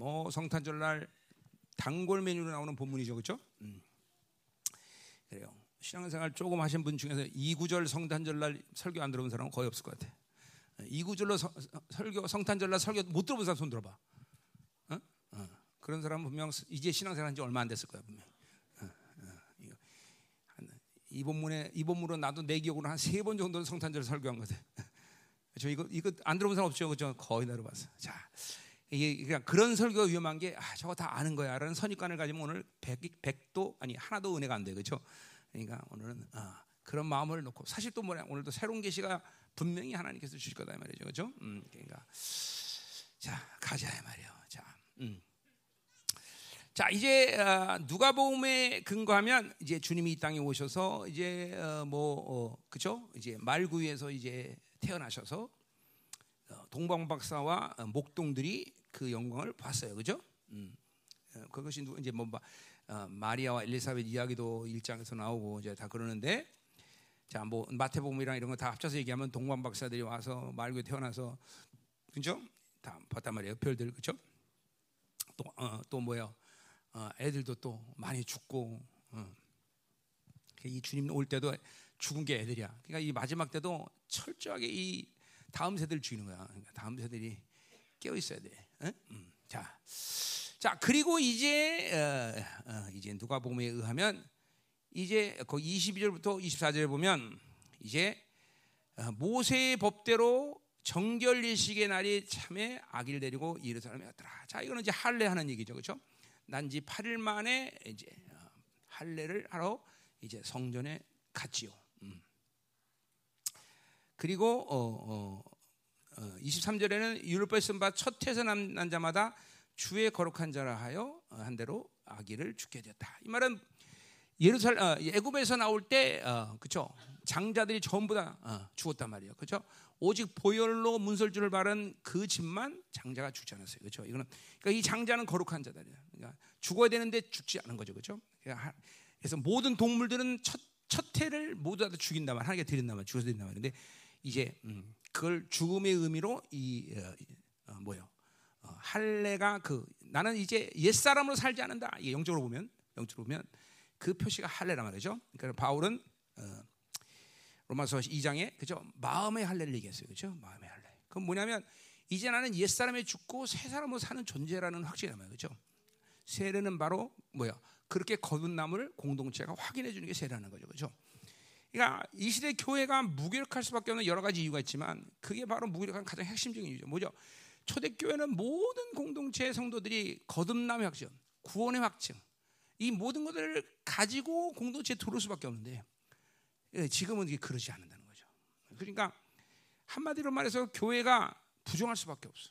뭐 성탄절날 단골 메뉴로 나오는 본문이죠, 그렇죠? 음. 그래요. 신앙생활 조금 하신 분 중에서 이구절 성탄절날 설교 안 들어본 사람은 거의 없을 것 같아. 이구절로 서, 설교 성탄절날 설교 못 들어본 사람 손 들어봐. 어? 어. 그런 사람은 분명 이제 신앙생활한 지 얼마 안 됐을 거야 분명. 어, 어. 이 본문에 이 본문으로 나도 내 기억으로 한 세 번 정도는 성탄절 설교한 거든. 저 이거 이거 안 들어본 사람 없죠, 그죠? 거의 다 들어봤어. 자, 그냥 그런 설교가 위험한 게 아, 저거 다 아는 거야라는 선입관을 가지면 오늘 백, 백도 아니 하나도 은혜가 안 돼, 그렇죠? 그러니까 오늘은 어, 그런 마음을 놓고 사실 또 뭐냐 오늘도 새로운 계시가 분명히 하나님께서 주실 거다 말이죠, 그렇죠? 음, 그러니까 자 가자 말이요. 자, 음. 자 이제 어, 누가복음에 근거하면 이제 주님이 이 땅에 오셔서 이제 어, 뭐 어, 그죠? 이제 말구에서 이제 태어나셔서 어, 동방 박사와 어, 목동들이 그 영광을 봤어요, 그죠? 음. 어, 그것이 누 이제 뭐 어, 마리아와 엘리사벳 이야기도 일장에서 나오고 이제 다 그러는데 자 뭐 마태복음이랑 이런 거 다 합쳐서 얘기하면 동방 박사들이 와서 말구에 태어나서 그죠? 다 봤단 말이에요, 별들 그죠? 또또 어, 뭐야? 어, 애들도 또 많이 죽고 어. 이 주님 올 때도 죽은 게 애들이야. 그러니까 이 마지막 때도 철저하게 이 다음 세대를 죽이는 거야. 그러니까 다음 세대들이 깨어 있어야 돼. 음. 자, 자 그리고 이제 어, 어, 이제 누가복음에 의하면 이제 그 22절부터 24절 보면 이제 어, 모세의 법대로 정결 예식의 날이 참에 아기를 데리고 예루살렘에 왔더라. 자, 이거는 이제 할례하는 얘기죠, 그렇죠? 난지 8일 만에 이제 어, 할례를 하러 이제 성전에 갔지요. 음. 그리고 어, 어, 23절에는 율법에 쓴 바첫 해서 난, 난 자마다 주의 거룩한 자라 하여 한 대로 아기를 죽게 되었다. 이 말은 예루살 어, 애굽에서 나올 때 어, 그죠 장자들이 전부 다 어, 죽었단 말이에요. 그죠 오직 보혈로 문설주를 바른 그 집만 장자가 죽지 않았어요. 그죠 이거는 그러니까 이 장자는 거룩한 자들이야. 그러니까 죽어야 되는데 죽지 않은 거죠. 그죠 그러니까 그래서 모든 동물들은 첫, 첫 해를 모두 다 죽인다만 하나님께 드린다만 죽어서 드린다만 근데 이제 음, 그걸 죽음의 의미로 이 어, 어, 뭐요 어, 할례가 그 나는 이제 옛 사람으로 살지 않는다. 이게 영적으로 보면 영적으로 보면 그 표시가 할례란 말이죠. 그러니까 바울은 어, 로마서 2장에 그죠 마음의 할례를 얘기했어요. 그죠 마음의 할례. 그건 뭐냐면 이제 나는 옛 사람에 죽고 새 사람으로 사는 존재라는 확신이란 말이죠. 그죠 세례는 바로 뭐야 그렇게 나무를 공동체가 확인해 주는 게 세례라는 거죠. 그죠 그러니까 이 시대 교회가 무기력할 수밖에 없는 여러 가지 이유가 있지만 그게 바로 무기력한 가장 핵심적인 이유죠. 뭐죠? 초대 교회는 모든 공동체 성도들이 거듭남의 확증, 구원의 확증, 이 모든 것들을 가지고 공동체에 들어올 수밖에 없는데 예, 지금은 이게 그러지 않는다는 거죠. 그러니까 한마디로 말해서 교회가 부정할 수밖에 없어.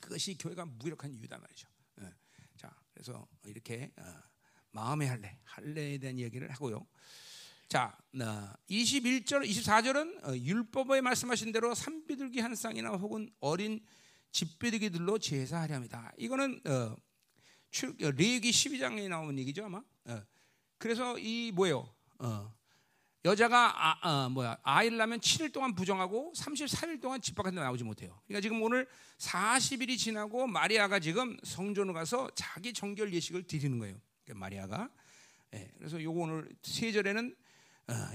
그것이 교회가 무기력한 이유다 말이죠. 예. 자, 그래서 이렇게 어, 마음의 할례, 할례에 대한 얘기를 하고요. 자, 21절, 24절은 어, 율법에 말씀하신 대로 산비둘기 한 쌍이나 혹은 어린 집비둘기들로 제사하렵니다. 이거는 어, 어 레기 12장에 나오는 얘기죠 아마. 어. 그래서 이 뭐예요? 어, 여자가 아, 어, 뭐야 아이를 낳으면 7일 동안 부정하고 34일 동안 집 밖에 나오지 못해요. 그러니까 지금 오늘 40일이 지나고 마리아가 지금 성전을 가서 자기 정결 예식을 드리는 거예요. 그러니까 마리아가. 예, 그래서 요거 오늘 세 절에는 어,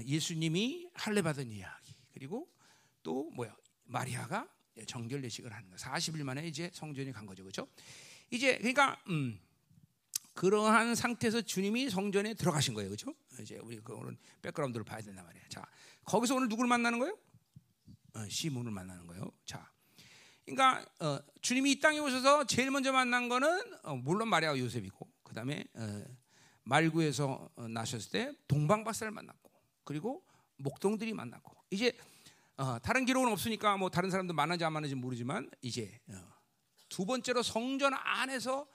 예수님이 할례 받은 이야기 그리고 또 뭐야 마리아가 정결 예식을 하는 거. 40일 만에 이제 성전에 간 거죠, 그렇죠? 이제 그러니까 음, 그러한 상태에서 주님이 성전에 들어가신 거예요, 그렇죠? 이제 우리 그 오늘 백그라운드를 봐야 된단 말이에요. 자, 거기서 오늘 누구를 만나는 거예요? 어, 시몬을 만나는 거예요. 자, 그러니까 어, 주님이 이 땅에 오셔서 제일 먼저 만난 거는 어, 물론 마리아와 요셉이고, 그 다음에 어, 말구에서 어, 나셨을 때 동방박사를 만났고. 그리고 목동들이 만났고 이제 어, 다른 기록은 없으니까 뭐 다른 사람도 만나지 안 만나지 모르지만 이제 어, 두 번째로 성전 안에서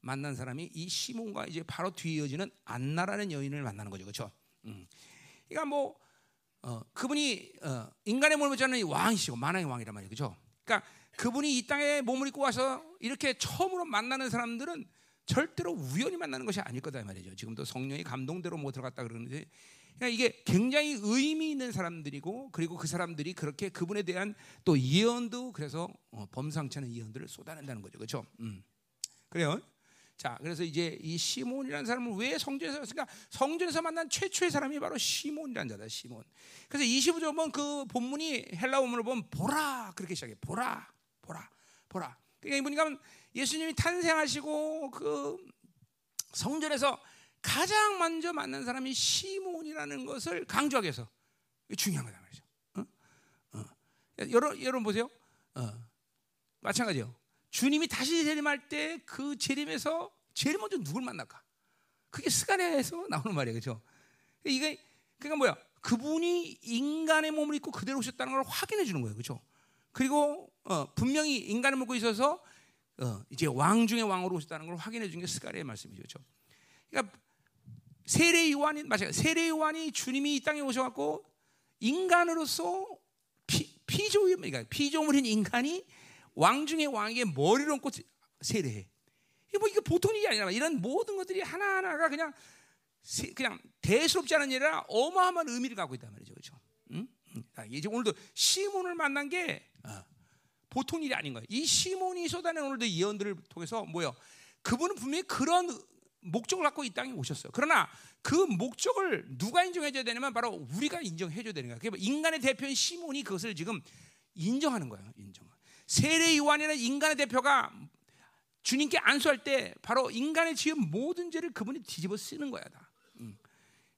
만난 사람이 이 시몬과 이제 바로 뒤에 이어지는 안나라는 여인을 만나는 거죠, 그렇죠? 음. 그러니까 뭐 어, 그분이 어, 인간의 몸을 쥐는 왕이시고 만왕의 왕이란 말이에요, 그렇죠? 그러니까 그분이 이 땅에 몸을 입고 와서 이렇게 처음으로 만나는 사람들은 절대로 우연히 만나는 것이 아닐 거다 말이죠. 지금도 성령이 감동대로 못 들어갔다 그러는데 그러니까 이게 굉장히 의미 있는 사람들이고 그리고 그 사람들이 그렇게 그분에 대한 또 예언도 그래서 어, 범상치 않은 예언들을 쏟아낸다는 거죠. 그렇죠? 음. 그래요. 자, 그래서 이제 이 시몬이라는 사람을 왜 성전에서 그러니까 성전에서 만난 최초의 사람이 바로 시몬이라는 자다. 시몬. 그래서 25절 보면 그 본문이 헬라 원문을 보면 보라 그렇게 시작해. 보라, 보라, 보라. 그러니까 이분이가 예수님이 탄생하시고 그 성전에서 가장 먼저 만난 사람이 시몬이라는 것을 강조하기 위해서 중요한 거다 말이죠. 어? 어. 여러분, 여러분 보세요. 어. 마찬가지요. 주님이 다시 재림할 때 그 재림에서 제일 먼저 누굴 만날까? 그게 스가랴에서 나오는 말이에요, 그렇죠? 이게 그러니까 뭐야? 그분이 인간의 몸을 입고 그대로 오셨다는 걸 확인해 주는 거예요, 그렇죠? 그리고 어, 분명히 인간을 먹고 있어서 어, 이제 왕 중의 왕으로 오셨다는 걸 확인해 주는 게 스가랴의 말씀이죠, 그렇죠? 그러니까 세례 요한이 맞아요. 세례 요한이 주님이 이 땅에 오셔갖고 인간으로서 피, 피조물, 그러니까 피조물인 인간이 왕 중의 왕에게 머리를 얹고 세례해. 이게 뭐 이게 보통 일이 아니라 이런 모든 것들이 하나 하나가 그냥 그냥 대수롭지 않은 일이라 어마어마한 의미를 갖고 있단 말이죠, 그렇죠? 응? 이제 오늘도 시몬을 만난 게 어, 보통 일이 아닌 거예요. 이 시몬이 쏟아낸 오늘도 예언들을 통해서 뭐요? 그분은 분명히 그런 목적을 갖고 이 땅에 오셨어요. 그러나 그 목적을 누가 인정해줘야 되냐면 바로 우리가 인정해줘야 되는 거예요. 그러니까 인간의 대표인 시몬이 그것을 지금 인정하는 거예요. 인정. 세례 요한이라는 인간의 대표가 주님께 안수할 때 바로 인간의 지은 모든 죄를 그분이 뒤집어 쓰는 거야 다. 음.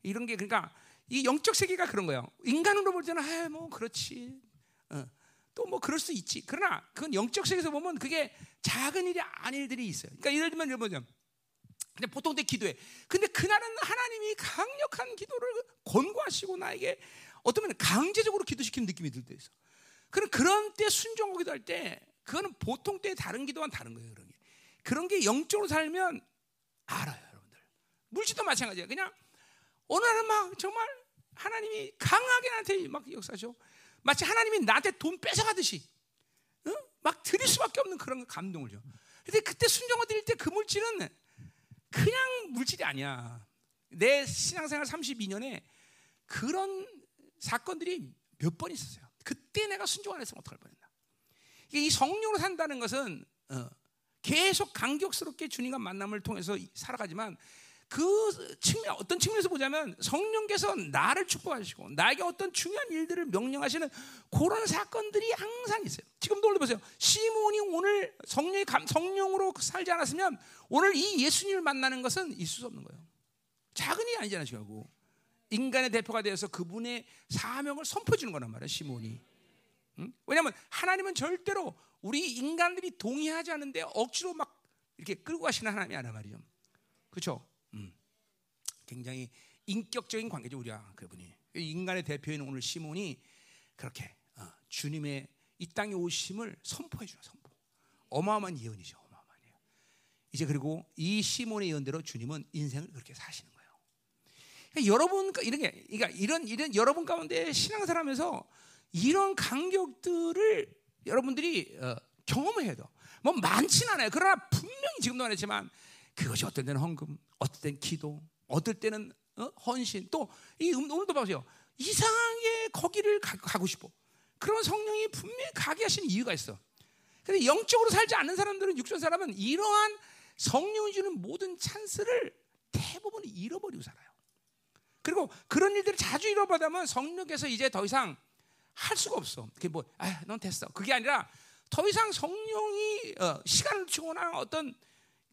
이런 게 그러니까 이 영적 세계가 그런 거예요. 인간으로 볼 때는 아뭐 그렇지. 어. 또뭐 그럴 수 있지. 그러나 그건 영적 세계에서 보면 그게 작은 일이 아닌 일들이 있어요. 그러니까 예를 들면 여러분 근데 보통 때 기도해. 근데 그날은 하나님이 강력한 기도를 권고하시고 나에게 어떤 면 강제적으로 기도시키는 느낌이 들 때 있어. 그럼 그런 때 순종하고 기도할 때 그거는 보통 때 다른 기도와는 다른 거예요. 그런 게. 그런 게 영적으로 살면 알아요, 여러분들. 물질도 마찬가지예요. 그냥 날은 막 정말 하나님이 강하게 나한테 막 역사죠. 마치 하나님이 나한테 돈 뺏어가듯이 어? 막 드릴 수밖에 없는 그런 감동을 줘. 근데 그때 순종을 드릴 때 그 물질은 그냥 물질이 아니야. 내 신앙생활 32년에 그런 사건들이 몇 번 있었어요. 그때 내가 순종 안 했으면 어떡할 뻔했나. 이 성령으로 산다는 것은 어, 계속 강격스럽게 주님과 만남을 통해서 살아가지만 그 측면 어떤 측면에서 보자면 성령께서 나를 축복하시고 나에게 어떤 중요한 일들을 명령하시는 그런 사건들이 항상 있어요. 지금도 오늘 보세요. 시몬이 오늘 성령의 감, 성령으로 살지 않았으면 오늘 이 예수님을 만나는 것은 있을 수 없는 거예요. 작은 일이 아니잖아요, 결국. 인간의 대표가 되어서 그분의 사명을 선포해 주는 거란 말이에요, 시몬이. 응? 왜냐하면 하나님은 절대로 우리 인간들이 동의하지 않는데 억지로 막 이렇게 끌고 가시는 하나님이 아니란 말이죠. 그렇죠? 음. 굉장히 인격적인 관계죠, 우리가 그분이. 인간의 대표인 오늘 시몬이 그렇게 어, 주님의 이 땅에 오심을 선포해 주는 선포. 어마어마한 예언이죠, 어마어마한 예언. 이제 그리고 이 시몬의 예언대로 주님은 인생을 그렇게 사시는 거예요. 그러니까 여러분 이런 게 그러니까 이런 이런 여러분 가운데 신앙생활하면서 이런 간격들을 여러분들이 어, 경험해야 돼. 뭐 많진 않아요. 그러나 분명히 지금도 말했지만 그것이 어떤 때는 헌금, 어떤 때는 기도, 어떨 때는 어? 헌신. 또이 음, 오늘도 보세요. 이상하게 거기를 가, 고 싶어. 그런 성령이 분명히 가게 하신 이유가 있어. 근데 영적으로 살지 않는 사람들은 육전 사람은 이러한 성령이 주는 모든 찬스를 대부분 잃어버리고 살아요. 그리고 그런 일들을 자주 잃어버리면 성령께서 이제 더 이상 할 수가 없어. 그게 뭐, 아, 넌 됐어. 그게 아니라 더 이상 성령이 어, 시간을 주거나 어떤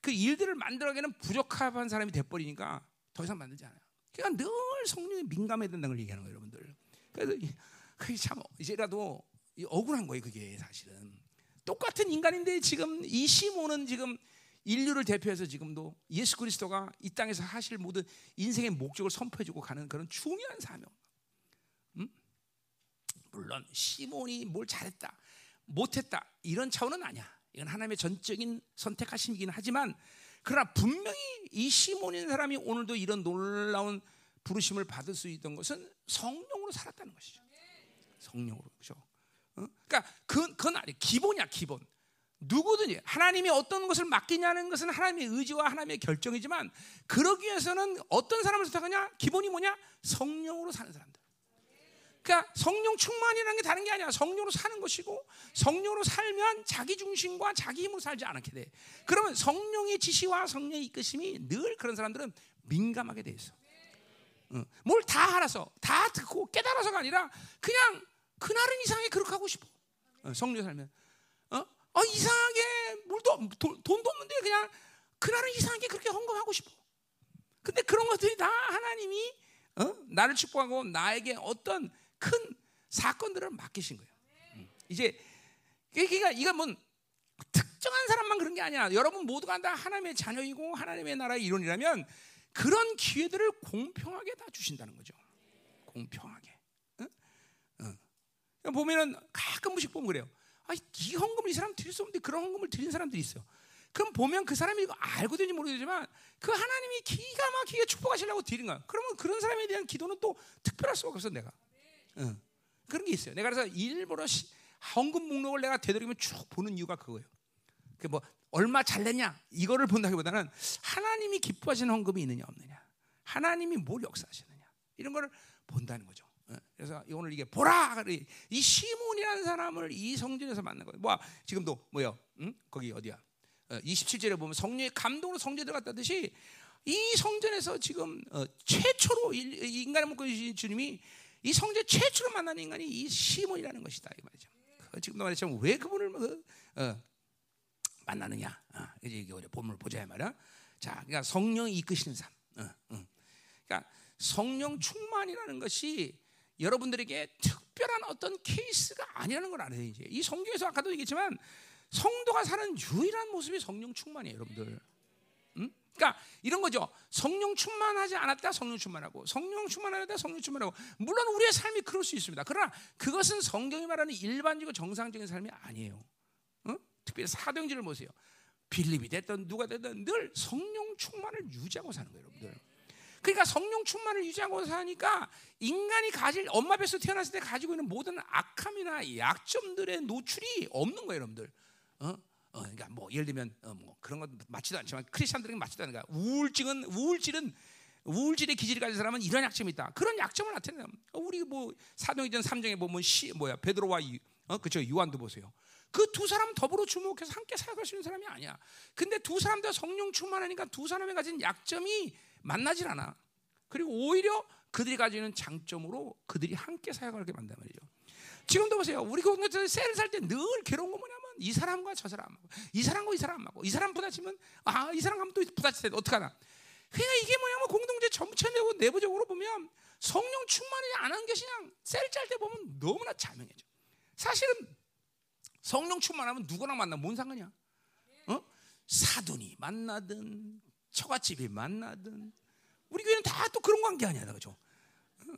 그 일들을 만들어가기는 부족한 사람이 돼버리니까 더 이상 만들지 않아요. 그러니까 늘 성령에 민감해야 된다는 걸 얘기하는 거예요, 여러분들. 그래서 그게 참 이제라도 억울한 거예요, 그게 사실은. 똑같은 인간인데 지금 이 시몬은 지금 인류를 대표해서 지금도 예수 그리스도가 이 땅에서 하실 모든 인생의 목적을 선포해주고 가는 그런 중요한 사명. 음? 물론 시몬이 뭘 잘했다, 못했다 이런 차원은 아니야. 이건 하나님의 전적인 선택하심이긴 하지만 그러나 분명히 이 시몬인 사람이 오늘도 이런 놀라운 부르심을 받을 수 있던 것은 성령으로 살았다는 것이죠. 성령으로 그죠? 어? 그러니까 그, 그건 아니 기본이야 기본. 누구든지 하나님이 어떤 것을 맡기냐는 것은 하나님의 의지와 하나님의 결정이지만 그러기 위해서는 어떤 사람을 선택하냐? 기본이 뭐냐? 성령으로 사는 사람들. 그러니까 성령 충만이라는 게 다른 게 아니야. 성령으로 사는 것이고 성령으로 살면 자기 중심과 자기 힘으로 살지 않게 돼. 그러면 성령의 지시와 성령의 이끄심이 늘 그런 사람들은 민감하게 돼 있어. 응. 뭘다 알아서 다 듣고 깨달아서가 아니라 그냥 그날은 이상하게 그렇게 하고 싶어. 어, 성령 살면 어? 어 이상하게 물도 돈, 돈도 없는데 그냥 그날은 이상하게 그렇게 헌금하고 싶어. 근데 그런 것들이 다 하나님이 어? 나를 축복하고 나에게 어떤 큰 사건들을 맡기신 거예요. 음. 이제 그러니까 이건 뭐 특정한 사람만 그런 게 아니야. 여러분 모두가 다 하나님의 자녀이고 하나님의 나라의 일원이라면 그런 기회들을 공평하게 다 주신다는 거죠. 공평하게. 응? 응. 보면은 가끔씩 보면 그래요. 아, 이 헌금을 이 사람 드릴 수 없는데 그런 헌금을 드린 사람들이 있어요. 그럼 보면 그 사람이 이거 알고 되는지 모르겠지만 그 하나님이 기가 막히게 축복하시려고 드린 거야. 그러면 그런 사람에 대한 기도는 또 특별할 수가 없어 내가. 응. 그런 게 있어요. 내가 그래서 일부러 시, 헌금 목록을 내가 되도록이면 쭉 보는 이유가 그거예요. 그 뭐 얼마 잘 냈냐 이거를 본다기보다는 하나님이 기뻐하시는 헌금이 있느냐 없느냐, 하나님이 뭘 역사하시느냐 이런 거를 본다는 거죠. 그래서 오늘 이게 보라 이 시몬이라는 사람을 이 성전에서 만난 거예요. 뭐 지금도 뭐요? 응? 거기 어디야? 27절에 보면 성령의 감동으로 성전에 들어갔다듯이 이 성전에서 지금 어, 최초로 인간의 목적이 주님이 이 성전 최초로 만난 인간이 이 시몬이라는 것이다 이 말이죠. 그 지금도 말했지만 왜 그분을 그, 어, 만나느냐? 어, 이제 이게 우리 본문을 보자 말이야. 자, 그러니까 성령이 이끄시는 삶. 어, 어. 그러니까 성령 충만이라는 것이 여러분들에게 특별한 어떤 케이스가 아니라는 걸 알아야 이제 이 성경에서 아까도 얘기했지만 성도가 사는 유일한 모습이 성령 충만이에요, 여러분들. 음? 그러니까 이런 거죠. 성령 충만하지 않았다 성령 충만하고 성령 충만하다 성령 충만하고 물론 우리의 삶이 그럴 수 있습니다. 그러나 그것은 성경이 말하는 일반적이고 정상적인 삶이 아니에요. 어? 특별히 사도행전을 보세요. 빌립이 됐든 누가 됐든 늘 성령 충만을 유지하고 사는 거예요, 여러분들. 그러니까 성령 충만을 유지하고 사니까 인간이 가질 엄마 뱃속 태어났을 때 가지고 있는 모든 악함이나 약점들의 노출이 없는 거예요, 여러분들. 어? 어, 그러니까 뭐 예를 들면 어, 뭐 그런 건 맞지도 않지만 크리스천들에게 맞지도 않으니까 우울증은 우울질은 우울질의 기질을 가진 사람은 이런 약점이 있다. 그런 약점을 나타내요. 어, 우리 뭐 사도행전 3장에 보면 시 뭐야 베드로와 유, 어 그죠 요한도 보세요. 그 두 사람은 더불어 주목해서 함께 사역할 수 있는 사람이 아니야. 근데 두 사람 다 성령 충만하니까 두 사람이 가진 약점이 만나질 않아. 그리고 오히려 그들이 가지는 장점으로 그들이 함께 사역하게 만단 말이죠. 지금도 보세요. 우리 공동체 셀을 살때 늘 괴로운 거 뭐냐면 이 사람과 저 사람하고 이 사람과 이 사람하고 이 사람 부딪히면 아 이 사람 하면 또 부딪힐 때 어떡하나. 그러니까 이게 뭐냐면 공동체 전체내고 내부적으로 보면 성령 충만이 안 한 것이 그냥 셀짤 때 보면 너무나 자명해져. 사실은 성령 충만하면 누구랑 만나 뭔 상관이야? 어? 사돈이 만나든 처갓집이 만나든 우리 교회는 다 또 그런 관계 아니야, 그죠?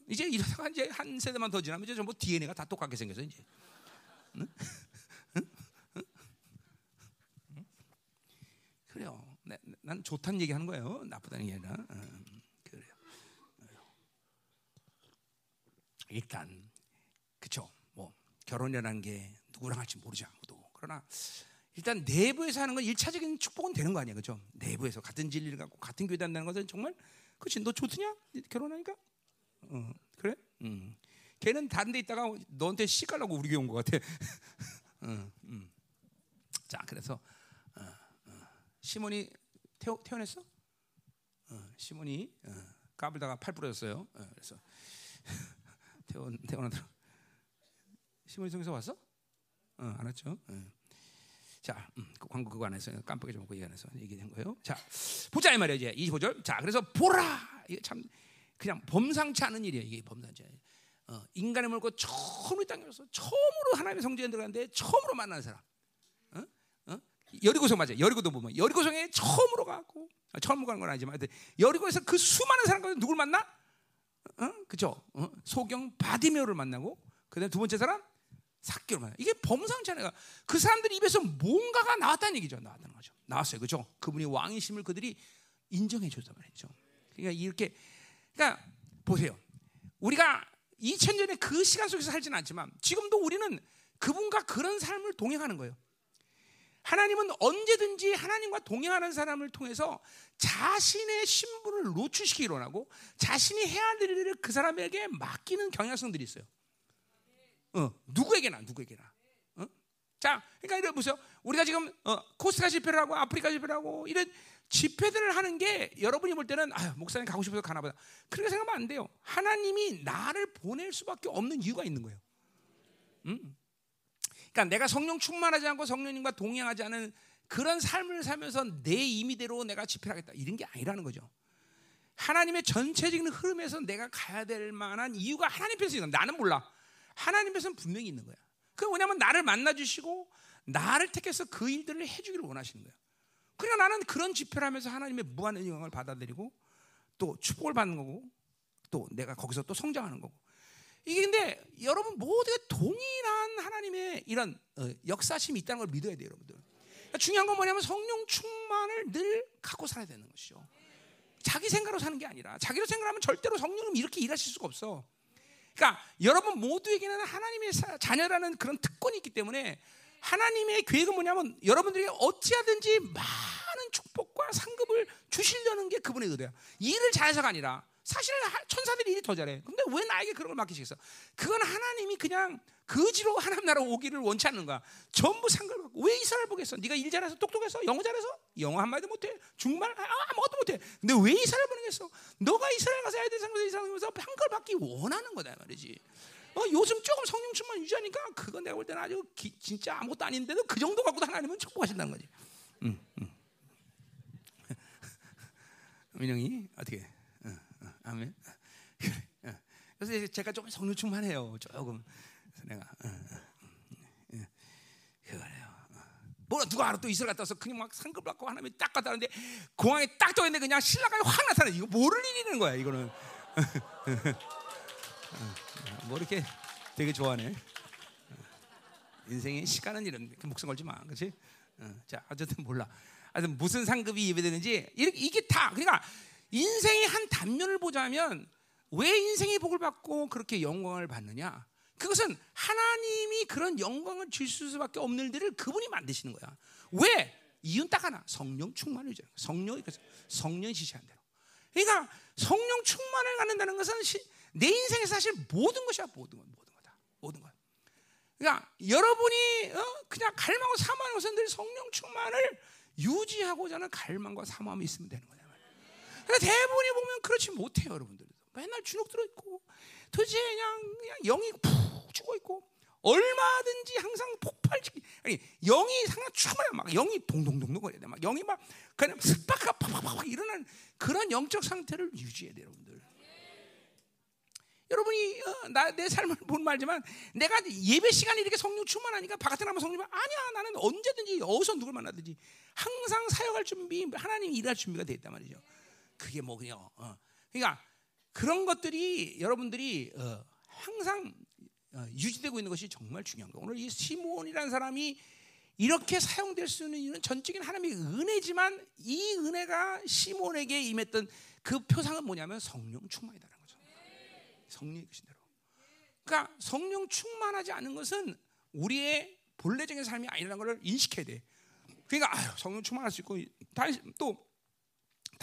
이제 이러다가 이제 한 세대만 더 지나면 이제 전부 DNA가 다 똑같게 생겨서 이제. 응? 그래요. 네, 난 좋다는 얘기 하는 거예요. 나쁘다는 게 아니라. 음, 그래요. 일단 그쵸. 뭐 결혼이라는 게 누구랑 할지 모르지 아무도. 그러나 일단 내부에서 하는 건 일차적인 축복은 되는 거 아니야, 그죠? 내부에서 같은 진리를 갖고 같은 교회 다는 것은 정말 그렇지. 너 좋더냐? 결혼하니까? 어, 그래? 음. 걔는 다른 데 있다가 너한테 씨 깔라고 우리 교회 온 것 같아. 어, 음. 자, 그래서 어, 어. 시몬이 태어, 태어났어? 어, 시몬이 어, 까불다가 팔 부러졌어요. 어, 그래서 태어 태어나더라. 시몬이 성에서 왔어? 어, 안 왔죠. 자, 음, 그 광고 그거 안 해서 깜빡이 좀 먹고 얘기 안 해서 얘기된 거예요. 자, 보자 이 말이야 이제 25절. 자, 그래서 보라. 이게 참 그냥 범상치 않은 일이에요. 이게 범상치 않은. 어, 인간의 몸 입고 처음으로 땅에 서 처음으로 하나님의 성전에 들어갔는데 처음으로 만난 사람. 여리고성 맞아. 여리고도 보면 여리고성에 처음으로 가고 아, 처음 가는 건 아니지만 여리고에서 그 수많은 사람 가운데 누굴 만나? 어? 그죠? 어? 소경 바디메오를 만나고 그다음 두 번째 사람 사기를 만나. 이게 범상치 않아요. 그 사람들 입에서 뭔가가 나왔다는 얘기죠. 나왔다는 거죠. 나왔어요. 그죠? 그분이 왕이심을 그들이 인정해 줬단 말이죠. 그러니까 이렇게 그러니까 보세요. 우리가 2000년의 그 시간 속에서 살지는 않지만 지금도 우리는 그분과 그런 삶을 동행하는 거예요. 하나님은 언제든지 하나님과 동행하는 사람을 통해서 자신의 신분을 노출시키기 원하고 자신이 해야 될 일을 그 사람에게 맡기는 경향성들이 있어요. 어, 누구에게나 누구에게나. 어? 자, 그러니까 이래 보세요. 우리가 지금 어, 코스타 집회를 하고 아프리카 집회를 하고 이런 집회들을 하는 게 여러분이 볼 때는 아, 목사님 가고 싶어서 가나 보다. 그렇게 생각하면 안 돼요. 하나님이 나를 보낼 수밖에 없는 이유가 있는 거예요. 음? 그러니까 내가 성령 충만하지 않고 성령님과 동행하지 않은 그런 삶을 살면서 내 임의대로 내가 집회를 하겠다 이런 게 아니라는 거죠. 하나님의 전체적인 흐름에서 내가 가야 될 만한 이유가 하나님 편에서 있는 나는 몰라. 하나님 편에서는 분명히 있는 거야. 그 뭐냐면 나를 만나 주시고 나를 택해서 그 일들을 해주기를 원하시는 거야. 그러니까 나는 그런 집회를 하면서 하나님의 무한 영광을 받아들이고 또 축복을 받는 거고 또 내가 거기서 또 성장하는 거고 이게 근데 여러분 모두가 동일한 하나님의 이런 어, 역사심이 있다는 걸 믿어야 돼요, 여러분들. 그러니까 중요한 건 뭐냐면 성령 충만을 늘 갖고 살아야 되는 것이죠. 자기 생각으로 사는 게 아니라 자기로 생각하면 절대로 성령님 이렇게 일하실 수가 없어. 그러니까 여러분 모두에게는 하나님의 자녀라는 그런 특권이 있기 때문에 하나님의 계획은 뭐냐면 여러분들이 어찌하든지 많은 축복과 상급을 주시려는 게 그분의 의도야. 일을 잘해서가 아니라 사실 천사들이 일이 더 잘해. 근데 왜 나에게 그런 걸 맡기시겠어? 그건 하나님이 그냥 거지로 하나님 나라 오기를 원치 않는 거야. 전부 상관없고 왜 이스라엘 보겠어? 네가 일 잘해서 똑똑해서 영어 잘해서 영어 한 마디도 못해 중말 아, 아무것도 못해. 근데 왜 이스라엘 보내겠어? 너가 이스라엘 가서 해야 될 상관에서 이스라엘에서 한걸 받기 원하는 거다 말이지. 어, 요즘 조금 성령 충만 유지하니까 그건 내가 볼 때는 아주 기, 진짜 아무것도 아닌데도 그 정도 갖고도 하나님은 축복하신다는 거지. 응, 응. 민영이 어떻게? 응, 응, 아멘. 그래. 그래서 제가 좀 성령 충만해요. 조금. 내가 그거래요. 뭐 누가 알아 또 이스라엘 갔다 와서 그냥 막 상급 받고 하나님이 딱 갔다 왔는데 공항에 딱 떠있는데 그냥 신라가 확 나타나. 이거 모를 일이는 거야 이거는. 뭐 이렇게 되게 좋아하네. 인생의 시간은 이런 목숨 걸지 마, 그렇지? 자, 어쨌든 몰라. 하여튼 무슨 상급이 예배되는지 이게 다 그러니까 인생의 한 단면을 보자면 왜 인생의 복을 받고 그렇게 영광을 받느냐? 그것은 하나님이 그런 영광을 줄 수밖에 없는 일들을 그분이 만드시는 거야. 왜? 이유는 딱 하나. 성령 충만이죠. 성령이 성령이 지시한 대로. 그러니까 성령 충만을 갖는다는 것은 내 인생에 사실 모든 것이야 모든 것 모든 거다 모든 것. 그러니까 여러분이 어? 그냥 갈망하고 사모하는 것은 늘 성령 충만을 유지하고자 하는 갈망과 사모함이 있으면 되는 거다. 그러니까 대부분이 보면 그렇지 못해요 여러분들. 맨날 주눅 들어 있고 도대체 그냥 그냥 영이 푹 죽어 있고 얼마든지 항상 폭발적 아니 영이 상당 충만해 막 영이 동동동동 거려야 돼. 막 영이 막 그냥 습박가 팍팍팍 일어나는 그런 영적 상태를 유지해야 돼요, 여러분들. 여러분이 어, 나내 삶을 본 말지만 내가 예배 시간에 이렇게 성령 충만하니까 바깥에 나면 성령 아니야 나는 언제든지 어디서 누굴 만나든지 항상 사역할 준비 하나님이 일할 준비가 돼 있단 말이죠. 그게 뭐군요. 어. 그러니까 그런 것들이 여러분들이 어, 항상 어, 유지되고 있는 것이 정말 중요한 거예요. 오늘 이 시몬이라는 사람이 이렇게 사용될 수 있는 이유는 전적인 하나님의 은혜지만 이 은혜가 시몬에게 임했던 그 표상은 뭐냐면 성령 충만이다. 성령이 계신 대로. 그러니까 성령 충만하지 않은 것은 우리의 본래적인 삶이 아니라는 것을 인식해야 돼. 그러니까 아유, 성령 충만할 수 있고 또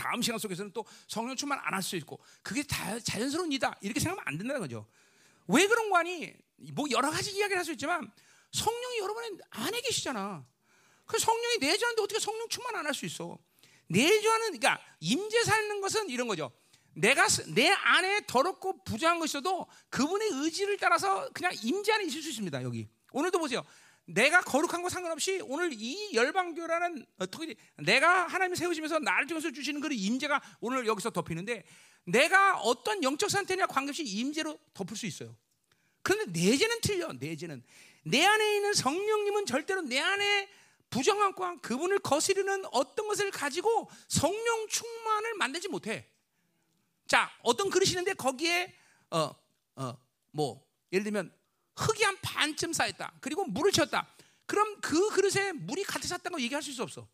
다음 시간 속에서는 또 성령 충만 안 할 수 있고 그게 다 자연스러운 이다 이렇게 생각하면 안 된다는 거죠. 왜 그런 거 아니? 뭐 여러 가지 이야기를 할 수 있지만 성령이 여러분의 안에 계시잖아. 그 성령이 내주하는데 어떻게 성령 충만 안 할 수 있어? 내주하는 그러니까 임재 사는 것은 이런 거죠. 내가 내 안에 더럽고 부정한 것이어도 그분의 의지를 따라서 그냥 임재 안에 있을 수 있습니다. 여기 오늘도 보세요. 내가 거룩한 거 상관없이 오늘 이 열방교라는 어떻게 내가 하나님 세우시면서 나를 통해서 주시는 그 임재가 오늘 여기서 덮이는데 내가 어떤 영적 상태냐 관계없이 임재로 덮을 수 있어요. 그런데 내재는 틀려. 내재는 내 안에 있는 성령님은 절대로 내 안에 부정한 과 그분을 거스르는 어떤 것을 가지고 성령 충만을 만들지 못해. 자, 어떤 그릇이 있는데 거기에 어, 어, 뭐 예를 들면 흙이 한 반쯤 쌓였다. 그리고 물을 채웠다. 그럼 그 그릇에 물이 가득 찼다는 거 얘기할 수 없어.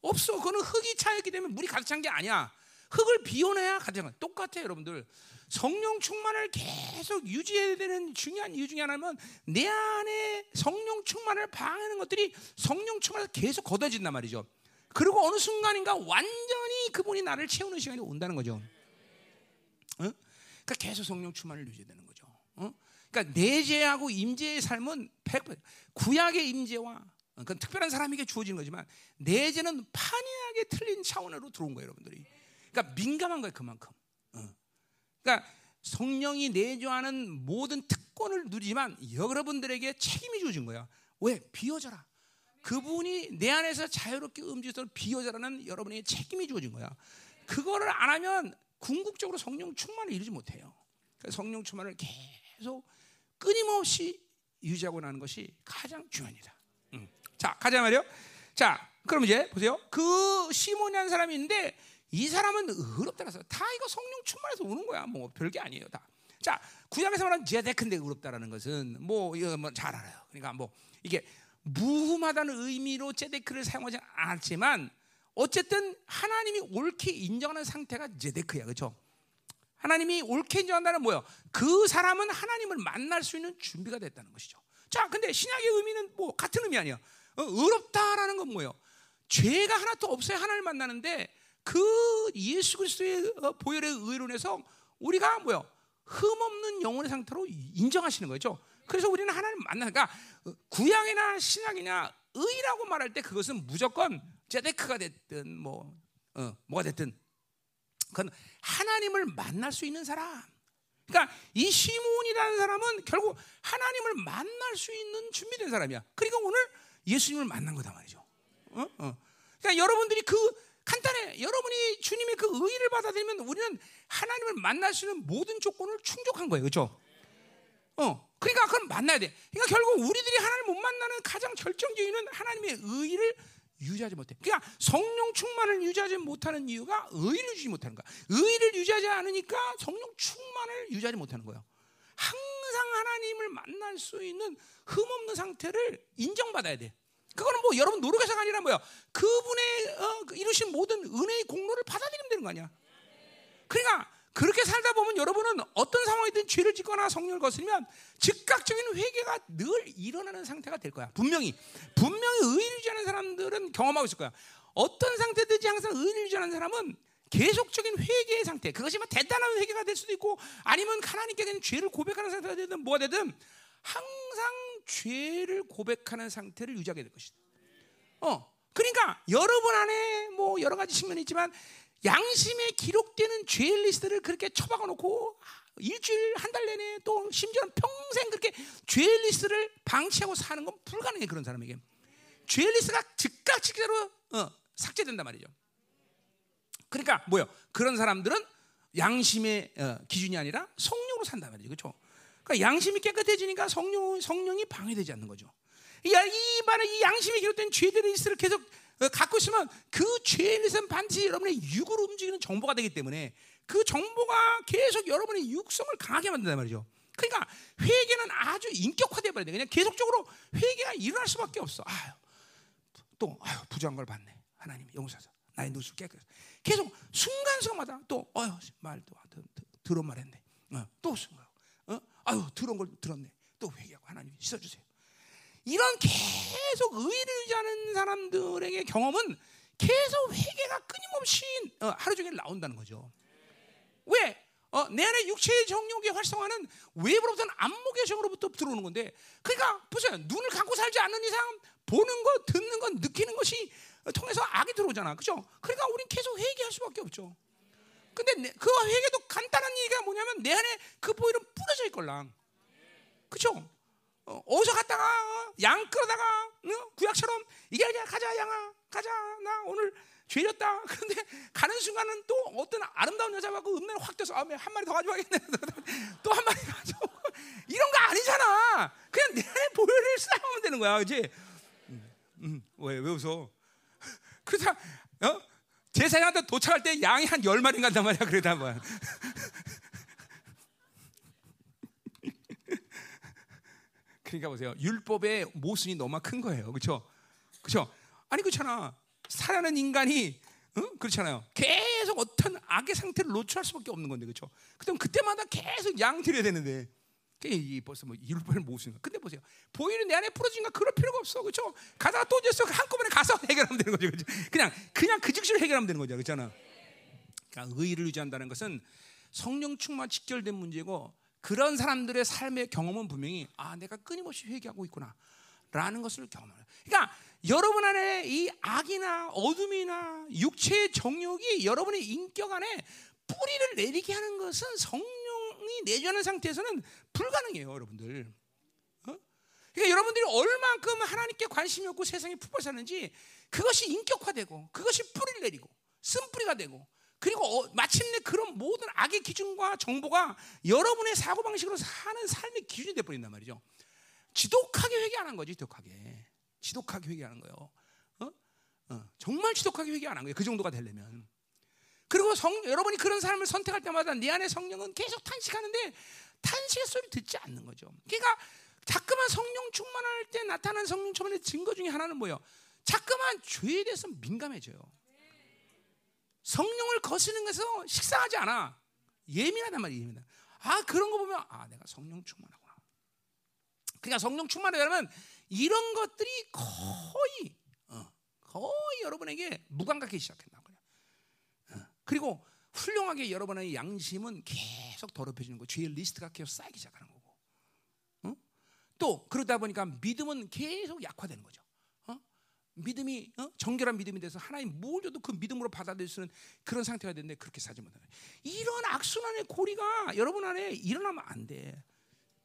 없어. 그거는 흙이 차였기 때문에 물이 가득 찬 게 아니야. 흙을 비워내야 가득 찬 거야. 똑같아, 여러분들. 성령 충만을 계속 유지해야 되는 중요한 이유 중에 하나는 내 안에 성령 충만을 방해하는 것들이 성령 충만을 계속 걷어진단 말이죠. 그리고 어느 순간인가 완전히 그분이 나를 채우는 시간이 온다는 거죠. 어? 그러니까 계속 성령 충만을 유지되는 거죠. 어? 그러니까 내재하고 임재의 삶은 100% 구약의 임재와 그건 특별한 사람에게 주어진 거지만 내재는 판이하게 틀린 차원으로 들어온 거예요, 여러분들이. 그러니까 민감한 거예요, 그만큼. 어. 그러니까 성령이 내주하는 모든 특권을 누리지만 여러분들에게 책임이 주어진 거야. 왜? 비워져라. 그분이 내 안에서 자유롭게 움직여서 비워져라는 여러분에게 책임이 주어진 거야. 그거를 안 하면 궁극적으로 성령 충만을 이루지 못해요. 성령 충만을 계속 끊임없이 유지하고 나는 것이 가장 중요합니다. 음. 자, 가자 말이요. 자, 그럼 이제 보세요. 그 시몬이라는 사람이 있는데 이 사람은 의롭다라서 다 이거 성령 충만해서 오는 거야. 뭐 별게 아니에요, 다. 자, 구약에서 말하는 제데크인데 의롭다라는 것은 뭐 이거 뭐 잘 알아요. 그러니까 뭐 이게 무흠하다는 의미로 제데크를 사용하지 않았지만 어쨌든 하나님이 옳게 인정하는 상태가 제데크야, 그렇죠? 하나님이 옳게 인정한다는 뭐예요? 그 사람은 하나님을 만날 수 있는 준비가 됐다는 것이죠. 자, 근데 신약의 의미는 뭐 같은 의미 아니야. 어, 의롭다라는 건 뭐예요? 죄가 하나도 없어야 하나님을 만나는데 그 예수 그리스도의 어, 보혈의 인해서 우리가 뭐요? 흠없는 영혼의 상태로 인정하시는 거죠. 그래서 우리는 하나님을 만나니까 어, 구약이나 신약이냐 의라고 말할 때 그것은 무조건 제데크가 됐든 뭐 어, 뭐가 됐든 그건 하나님을 만날 수 있는 사람. 그러니까 이 시몬이라는 사람은 결국 하나님을 만날 수 있는 준비된 사람이야. 그러니까 오늘 예수님을 만난 거다 말이죠. 어? 어. 그러니까 여러분들이 그 간단해. 여러분이 주님의 그 의를 받아들이면 우리는 하나님을 만날 수 있는 모든 조건을 충족한 거예요. 그렇죠? 어. 그러니까 그건 만나야 돼. 그러니까 결국 우리들이 하나님을 못 만나는 가장 결정적인 하나님의 의를 유지하지 못해. 그러니까 성령 충만을 유지하지 못하는 이유가 의를 유지하지 못하는 거야. 의를 유지하지 않으니까 성령 충만을 유지하지 못하는 거예요. 항상 하나님을 만날 수 있는 흠없는 상태를 인정받아야 돼. 그거는 뭐 여러분 노력해서가 아니라 뭐야? 그분의 어, 그 이루신 모든 은혜의 공로를 받아들이면 되는 거 아니야? 그러니까 그렇게 살다 보면 여러분은 어떤 상황이든 죄를 짓거나 성령을 거스르면 즉각적인 회개가 늘 일어나는 상태가 될 거야. 분명히 분명히 의를 유지하는 사람들은 경험하고 있을 거야. 어떤 상태든지 항상 의를 유지하는 사람은 계속적인 회개의 상태. 그것이 뭐 대단한 회개가 될 수도 있고 아니면 하나님께 대한 죄를 고백하는 상태가 되든 뭐가 되든 항상 죄를 고백하는 상태를 유지하게 될 것이다. 어, 그러니까 여러분 안에 뭐 여러 가지 측면이 있지만 양심에 기록되는 죄 리스트를 그렇게 처박아 놓고 일주일 한 달 내내 또 심지어는 평생 그렇게 죄 리스트를 방치하고 사는 건 불가능해 그런 사람에게 죄 리스트가 즉각 즉각으로 어, 삭제된단 말이죠. 그러니까 뭐요? 그런 사람들은 양심의 어, 기준이 아니라 성령으로 산단 말이죠, 그렇죠? 그러니까 양심이 깨끗해지니까 성령 성령이 방해되지 않는 거죠. 이, 이 말에 이 양심이 기록된 죄들의 리스트를 계속 어, 갖고 있으면 그 죄의 리스트는 반드시 여러분의 육으로 움직이는 정보가 되기 때문에 그 정보가 계속 여러분의 육성을 강하게 만든단 말이죠. 그러니까 회개는 아주 인격화돼 버려야 돼. 그냥 계속적으로 회개가 일어날 수밖에 없어. 아유, 또 아유 부정한 걸 봤네. 하나님 용서하사 나의 눈을 깨끗. 계속 순간순간마다 또 어휴 말도 들은 말했네. 어, 또 순간. 어? 아유 들은 걸 들었네. 또 회개하고 하나님 씻어주세요. 이런 계속 의를 유지하는 사람들에게 경험은 계속 회개가 끊임없이 어, 하루 종일 나온다는 거죠. 왜? 어, 내 안에 육체의 정욕의 활성화는 외부로부터는 안목의 정으로부터 들어오는 건데, 그러니까 보세요. 눈을 감고 살지 않는 이상 보는 것, 듣는 것, 느끼는 것이 통해서 악이 들어오잖아, 그죠? 그러니까 우린 계속 회개할 수밖에 없죠. 근데 그 회개도 간단한 얘기가 뭐냐면 내 안에 그 보일은 뿌려져 있걸랑, 그죠? 어, 어디서 갔다가? 어, 양 끌어다가? 어? 구약처럼? 이게 아니야. 가자 양아. 가자. 나 오늘 죄졌다. 그런데 가는 순간은 또 어떤 아름다운 여자하고 음란을 확 떠서 아, 한 마리 더 가져가겠네. 또 한 마리 가져 이런 거 아니잖아. 그냥 내 보혈을 쌓으면 되는 거야. 그지 음, 음, 왜, 왜 웃어? 그래서 어? 제사장한테 도착할 때 양이 한 열 마리 간단 말이야. 그러다 뭐 그러니까 보세요. 율법의 모순이 너무 큰 거예요. 그렇죠? 그렇죠? 아니 그렇잖아. 살아는 인간이 응? 그렇잖아요. 계속 어떤 악의 상태를 노출할 수밖에 없는 건데 그렇죠? 그럼 그때마다 계속 양 드려야 되는데 이 벌써 뭐 율법을 모순. 근데 보세요. 보이는 내 안에 풀어진가 그럴 필요가 없어. 그렇죠? 가다가 또 됐어. 한꺼번에 가서 해결하면 되는 거죠. 그렇죠? 그냥 그냥 그 즉시로 해결하면 되는 거죠. 그렇잖아. 그러니까 의를 유지한다는 것은 성령 충만 직결된 문제고 그런 사람들의 삶의 경험은 분명히 아 내가 끊임없이 회개하고 있구나라는 것을 경험해요. 그러니까 여러분 안에 이 악이나 어둠이나 육체의 정욕이 여러분의 인격 안에 뿌리를 내리게 하는 것은 성령이 내주하는 상태에서는 불가능해요, 여러분들. 어? 그러니까 여러분들이 얼만큼 하나님께 관심이 없고 세상에 푹 빠졌는지 그것이 인격화되고 그것이 뿌리를 내리고 쓴뿌리가 되고 그리고 어, 마침내 그런 모든 악의 기준과 정보가 여러분의 사고 방식으로 사는 삶의 기준이 돼 버린단 말이죠. 지독하게 회개하는 거지, 지독하게. 지독하게 회개하는 거예요. 어? 어, 정말 지독하게 회개 안한 거예요. 그 정도가 되려면. 그리고 성, 여러분이 그런 삶을 선택할 때마다 내 안에 성령은 계속 탄식하는데 탄식의 소리 듣지 않는 거죠. 그러니까 자꾸만 성령 충만할 때 나타나는 성령 충만의 증거 중에 하나는 뭐예요? 자꾸만 죄에 대해서 민감해져요. 성령을 거스는 것에서 식상하지 않아. 예민하단 말이에요. 예민하. 아 그런 거 보면 아 내가 성령 충만하구나. 그러니까 성령 충만하려면 이런 것들이 거의 어, 거의 여러분에게 무감각하기 시작한다 어, 그리고 훌륭하게 여러분의 양심은 계속 더럽혀지는 거, 죄의 리스트가 계속 쌓이기 시작하는 거고. 어? 또 그러다 보니까 믿음은 계속 약화되는 거죠. 어? 믿음이 어? 정결한 믿음이 돼서 하나님 뭘 줘도 그 믿음으로 받아들일 수 있는 그런 상태가 되는데 그렇게 사지 못하는 이런 악순환의 고리가 여러분 안에 일어나면 안 돼.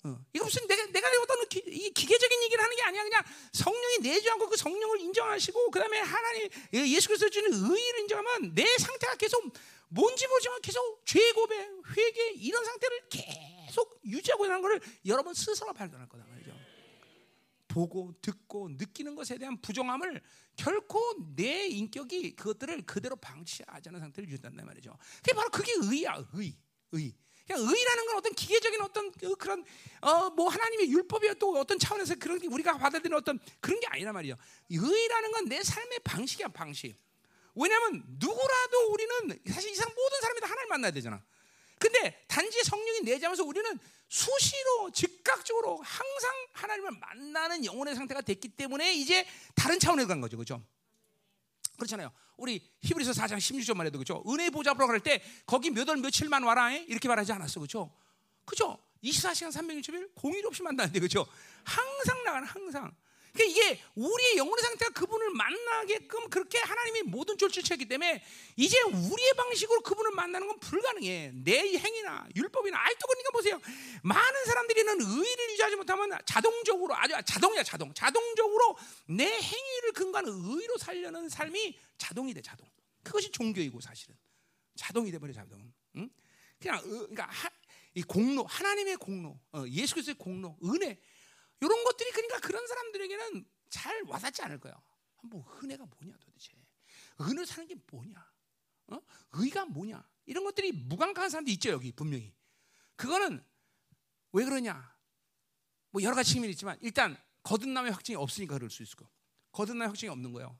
어. 이거 무슨 내가 내가 어떤 기, 이 기계적인 얘기를 하는 게 아니야. 그냥 성령이 내주하고 그 성령을 인정하시고 그다음에 하나님 예수 그리스도 주는 의를 인정하면 내 상태가 계속 뭔지 모르지만 계속 죄 고백, 회개 이런 상태를 계속 유지하고 있는 것을 여러분 스스로 발견할 거다. 보고 듣고 느끼는 것에 대한 부정함을 결코 내 인격이 그것들을 그대로 방치하지 않은 상태를 유지한단 말이죠. 그게 바로 그게 의야, 의, 의. 그냥 의라는 건 어떤 기계적인 어떤 그 그런 어 뭐 하나님의 율법이 또 어떤 차원에서 그런 게 우리가 받아들이는 어떤 그런 게 아니란 말이에요. 의라는 건 내 삶의 방식이야 방식. 왜냐하면 누구라도 우리는 사실 이상 모든 사람이 다 하나님 만나야 되잖아. 근데 단지 성령이 내자면서 우리는 수시로 즉각적으로 항상 하나님을 만나는 영혼의 상태가 됐기 때문에 이제 다른 차원에 간 거죠, 그렇죠? 그렇잖아요. 우리 히브리서 4장 16절만 해도 그죠? 은혜 보좌 보러 갈때 거기 몇 월 며칠만 와라 이렇게 말하지 않았어, 그죠? 그죠? 24시간 360일 공일 없이 만나는데 그죠? 항상 나가는 항상. 그러니까 이게 우리의 영혼의 상태가 그분을 만나게끔 그렇게 하나님이 모든 쫄출치했기 때문에 이제 우리의 방식으로 그분을 만나는 건 불가능해. 내 행위나 율법이나 아직도 그러니까 보세요. 많은 사람들이는 의를 유지하지 못하면 자동적으로 아주 자동이야 자동. 자동적으로 내 행위를 근거하는 의로 살려는 삶이 자동이 돼 자동. 그것이 종교이고 사실은 자동이 돼 버려 자동. 응? 그냥 그러니까 하, 이 공로 하나님의 공로, 어, 예수 그리스도의 공로, 은혜 이런 것들이 그러니까 그런 사람들에게는 잘 와닿지 않을 거예요. 뭐 은혜가 뭐냐 도대체? 은혜 사는 게 뭐냐? 어? 의가 뭐냐? 이런 것들이 무감각한 사람도 있죠 여기 분명히. 그거는 왜 그러냐? 뭐 여러 가지 측면이 있지만 일단 거듭남의 확증이 없으니까 그럴 수 있을 거. 거듭남의 확증이 없는 거예요.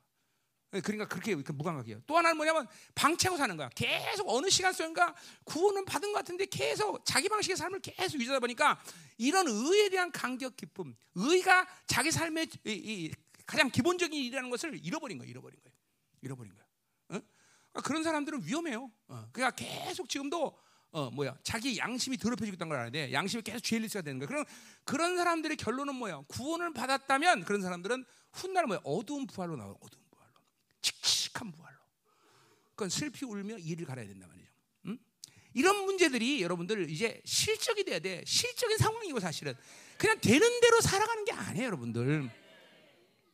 예, 그러니까 그렇게 무감각이에요. 또 하나는 뭐냐면 방치하고 사는 거야. 계속 어느 시간 속인가 구원은 받은 것 같은데 계속 자기 방식의 삶을 계속 유지하다 보니까 이런 의에 대한 감격 기쁨, 의가 자기 삶의 이, 이 가장 기본적인 일이라는 것을 잃어버린 거예요. 잃어버린 거예요. 잃어버린 거예요. 어? 그러니까 그런 사람들은 위험해요. 어. 그러니까 계속 지금도 어 뭐야 자기 양심이 더럽혀지고 있다는 걸 아는데 양심이 계속 죄리스가 되는 거예요. 그럼 그런 사람들의 결론은 뭐야? 구원을 받았다면 그런 사람들은 훗날 뭐야? 어두운 부활로 나와. 어두운 칙칙한 부활로. 그건 슬피 울며 이를 갈아야 된단 말이죠. 응? 이런 문제들이 여러분들 이제 실적이 돼야 돼. 실적인 상황이고 사실은 그냥 되는 대로 살아가는 게 아니에요, 여러분들.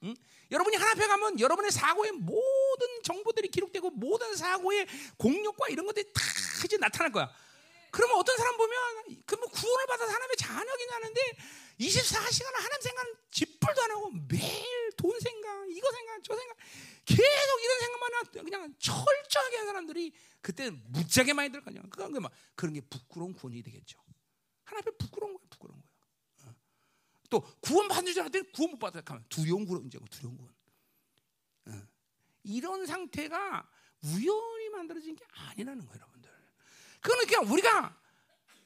응? 여러분이 하나 앞에 가면 여러분의 사고의 모든 정보들이 기록되고 모든 사고의 공력과 이런 것들이 다 이제 나타날 거야. 그러면 어떤 사람 보면 그뭐 구원을 받아서 하나님의 자녀이냐는데 24시간 하나님 생각 집불도 안 하고 매일 돈 생각, 이거 생각, 저 생각 계속 이런 생각만 하 그냥 철저하게 한 사람들이 그때 무지하게 많이 들거든요. 그건 막 그런 게 부끄러운 구원이 되겠죠. 하나님 부끄러운 거예요, 부끄러운 거예요. 어. 또 구원 받는 줄 알았더니 구원 못 받았다 하면 두려운 구원 이제 두려운 구원. 어. 이런 상태가 우연히 만들어진 게 아니라는 거예요, 여러분들. 그거는 그냥 우리가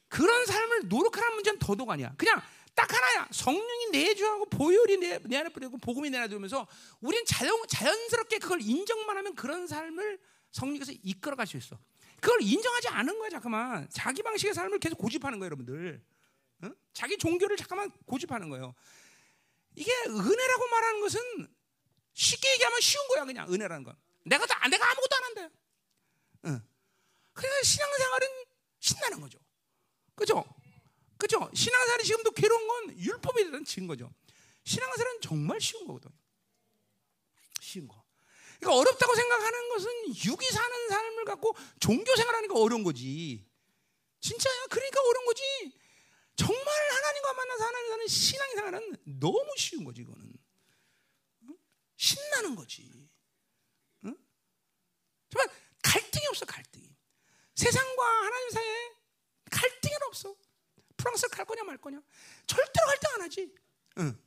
그런 삶을 노력하는 문제는 더더욱 아니야. 그냥 딱 하나야. 성령이 내주하고 보혈이 내, 내 안에 뿌리고 복음이 내 안에 들면서 우리는 자연, 자연스럽게 그걸 인정만 하면 그런 삶을 성령께서 이끌어 갈 수 있어. 그걸 인정하지 않은 거야, 잠깐만. 자기 방식의 삶을 계속 고집하는 거예요, 여러분들. 응? 자기 종교를 잠깐만 고집하는 거예요. 이게 은혜라고 말하는 것은 쉽게 얘기하면 쉬운 거야 그냥 은혜라는 건. 내가 다 내가 아무것도 안 한다. 응. 그러니까 신앙생활은 신나는 거죠. 그죠? 그죠? 신앙생활이 지금도 괴로운 건 율법에 대한 증거죠. 신앙생활은 정말 쉬운 거거든. 쉬운 거. 그러니까 어렵다고 생각하는 것은 육이 사는 삶을 갖고 종교 생활하는 게 어려운 거지. 진짜야. 그러니까 어려운 거지. 정말 하나님과 만나서 하나님 사는 신앙 생활은 너무 쉬운 거지 이거는. 신나는 거지. 응? 정말 갈등이 없어 갈등이. 세상과 하나님 사이에 갈등이 없어. 프랑스 갈 거냐 말 거냐. 절대로 갈등 안 하지. 응.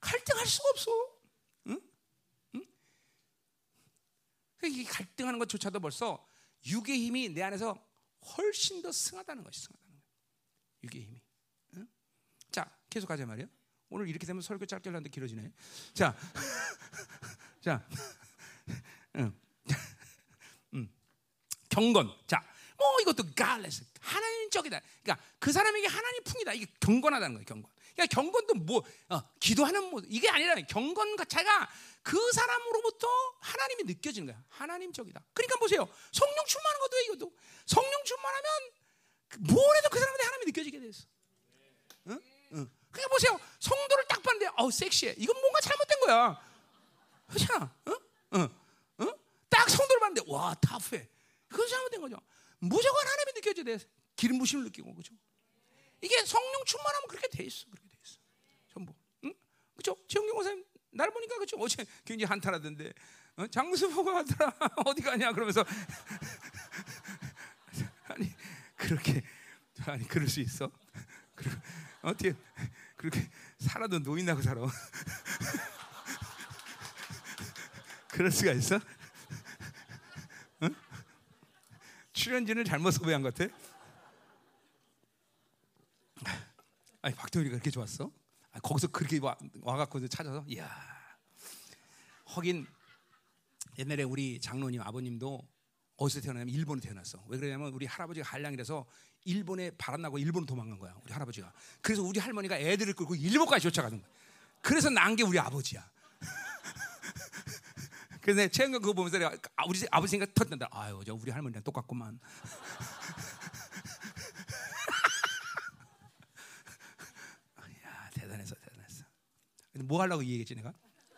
갈등할 수가 없어. 응? 응? 이 갈등하는 것조차도 벌써 육의 힘이 내 안에서 훨씬 더 승하다는 것이 승하다는 거야. 육의 힘이. 응? 자, 계속 가자 말이야. 오늘 이렇게 되면 설교 짧게 하는데 길어지네. 자, 자, 응. 음. 경건. 자, 뭐 이것도 갈레스 하나 님적이다. 그러니까 그 사람에게 하나님 풍이다. 이게 경건하다는 거예요. 경건. 그러니까 경건도 뭐 어, 기도하는 뭐 이게 아니라 경건 자체가 그 사람으로부터 하나님이 느껴지는 거야. 하나님적이다. 그러니까 보세요. 성령 충만한 것도 이것도 성령 충만하면 뭘 해도 그 사람한테 하나님이 느껴지게 됐어. 응? 응. 그러니까 보세요. 성도를 딱 봤는데 어우 섹시해. 이건 뭔가 잘못된 거야. 그렇잖아. 응? 응? 응? 딱 성도를 봤는데 와 타프해. 그건 잘못된 거죠. 무조건 하나님이 느껴져야 돼. 기름 부심을 느끼고 그죠? 이게 성령 충만하면 그렇게 돼 있어. 그렇게 돼 있어. 전부. 응? 그죠? 지영경 원사님 날 보니까 그죠? 어제 굉장히 한탄하던데. 어? 장수 보고 하더라. 어디 가냐 그러면서 아니 그렇게 아니 그럴 수 있어. 그리고 어떻게 그렇게 살아도 노인하고 살아. 그럴 수가 있어? 응? 출연진을 잘못 섭외한 것 같아. 아니 박정희가 그렇게 좋았어? 아, 거기서 그렇게 와, 와갖고 찾아서, 이야. 하긴 옛날에 우리 장로님 아버님도 어디서 태어나냐면 일본에 태어났어. 왜 그러냐면 우리 할아버지가 한량이라서 일본에 바람 나고 일본 도망간 거야. 우리 할아버지가. 그래서 우리 할머니가 애들을 끌고 일본까지 쫓아가는 거야. 그래서 난 게 우리 아버지야. 내가 최근 그거 보면서 내가 아, 우리 아버지 생각 터진다. 아유, 저 우리 할머니랑 똑같구만. 야, 대단했어, 대단했어. 뭐 하려고 이 얘기했지 내가?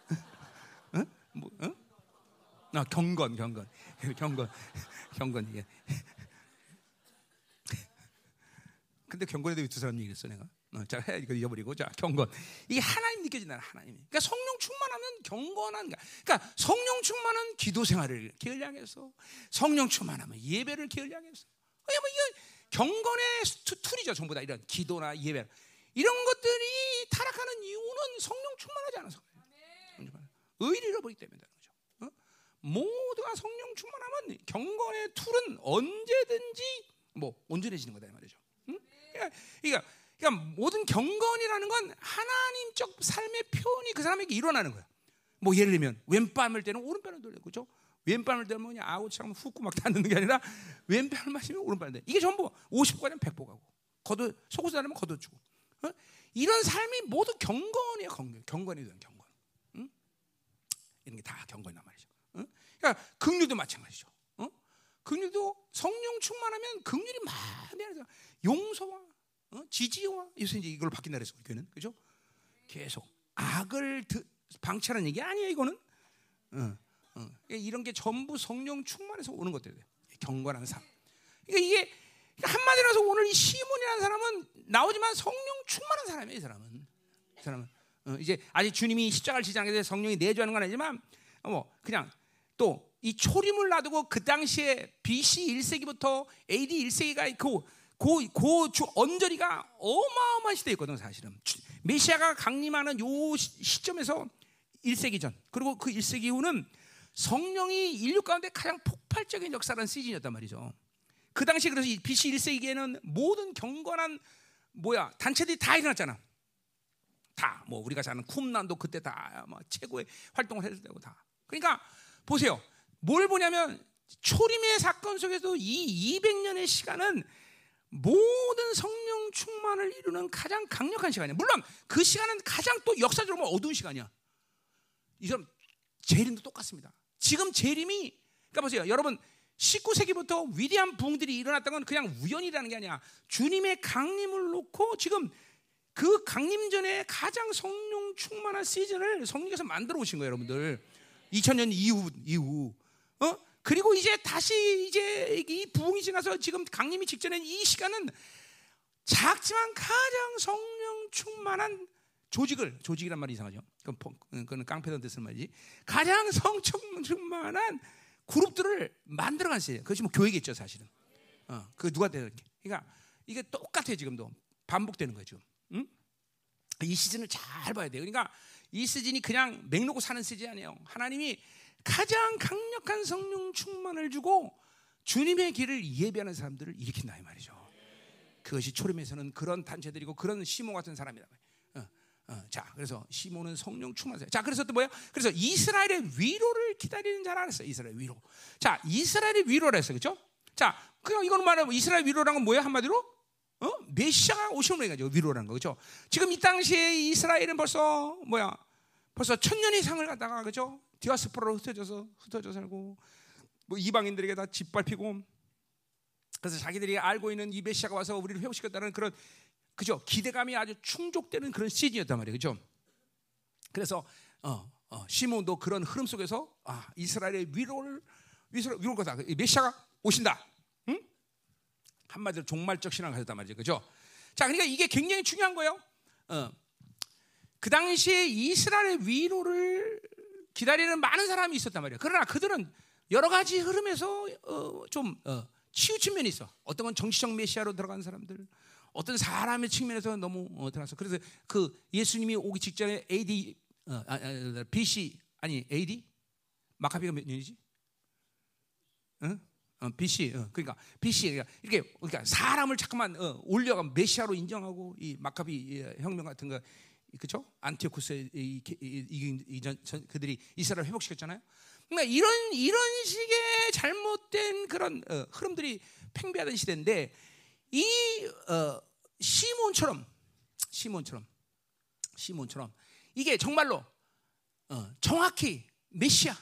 응? 뭐, 응? 아, 경건, 경건, 경건, 경건 이게. 근데 경건에도 왜두 사람 얘기했어 내가? 어, 자, 해 이거 잊어버리고 자 경건 이게 하나님 느껴진다 하나님. 그러니까 성령 충만하면 경건한 그러니까 성령 충만한 기도 생활을 게을리하겠어. 성령 충만하면 예배를. 그냥 뭐 이게 경건의 tool이죠 전부 다 이런 기도나 예배 이런 것들이 타락하는 이유는 성령 충만하지 않아서 그래요. 의를 잃어버리기 때문에 그죠. 어? 모두가 성령 충만하면 경건의 tool은 언제든지 뭐 온전해지는 거다 이 말이죠. 응? 그러니까, 그러니까 그러니까 모든 경건이라는 건 하나님적 삶의 표현이 그 사람에게 일어나는 거야. 뭐 예를 들면 왼뺨을 때는 오른뺨을 돌려 그죠? 왼뺨을 때면 그냥 아우처럼 훅고 막 닿는 게 아니라 왼뺨을 마시면 오른뺨을 대. 이게 전부 50보가면 100보 가고 걷어 속옷을 다면 걷어주고 어? 이런 삶이 모두 경건이야 경건 경건이 되는 경건. 응? 이런 게 다 경건이란 말이죠. 응? 그러니까 긍휼도 마찬가지죠. 어? 긍휼도 성령 충만하면 긍휼이 많이 용서와 어? 지지와 요새 이제 이걸 바뀐다 그랬어 교회는 그죠? 계속 악을 드, 방치하는 얘기 아니야 이거는. 어, 어. 이런 게 전부 성령 충만해서 오는 것들이에요. 경건한 삶. 그러니까 이게 한마디로 해서 오늘 이 시몬이라는 사람은 나오지만 성령 충만한 사람이에요. 이 사람은. 이 사람은 어, 이제 아직 주님이 십자가를 지지 않게 돼서 성령이 내주하는 건 아니지만 어, 뭐 그냥 또 이 초림을 놔두고 그 당시에 BC 1세기부터 AD 1세기가 그 고고주 언저리가 어마어마한 시대였거든 사실은 메시아가 강림하는 요 시 점에서 1세기 전 그리고 그 1세기 이후는 성령이 인류 가운데 가장 폭발적인 역사라는 시즌이었단 말이죠. 그 당시 그래서 BC 1세기에는 모든 경건한 뭐야 단체들이 다 일어났잖아. 다 뭐 우리가 사는 쿰난도 그때 다뭐 최고의 활동을 했을 때고 다. 그러니까 보세요. 뭘 보냐면 초림의 사건 속에서 이 200년의 시간은 모든 성령 충만을 이루는 가장 강력한 시간이야. 물론 그 시간은 가장 또 역사적으로 어두운 시간이야. 이 사람 재림도 똑같습니다. 지금 재림이 그러니까 보세요. 여러분 19세기부터 위대한 부흥들이 일어났던 건 그냥 우연이라는 게 아니야. 주님의 강림을 놓고 지금 그 강림 전에 가장 성령 충만한 시즌을 성령께서 만들어 오신 거예요, 여러분들. 2000년 이후 이후. 어? 그리고 이제 다시 이제 이 부흥이 지나서 지금 강림이 직전에 이 시간은 작지만 가장 성령 충만한 조직을 조직이란 말이 이상하죠. 그건, 그건 깡패던 뜻을 말이지. 가장 성령 충만한 그룹들을 만들어간 시예요. 그것이 뭐 교회겠죠, 사실은. 어, 그 누가 게. 그러니까 이게 똑같아요, 지금도 반복되는 거죠. 응? 이 시즌을 잘 봐야 돼요. 그러니까 이 시즌이 그냥 맹놓고 사는 시즌이 아니에요. 하나님이 가장 강력한 성령 충만을 주고 주님의 길을 예배하는 사람들을 일으킨다 이 말이죠. 그것이 초림에서는 그런 단체들이고 그런 시모 같은 사람이다. 어, 어, 자, 그래서 시모는 성령 충만세. 자, 그래서 또 뭐야? 그래서 이스라엘의 위로를 기다리는 자라 그랬어. 이스라엘 위로. 자, 이스라엘의 위로라 했어, 그렇죠? 자, 그냥 이거는 말하면 이스라엘 위로라는 건 뭐야 한마디로? 어? 메시아가 오시는 거죠. 위로라는 거 그렇죠? 지금 이 당시에 이스라엘은 벌써 뭐야? 벌써 천년 이상을 갖다가 그죠? 디아스포라로 흩어져서 흩어져 살고 뭐 이방인들에게 다 짓밟히고 그래서 자기들이 알고 있는 이 메시아가 와서 우리를 회복시켰다는 그런 그죠? 기대감이 아주 충족되는 그런 시즌이었단 말이에요. 그죠? 그래서 어, 어, 시몬도 그런 흐름 속에서 아, 이스라엘의 위로를 위로 위로 거다. 메시아가 오신다. 응? 한마디로 종말적 신앙을 가졌단 말이죠. 그죠? 자, 그러니까 이게 굉장히 중요한 거예요. 어. 그 당시에 이스라엘의 위로를 기다리는 많은 사람이 있었단 말이에요. 그러나 그들은 여러 가지 흐름에서 어, 좀 어, 치우친 면이 있어. 어떤 건 정치적 메시아로 들어간 사람들, 어떤 사람의 측면에서 너무 어, 들어가서 그래서 그 예수님이 오기 직전에 AD, 어, 아, 아, BC 아니 AD 마카비가 몇 년이지? 응? 어, BC, 어, 그러니까 BC 그러니까 이렇게 그러니까 사람을 잠깐만 어, 올려가 메시아로 인정하고 이 마카비 혁명 같은 거 그렇죠? 안티오쿠스 이전 그들이 이스라엘 회복시켰잖아요. 그러니까 이런 이런 식의 잘못된 그런 어, 흐름들이 팽배하던 시대인데 이 어, 시몬처럼 시몬처럼 시몬처럼 이게 정말로 어, 정확히 메시아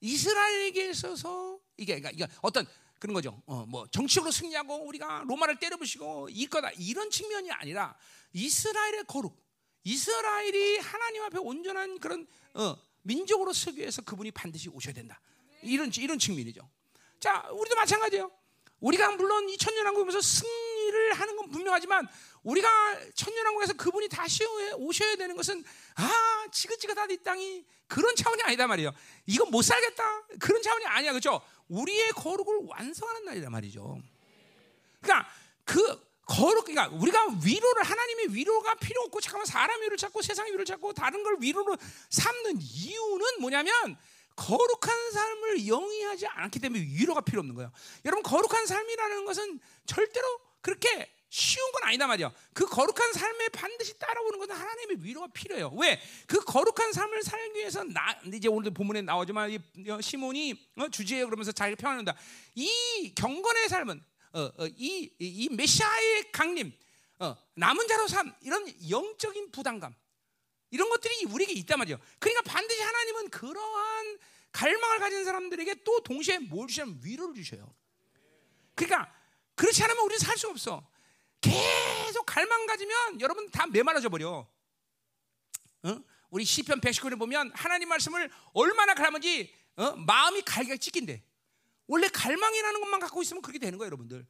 이스라엘에게 있어서 이게 그러니까, 그러니까 어떤 그런 거죠. 어, 뭐 정치적으로 승리하고 우리가 로마를 때려부시고 이거다 이런 측면이 아니라 이스라엘의 거룩, 이스라엘이 하나님 앞에 온전한 그런 어, 민족으로 서기 위해서 그분이 반드시 오셔야 된다. 이런 이런 측면이죠. 자, 우리도 마찬가지예요. 우리가 물론 이 천년왕국에서 승 리를 하는 건 분명하지만 우리가 천년왕국에서 그분이 다시 오셔야 되는 것은 아 지긋지긋하다 이 땅이 그런 차원이 아니다 말이에요. 이건 못 살겠다 그런 차원이 아니야 그렇죠? 우리의 거룩을 완성하는 날이란 말이죠. 그러니까 그 거룩 그러니까 우리가 위로를 하나님의 위로가 필요 없고 잠깐만 사람 위로를 찾고 세상의 위로를 찾고 다른 걸 위로로 삼는 이유는 뭐냐면 거룩한 삶을 영위하지 않기 때문에 위로가 필요 없는 거예요. 여러분 거룩한 삶이라는 것은 절대로 그렇게 쉬운 건 아니다 말이야. 그 거룩한 삶에 반드시 따라오는 것은 하나님의 위로가 필요해요. 왜? 그 거룩한 삶을 살기 위해서 나 이제 오늘 본문에 나오지만 이 시몬이 어, 주제에 그러면서 자기를 평안한다. 이 경건의 삶은 어, 어, 이, 이 메시아의 강림, 어, 남은 자로 삶 이런 영적인 부담감 이런 것들이 우리에게 있단 말이에요. 그러니까 반드시 하나님은 그러한 갈망을 가진 사람들에게 또 동시에 뭘 주시냐면 위로를 주셔요. 그러니까 그렇지 않으면 우리는 살 수 없어. 계속 갈망 가지면 여러분 다 메말라져 버려. 어? 우리 시편 119를 보면 하나님 말씀을 얼마나 갈망지 어? 마음이 갈기가 찢긴대. 원래 갈망이라는 것만 갖고 있으면 그렇게 되는 거예요, 여러분들.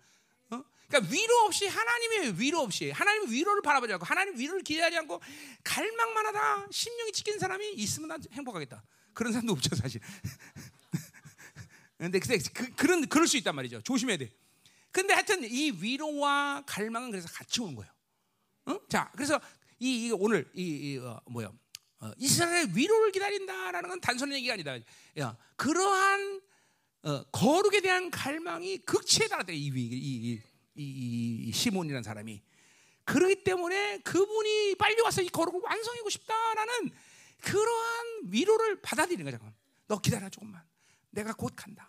어? 그러니까 위로 없이 하나님의 위로 없이 하나님 위로를 바라보지 않고 하나님 위로를 기대하지 않고 갈망만 하다 심령이 찢긴 사람이 있으면 난 행복하겠다. 그런 사람도 없죠, 사실. 근데 그, 그런 그럴 수 있단 말이죠. 조심해야 돼. 근데 하여튼 이 위로와 갈망은 그래서 같이 오는 거예요. 어? 자, 그래서 이, 이 오늘 이, 이 어, 뭐야? 어, 이스라엘 위로를 기다린다라는 건 단순한 얘기가 아니다. 야, 그러한 어, 거룩에 대한 갈망이 극치에 달았다. 이, 이, 이, 이, 이 시몬이라는 사람이 그러기 때문에 그분이 빨리 와서 이 거룩을 완성하고 싶다라는 그러한 위로를 받아들이는. 잠깐. 너 기다려 조금만. 내가 곧 간다.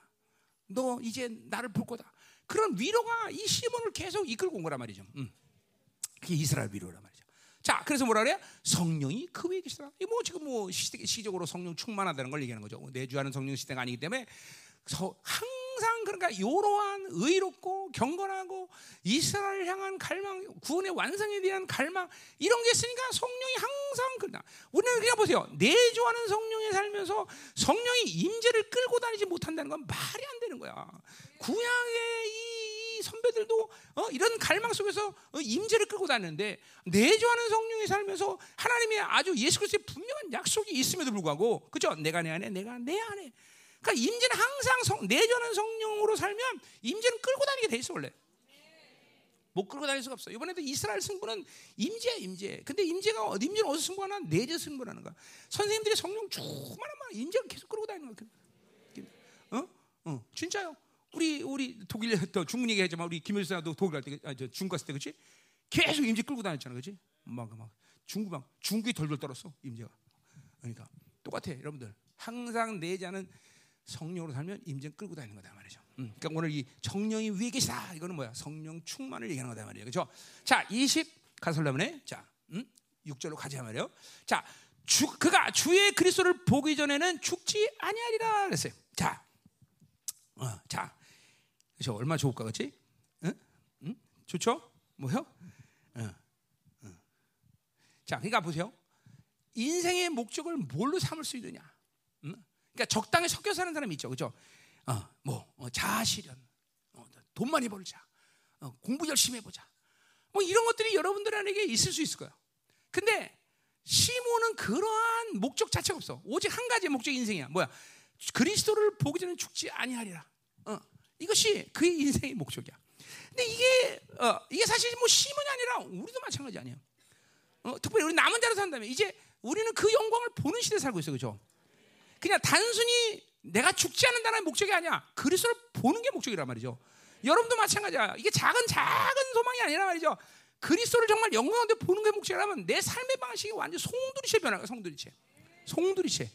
너 이제 나를 볼 거다. 그런 위로가 이 시몬을 계속 이끌고 온 거란 말이죠. 음. 그게 이스라엘 미로란 말이죠. 자, 그래서 뭐라 그래요? 성령이 그 위에 계시다. 이뭐 지금 뭐 시, 시적으로 성령 충만하다는 걸 얘기하는 거죠. 내주하는 성령 시대가 아니기 때문에 서, 항 상 그러니까 요로한 의롭고 경건하고 이스라엘 향한 갈망, 구원의 완성에 대한 갈망 이런 게 있으니까 성령이 항상 그러나 우리는 그냥 보세요. 내주하는 성령에 살면서 성령이 임재를 끌고 다니지 못한다는 건 말이 안 되는 거야. 구약의 이 선배들도 어, 이런 갈망 속에서 어, 임재를 끌고 다니는데 내주하는 성령이 살면서 하나님의 아주 예수 그리스도의 분명한 약속이 있음에도 불구하고 그죠? 내가 내 안에, 내가 내 안에. 그러니까 임재는 항상 성, 내주하는 성령으로 살면 임재는 끌고 다니게 돼 있어 원래. 못 끌고 다닐 수가 없어. 이번에도 이스라엘 승부는 임재, 임재. 근데 임재가 임재는 어디서 승부하나? 내재 승부하는 거야. 선생님들이 성령 말 임재를 계속 끌고 다니는 거야. 어? 어, 진짜요. 우리 우리 독일 또 중국 얘기하지만 우리 김일성도 독일 갈때 아, 저 중국 갔을 때 그렇지? 계속 임재 끌고 다녔잖아, 그렇지? 막막 중국 막 중국이 덜덜 떨었어 임재가. 그러니까 똑같아, 여러분들. 항상 내자는 성령으로 살면 임재 끌고 다니는 거다 말이죠. 음, 그러니까 오늘 이 성령이 위에 계시다. 이거는 뭐야? 성령 충만을 얘기하는 거다 말이에요. 그렇죠? 자, 20 가설라문에 자, 음? 6절로 가자 말이에요. 자, 주, 그가 주의 그리스도를 보기 전에는 죽지 아니하리라 그랬어요. 자, 어, 자, 그렇죠? 얼마 좋을까, 그렇지? 응? 응? 좋죠? 뭐요? 응. 응. 자, 그러니까 보세요. 인생의 목적을 뭘로 삼을 수 있느냐? 응? 그러니까 적당히 섞여 사는 사람이 있죠, 그렇죠? 어, 뭐 어, 자아실현, 어, 돈 많이 벌자, 어, 공부 열심히 해보자, 뭐 이런 것들이 여러분들에게 있을 수 있을 거예요. 근데 시몬은 그러한 목적 자체가 없어. 오직 한 가지 목적 인생이야. 뭐야? 그리스도를 보기 전에 죽지 아니하리라. 어, 이것이 그의 인생의 목적이야. 근데 이게 어, 이게 사실 뭐 시몬이 아니라 우리도 마찬가지 아니에요. 어, 특별히 우리 남은 자로 산다면 이제 우리는 그 영광을 보는 시대에 살고 있어, 그죠? 그냥 단순히 내가 죽지 않는다는 목적이 아니야. 그리스도를 보는 게 목적이란 말이죠. 여러분도 마찬가지야. 이게 작은 작은 소망이 아니라 말이죠. 그리스도를 정말 영광한데 보는 게 목적이라면 내 삶의 방식이 완전 송두리째 변화가 송두리째. 송두리째.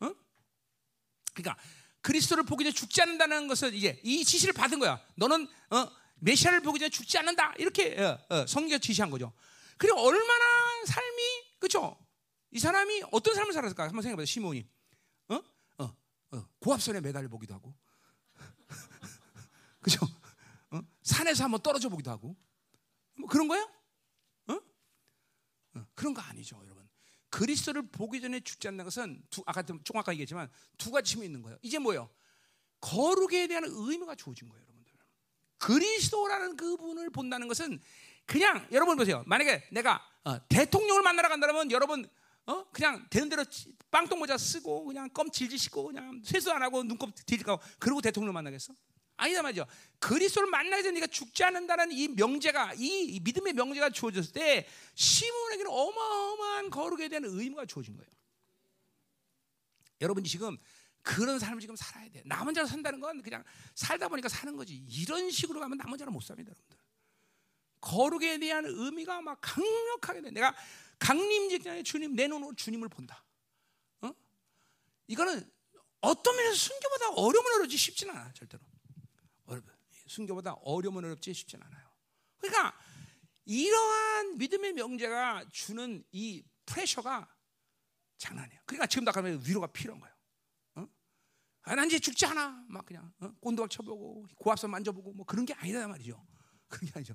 어? 그러니까 그리스도를 보기 전에 죽지 않는다는 것은 이제 이 지시를 받은 거야. 너는 어, 메시아를 보기 전에 죽지 않는다. 이렇게 어, 어, 성경 지시한 거죠. 그리고 얼마나 삶이 그렇죠? 이 사람이 어떤 삶을 살았을까? 한번 생각해 보세요. 시몬이 어? 어, 어, 고압선에 매달려 보기도 하고, 그죠? 어? 산에서 한번 떨어져 보기도 하고, 뭐 그런 거야? 어? 어, 그런 거 아니죠, 여러분. 그리스도를 보기 전에 죽지 않는 것은 두, 아까 조금 아까 얘기했지만 두 가지 힘이 있는 거예요. 이제 뭐요? 거룩에 대한 의무가 주어진 거예요, 여러분들. 그리스도라는 그분을 본다는 것은 그냥 여러분 보세요. 만약에 내가 어, 대통령을 만나러 간다면 여러분 어? 그냥 되는 대로 빵똥 모자 쓰고 그냥 껌 질질 씻고 그냥 세수 안 하고 눈곱 뒤집고 그러고 대통령 만나겠어? 아니다 말이죠. 그리스도를 전에 네가 죽지 않는다는 이 명제가 이 믿음의 명제가 주어졌을 때 시몬에게는 어마어마한 거룩에 대한 의무가 주어진 거예요. 여러분이 지금 그런 삶을 지금 살아야 돼. 남은 자로 산다는 건 그냥 살다 보니까 사는 거지. 이런 식으로 가면 남은 자로 못 삽니다, 여러분들. 거룩에 대한 의미가 막 강력하게 돼. 내가 강림 직전에 주님 내 눈으로 주님을 본다. 어? 이거는 어떤 면에서 순교보다 어려움은 어렵지 쉽진 않아 절대로. 순교보다 어려움은 어렵지 쉽진 않아요. 그러니까 이러한 믿음의 명제가 주는 이 프레셔가 장난이에요. 그러니까 지금 나 가면 위로가 필요한 거예요. 어? 아, 난 이제 죽지 않아. 막 그냥 어? 꼰도박 쳐보고 고압선 만져보고 뭐 그런 게 아니다 말이죠. 그런 게 아니죠.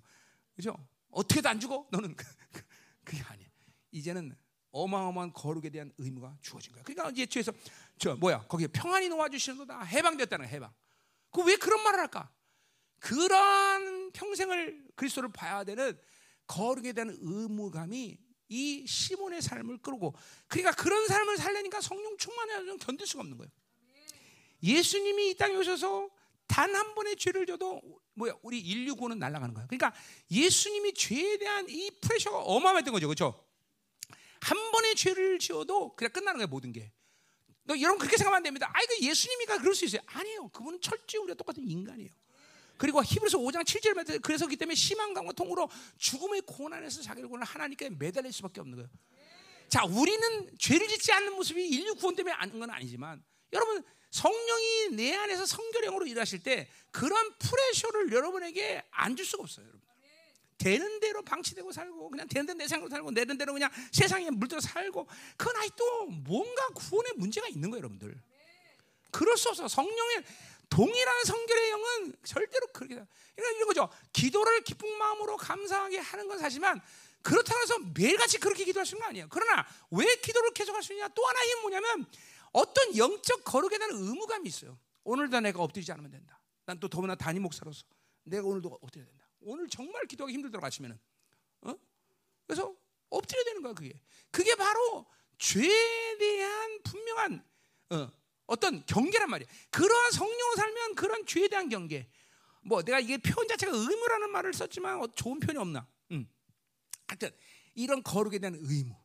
그죠? 어떻게도 안 죽어? 너는 그게 아니야. 이제는 어마어마한 거룩에 대한 의무가 주어진 거야. 그러니까 이제 뒤에서 저 뭐야 거기에 평안이 놓아주시는도다 해방됐다는 해방. 그 왜 그런 말을 할까? 그런 평생을 그리스도를 봐야 되는 거룩에 대한 의무감이 이 시몬의 삶을 끌고 그러니까 그런 삶을 살려니까 성령 충만해서 견딜 수가 없는 거예요. 예수님이 이 땅에 오셔서 단 한 번의 죄를 져도 뭐야 우리 인류 구원은 날아가는 거예요. 그러니까 예수님이 죄에 대한 이 프레셔가 어마어마했던 거죠, 그렇죠? 한 번의 죄를 지어도 그냥 끝나는 거예요 모든 게. 너 여러분 그렇게 생각하면 안 됩니다. 아이 그 예수님이가 그럴 수 있어요. 아니에요. 그분은 철저히 우리가 똑같은 인간이에요. 그리고 히브리서 5장 7절에 말해 그래서 그 때문에 희망감과 통으로 죽음의 고난에서 자기를 구원 하나님께 매달릴 수밖에 없는 거예요. 자, 우리는 죄를 짓지 않는 모습이 인류 구원 때문에 아는 건 아니지만 여러분 성령이 내 안에서 성결형으로 일하실 때 그런 프레셔를 여러분에게 안 줄 수가 없어요, 여러분. 되는 대로 방치되고 살고 그냥 되는 대로 내 생각으로 살고 내는 대로 그냥 세상에 물들어 살고 그건 아직도 뭔가 구원의 문제가 있는 거예요, 여러분들. 그럴 수 없어. 성령의 동일한 성결의 영은 절대로 그렇게 그러니까 이런 거죠. 기도를 기쁜 마음으로 감사하게 하는 건 사지만 그렇다고 해서 매일같이 그렇게 기도할 수 있는 거 아니에요. 그러나 왜 기도를 계속할 수 있냐? 또 하나의 뭐냐면 어떤 영적 거룩에 대한 의무감이 있어요. 오늘도 내가 엎드리지 않으면 된다. 난 또 더구나 단임 목사로서 내가 오늘도 엎드려야 된다. 오늘 정말 기도하기 힘들더라 아침에는. 어? 그래서 엎드려야 되는 거야 그게. 그게 바로 죄에 대한 분명한 어, 어떤 경계란 말이야. 그러한 성령으로 살면 그런 죄에 대한 경계. 뭐 내가 이게 표현 자체가 의무라는 말을 썼지만 어, 좋은 표현이 없나? 음. 하여튼 이런 거룩에 대한 의무,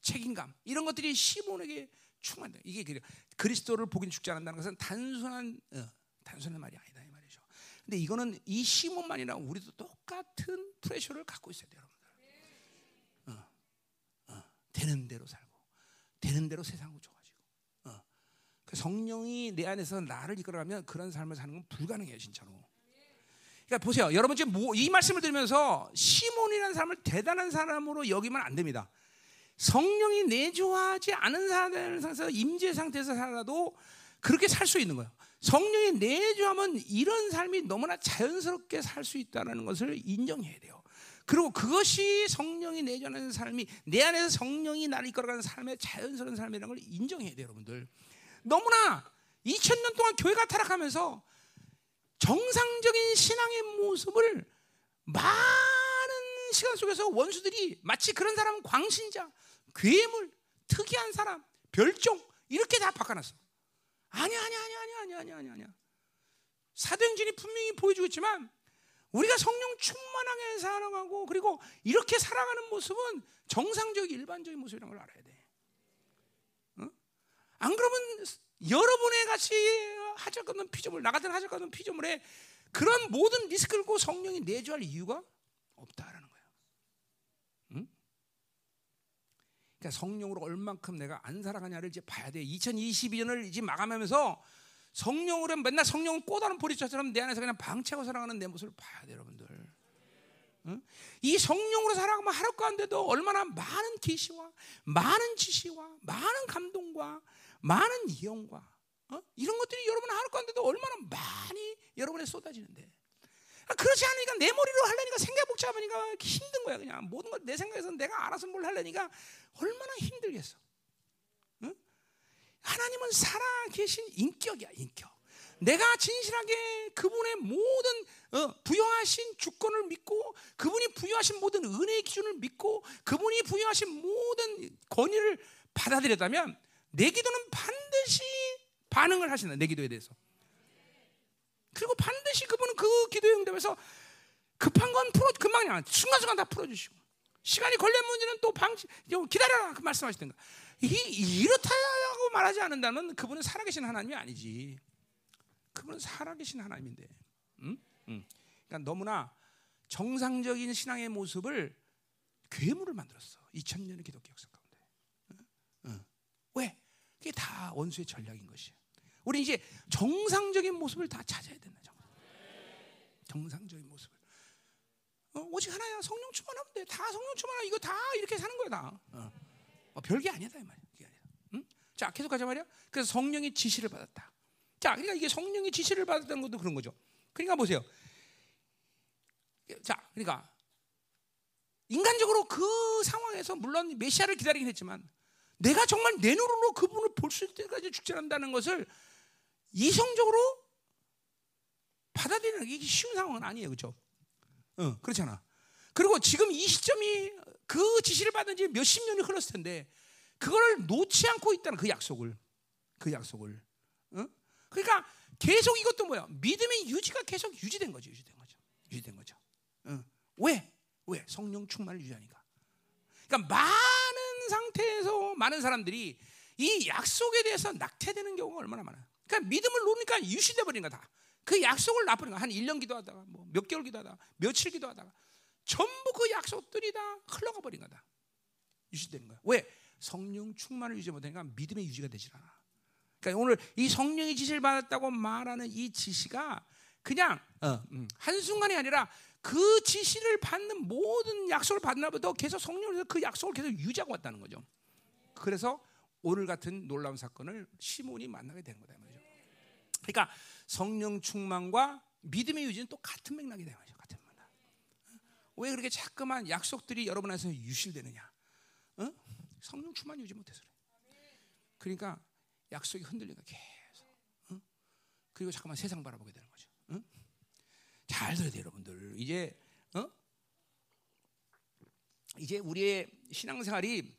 책임감 이런 것들이 시몬에게 충만다. 이게 그리스도를 복인 죽지 않는다는 것은 단순한 어, 단순한 말이 말이죠. 근데 이거는 이 시몬만이나 우리도 똑같은 프레셔를 갖고 있어야 돼요, 여러분들. 어, 어, 되는 대로 살고 되는 대로 세상을 줘가지고 어. 그 성령이 내 안에서 나를 이끌어가면 그런 삶을 사는 건 불가능해요, 진짜로. 그러니까 보세요, 여러분 지금 뭐, 이 말씀을 들으면서 시몬이라는 사람을 대단한 사람으로 여기면 안 됩니다. 성령이 내주하지 않은 상태에서 임재 상태에서 살아도 그렇게 살 수 있는 거예요. 성령이 내주하면 이런 삶이 너무나 자연스럽게 살 수 있다는 것을 인정해야 돼요. 그리고 그것이 성령이 내주하는 삶이 내 안에서 성령이 나를 이끌어가는 삶의 자연스러운 삶이라는 걸 인정해야 돼요, 여러분들. 너무나 2000년 동안 교회가 타락하면서 정상적인 신앙의 모습을 많은 시간 속에서 원수들이 마치 그런 사람 광신자, 괴물, 특이한 사람, 별종 이렇게 다 바꿔놨어. 아니야, 아니야, 아니야, 아니야, 아니야, 아니야, 아니야, 아니야. 사도행전이 분명히 보여주고 있지만 우리가 성령 충만하게 살아가고 그리고 이렇게 살아가는 모습은 정상적 일반적인 모습이라는 걸 알아야 돼. 어? 안 그러면 여러분의 같이 것 없는 피조물, 나 같은 것 없는 피조물에 그런 모든 리스크를 고 성령이 내주할 이유가 없다라는 거예요. 응? 그러니까 성령으로 얼만큼 내가 안 살아가냐를 이제 봐야 돼. 2022년을 이제 마감하면서 성령으로 맨날 성령을 꼬다는 보리처럼 내 안에서 그냥 방치하고 살아가는 내 모습을 봐야 돼, 여러분들. 응? 이 성령으로 살아가면 하루 가운데도 얼마나 많은 계시와 많은 지시와 많은 감동과 많은 이용과 어? 이런 것들이 여러분 하루 가운데도 얼마나 많이 여러분에 쏟아지는데 아, 그렇지 않으니까 내 머리로 하려니까 생각 복잡하니까 힘든 거야 그냥 모든 걸 내 생각에서 내가 알아서 뭘 하려니까 얼마나 힘들겠어 응? 하나님은 살아 계신 인격이야 인격 내가 진실하게 그분의 모든 어, 부여하신 주권을 믿고 그분이 부여하신 모든 은혜의 기준을 믿고 그분이 부여하신 모든 권위를 받아들였다면 내 기도는 반드시 반응을 하신다. 내 기도에 대해서. 그리고 반드시 그분은 그 기도에 응답해서 급한 건 풀어 금방 그냥 순간순간 다 풀어주시고 시간이 걸린 문제는 또 방치 기다려라 그 말씀하시던가 이 이렇다고 말하지 않는다면 그분은 살아계신 하나님이 아니지. 그분은 살아계신 하나님인데. 응? 응. 그러니까 너무나 정상적인 신앙의 모습을 괴물을 만들었어. 2000년의 기독교 역사 가운데. 응? 응. 왜? 그게 다 원수의 전략인 것이야. 우리 이제 정상적인 모습을 다 찾아야 된다. 정상적인 모습을. 어, 오직 하나야. 성령 충만하면 돼. 다 성령 충만하 이거 다 이렇게 사는 거야 다. 어. 어, 별게 아니다 이 말이야. 그게 아니라. 응? 자 계속 가자 말이야. 그래서 성령의 지시를 받았다. 자, 그러니까 이게 성령의 지시를 받았다는 것도 그런 거죠. 그러니까 보세요. 자, 그러니까 인간적으로 그 상황에서 물론 메시아를 기다리긴 했지만 내가 정말 내 눈으로 그분을 볼 수 있을 때까지 죽지 않는다는 것을 이성적으로 받아들이는 게 쉬운 상황은 아니에요. 그렇죠? 어, 그렇잖아. 그리고 지금 이 시점이 그 지시를 받은 지 몇십 년이 흘렀을 텐데 그걸 놓지 않고 있다는 그 약속을 그 약속을 어? 그러니까 계속 이것도 뭐야 믿음의 유지가 계속 유지된 거죠 유지된 거죠 유지된 거죠 어. 왜? 왜? 성령 충만을 유지하니까 그러니까 많은 상태에서 많은 사람들이 이 약속에 대해서 낙태되는 경우가 얼마나 많아 그러니까 믿음을 놓으니까 유시돼 버린 거다 그 약속을 나쁘는 거한 1년 기도하다가 뭐 몇 개월 기도하다가 며칠 기도하다가 전부 그 약속들이 다 흘러가 버린 거다. 유지되는 거야. 왜? 성령 충만을 유지 못하니까 믿음의 유지가 되질 않아. 그러니까 오늘 이 성령의 지시를 받았다고 말하는 이 지시가 그냥 어, 음, 한 순간이 아니라 그 지시를 받는 모든 약속을 받나보다 계속 성령으로서 그 약속을 계속 유지하고 왔다는 거죠. 그래서 오늘 같은 놀라운 사건을 시몬이 만나게 된 거다 말이죠. 그러니까 성령 충만과 믿음의 유지는 또 같은 맥락이 되는 거죠. 같은 맥락. 왜 그렇게 자꾸만 약속들이 여러분 안에서 유실되느냐? 어? 성령 충만 유지 못해서 그래. 그러니까 약속이 흔들리는 계속. 어? 그리고 잠깐만 세상 바라보게 되는 거죠. 어? 잘 들어야 돼요, 여러분들. 이제 어? 이제 우리의 신앙생활이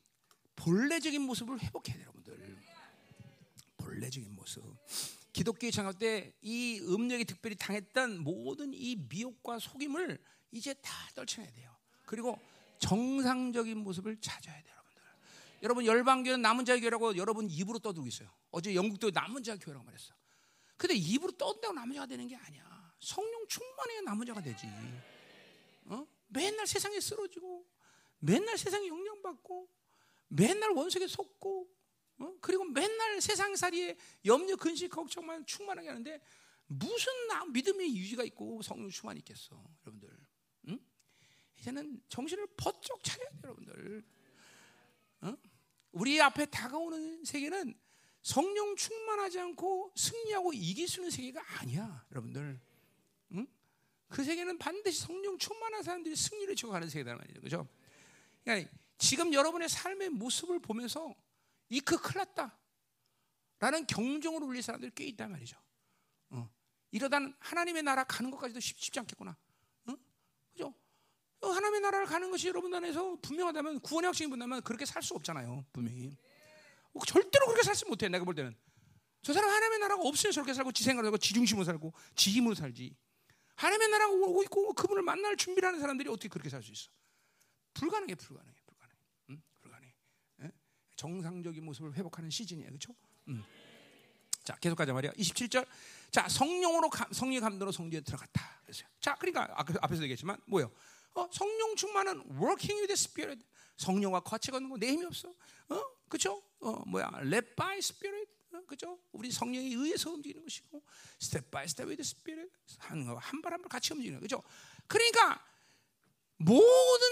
본래적인 모습을 회복해야 돼요, 여러분들. 본래적인 모습. 기독교의 장합 때이 음력이 특별히 당했던 모든 이 미혹과 속임을 이제 다 떨쳐내야 돼요. 그리고 정상적인 모습을 찾아야 돼요, 여러분들. 여러분 열방교는 남은 자의 교회라고 여러분 입으로 떠들고 있어요. 어제 영국도 남은 자의 교회라고 말했어. 근데 입으로 떠든다고 남은 자가 되는 게 아니야. 성령 충만해야 남은 자가 되지. 어? 맨날 세상에 쓰러지고, 맨날 세상에 영향받고, 맨날 원석에 속고, 어? 그리고 맨날 세상살이에 염려, 근심, 걱정만 충만하게 하는데 무슨 나 믿음의 유지가 있고 성령 충만이 있겠어, 여러분들. 응? 이제는 정신을 번쩍 차려야 돼, 여러분들. 어? 우리 앞에 다가오는 세계는 성령 충만하지 않고 승리하고 이길 수 있는 세계가 아니야, 여러분들. 응? 그 세계는 반드시 성령 충만한 사람들이 승리를 치고 가는 세계다 말이죠, 그렇죠? 그러니까 지금 여러분의 삶의 모습을 보면서 이크 그 큰일 났다. 라는 경종을 울릴 사람들이 꽤 있단 말이죠. 어. 이러다 하나님의 나라 가는 것까지도 쉽 지 않겠구나. 어? 그죠? 어, 하나님의 나라를 가는 것이 여러분 안에서 분명하다면 구원의 확신이 본다면 그렇게 살 수 없잖아요. 분명히. 어, 절대로 그렇게 살지 못해. 내가 볼 때는. 저 사람 하나님의 나라가 없으면 저렇게 살고 지 생각을 하고 지 중심으로 살고 지 힘으로 살지. 하나님의 나라가 오고 있고 그분을 만날 준비를 하는 사람들이 어떻게 그렇게 살 수 있어? 불가능해, 불가능해. 정상적인 모습을 회복하는 시즌이에요. 그렇죠? 음. 자, 계속 가자 말이야. 27절. 자, 성령으로 감, 성령 감도로 성전에 들어갔다. 그랬어요. 자, 그러니까 앞에서 얘기했지만 뭐예요? 어, 성령 충만은 working with the spirit. 성령과 같이 걷는 거 내 힘이 없어. 어? 그렇죠? 어, 뭐야? led by spirit. 어, 그죠? 우리 성령에 의해서 움직이는 것이고 step by step with the spirit 한발 한 발 같이 움직이는 거죠. 그러니까 모든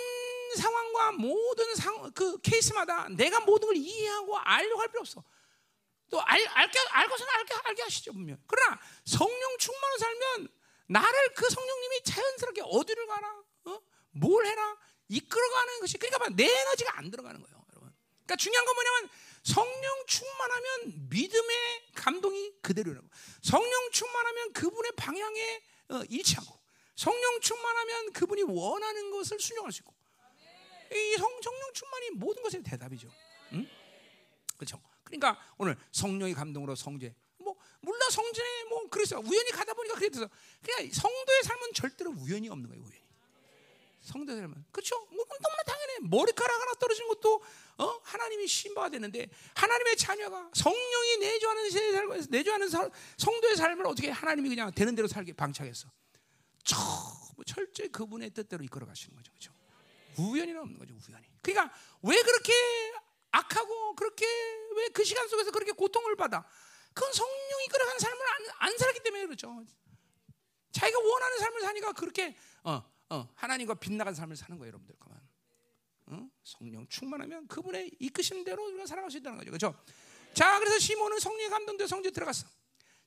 상황과 모든 상, 그 케이스마다 내가 모든 걸 이해하고 알려고 할 필요 없어. 또 알, 알게, 알고서는 알게, 알게 하시죠, 분명. 그러나 성령 충만을 살면 나를 그 성령님이 자연스럽게 어디를 가라, 어? 뭘 해라, 이끌어가는 것이, 그러니까 내 에너지가 안 들어가는 거예요, 여러분. 그러니까 중요한 건 뭐냐면 성령 충만하면 믿음의 감동이 그대로라고. 성령 충만하면 그분의 방향에 어, 일치하고, 성령 충만하면 그분이 원하는 것을 순종할 수 있고, 이 성, 성령 충만이 모든 것의 대답이죠. 응? 그렇죠. 그러니까 오늘 성령의 감동으로 성제. 뭐 물론 성전에 뭐 그래서 우연히 가다 보니까 그래서 그냥 성도의 삶은 절대로 우연이 없는 거예요. 우연히. 성도의 삶은 그렇죠. 뭐 너무나 당연해. 머리카락 하나 떨어진 것도 어? 하나님이 신바가 되는데 하나님의 자녀가 성령이 내주하는 살고 내주하는 살, 성도의 삶을 어떻게 하나님이 그냥 되는 대로 살게 방치하겠어. 철저히 그분의 뜻대로 이끌어 가시는 거죠. 그렇죠? 우연이는 없는 거죠. 우연이. 그러니까 왜 그렇게 악하고 그렇게 왜 그 시간 속에서 그렇게 고통을 받아? 그건 성령이 끌어간 삶을 안, 안 살았기 때문에 그렇죠. 자기가 원하는 삶을 사니까 그렇게 어, 어, 하나님과 빗나간 삶을 사는 거예요, 여러분들. 그만. 어? 성령 충만하면 그분의 이끄신 대로 우리가 살아갈 수 있다는 거죠. 그렇죠? 자, 그래서 시몬은 성령의 감동대 성지에 들어갔어.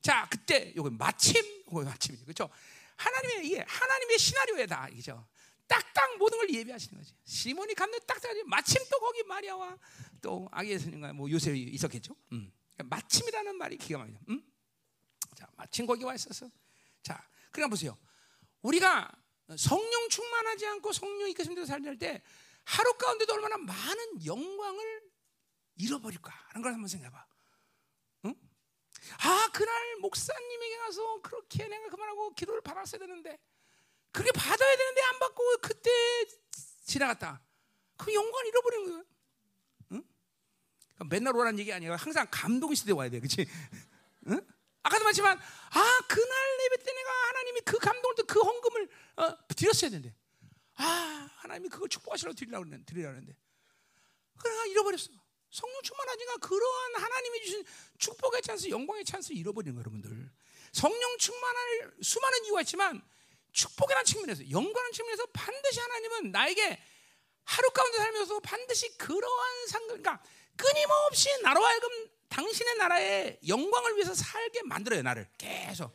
자, 그때 요거 마침, 요거 마침이죠. 그렇죠? 하나님의 이게 하나님의 시나리오에다, 그죠? 딱딱 모든 걸 예비하시는 거지. 시몬이 갔는 딱딱하지. 마침 또 거기 마리아와 또 아기 예수님과 뭐 요셉이 있었겠죠. 음. 그러니까 마침이라는 말이 기가 막히죠. 음? 자, 마침 거기 와 있었어. 자, 그러니까 보세요. 우리가 성령 충만하지 않고 성령 이끄심대로 살릴 때 하루 가운데도 얼마나 많은 영광을 잃어버릴까 하는 걸 한번 생각해봐. 응? 아 그날 목사님에게 가서 그렇게 내가 그만하고 기도를 받았어야 되는데 그게 받아야 되는데 안 받고 그때 지나갔다. 그 영광 잃어버리는 거예요. 응? 그러니까 맨날 오라는 얘기 아니라 항상 감동 있을 때 와야 돼. 그치? 응? 아까도 말했지만, 아, 그날 예배 때 내가 하나님이 그 감동을 그 헌금을 어, 드렸어야 되는데. 아, 하나님이 그걸 축복하시라고 드리라고 했는데, 드리라고 했는데. 그러나 잃어버렸어. 성령 충만하지가 그러한 하나님이 주신 축복의 찬스, 영광의 찬스 잃어버리는 거예요, 여러분들. 성령 충만할 수많은 이유가 있지만 축복이라는 측면에서 영광하는 측면에서 반드시 하나님은 나에게 하루 가운데 살면서 반드시 그러한 상급, 그러니까 끊임없이 나로 하여금 당신의 나라의 영광을 위해서 살게 만들어요 나를 계속.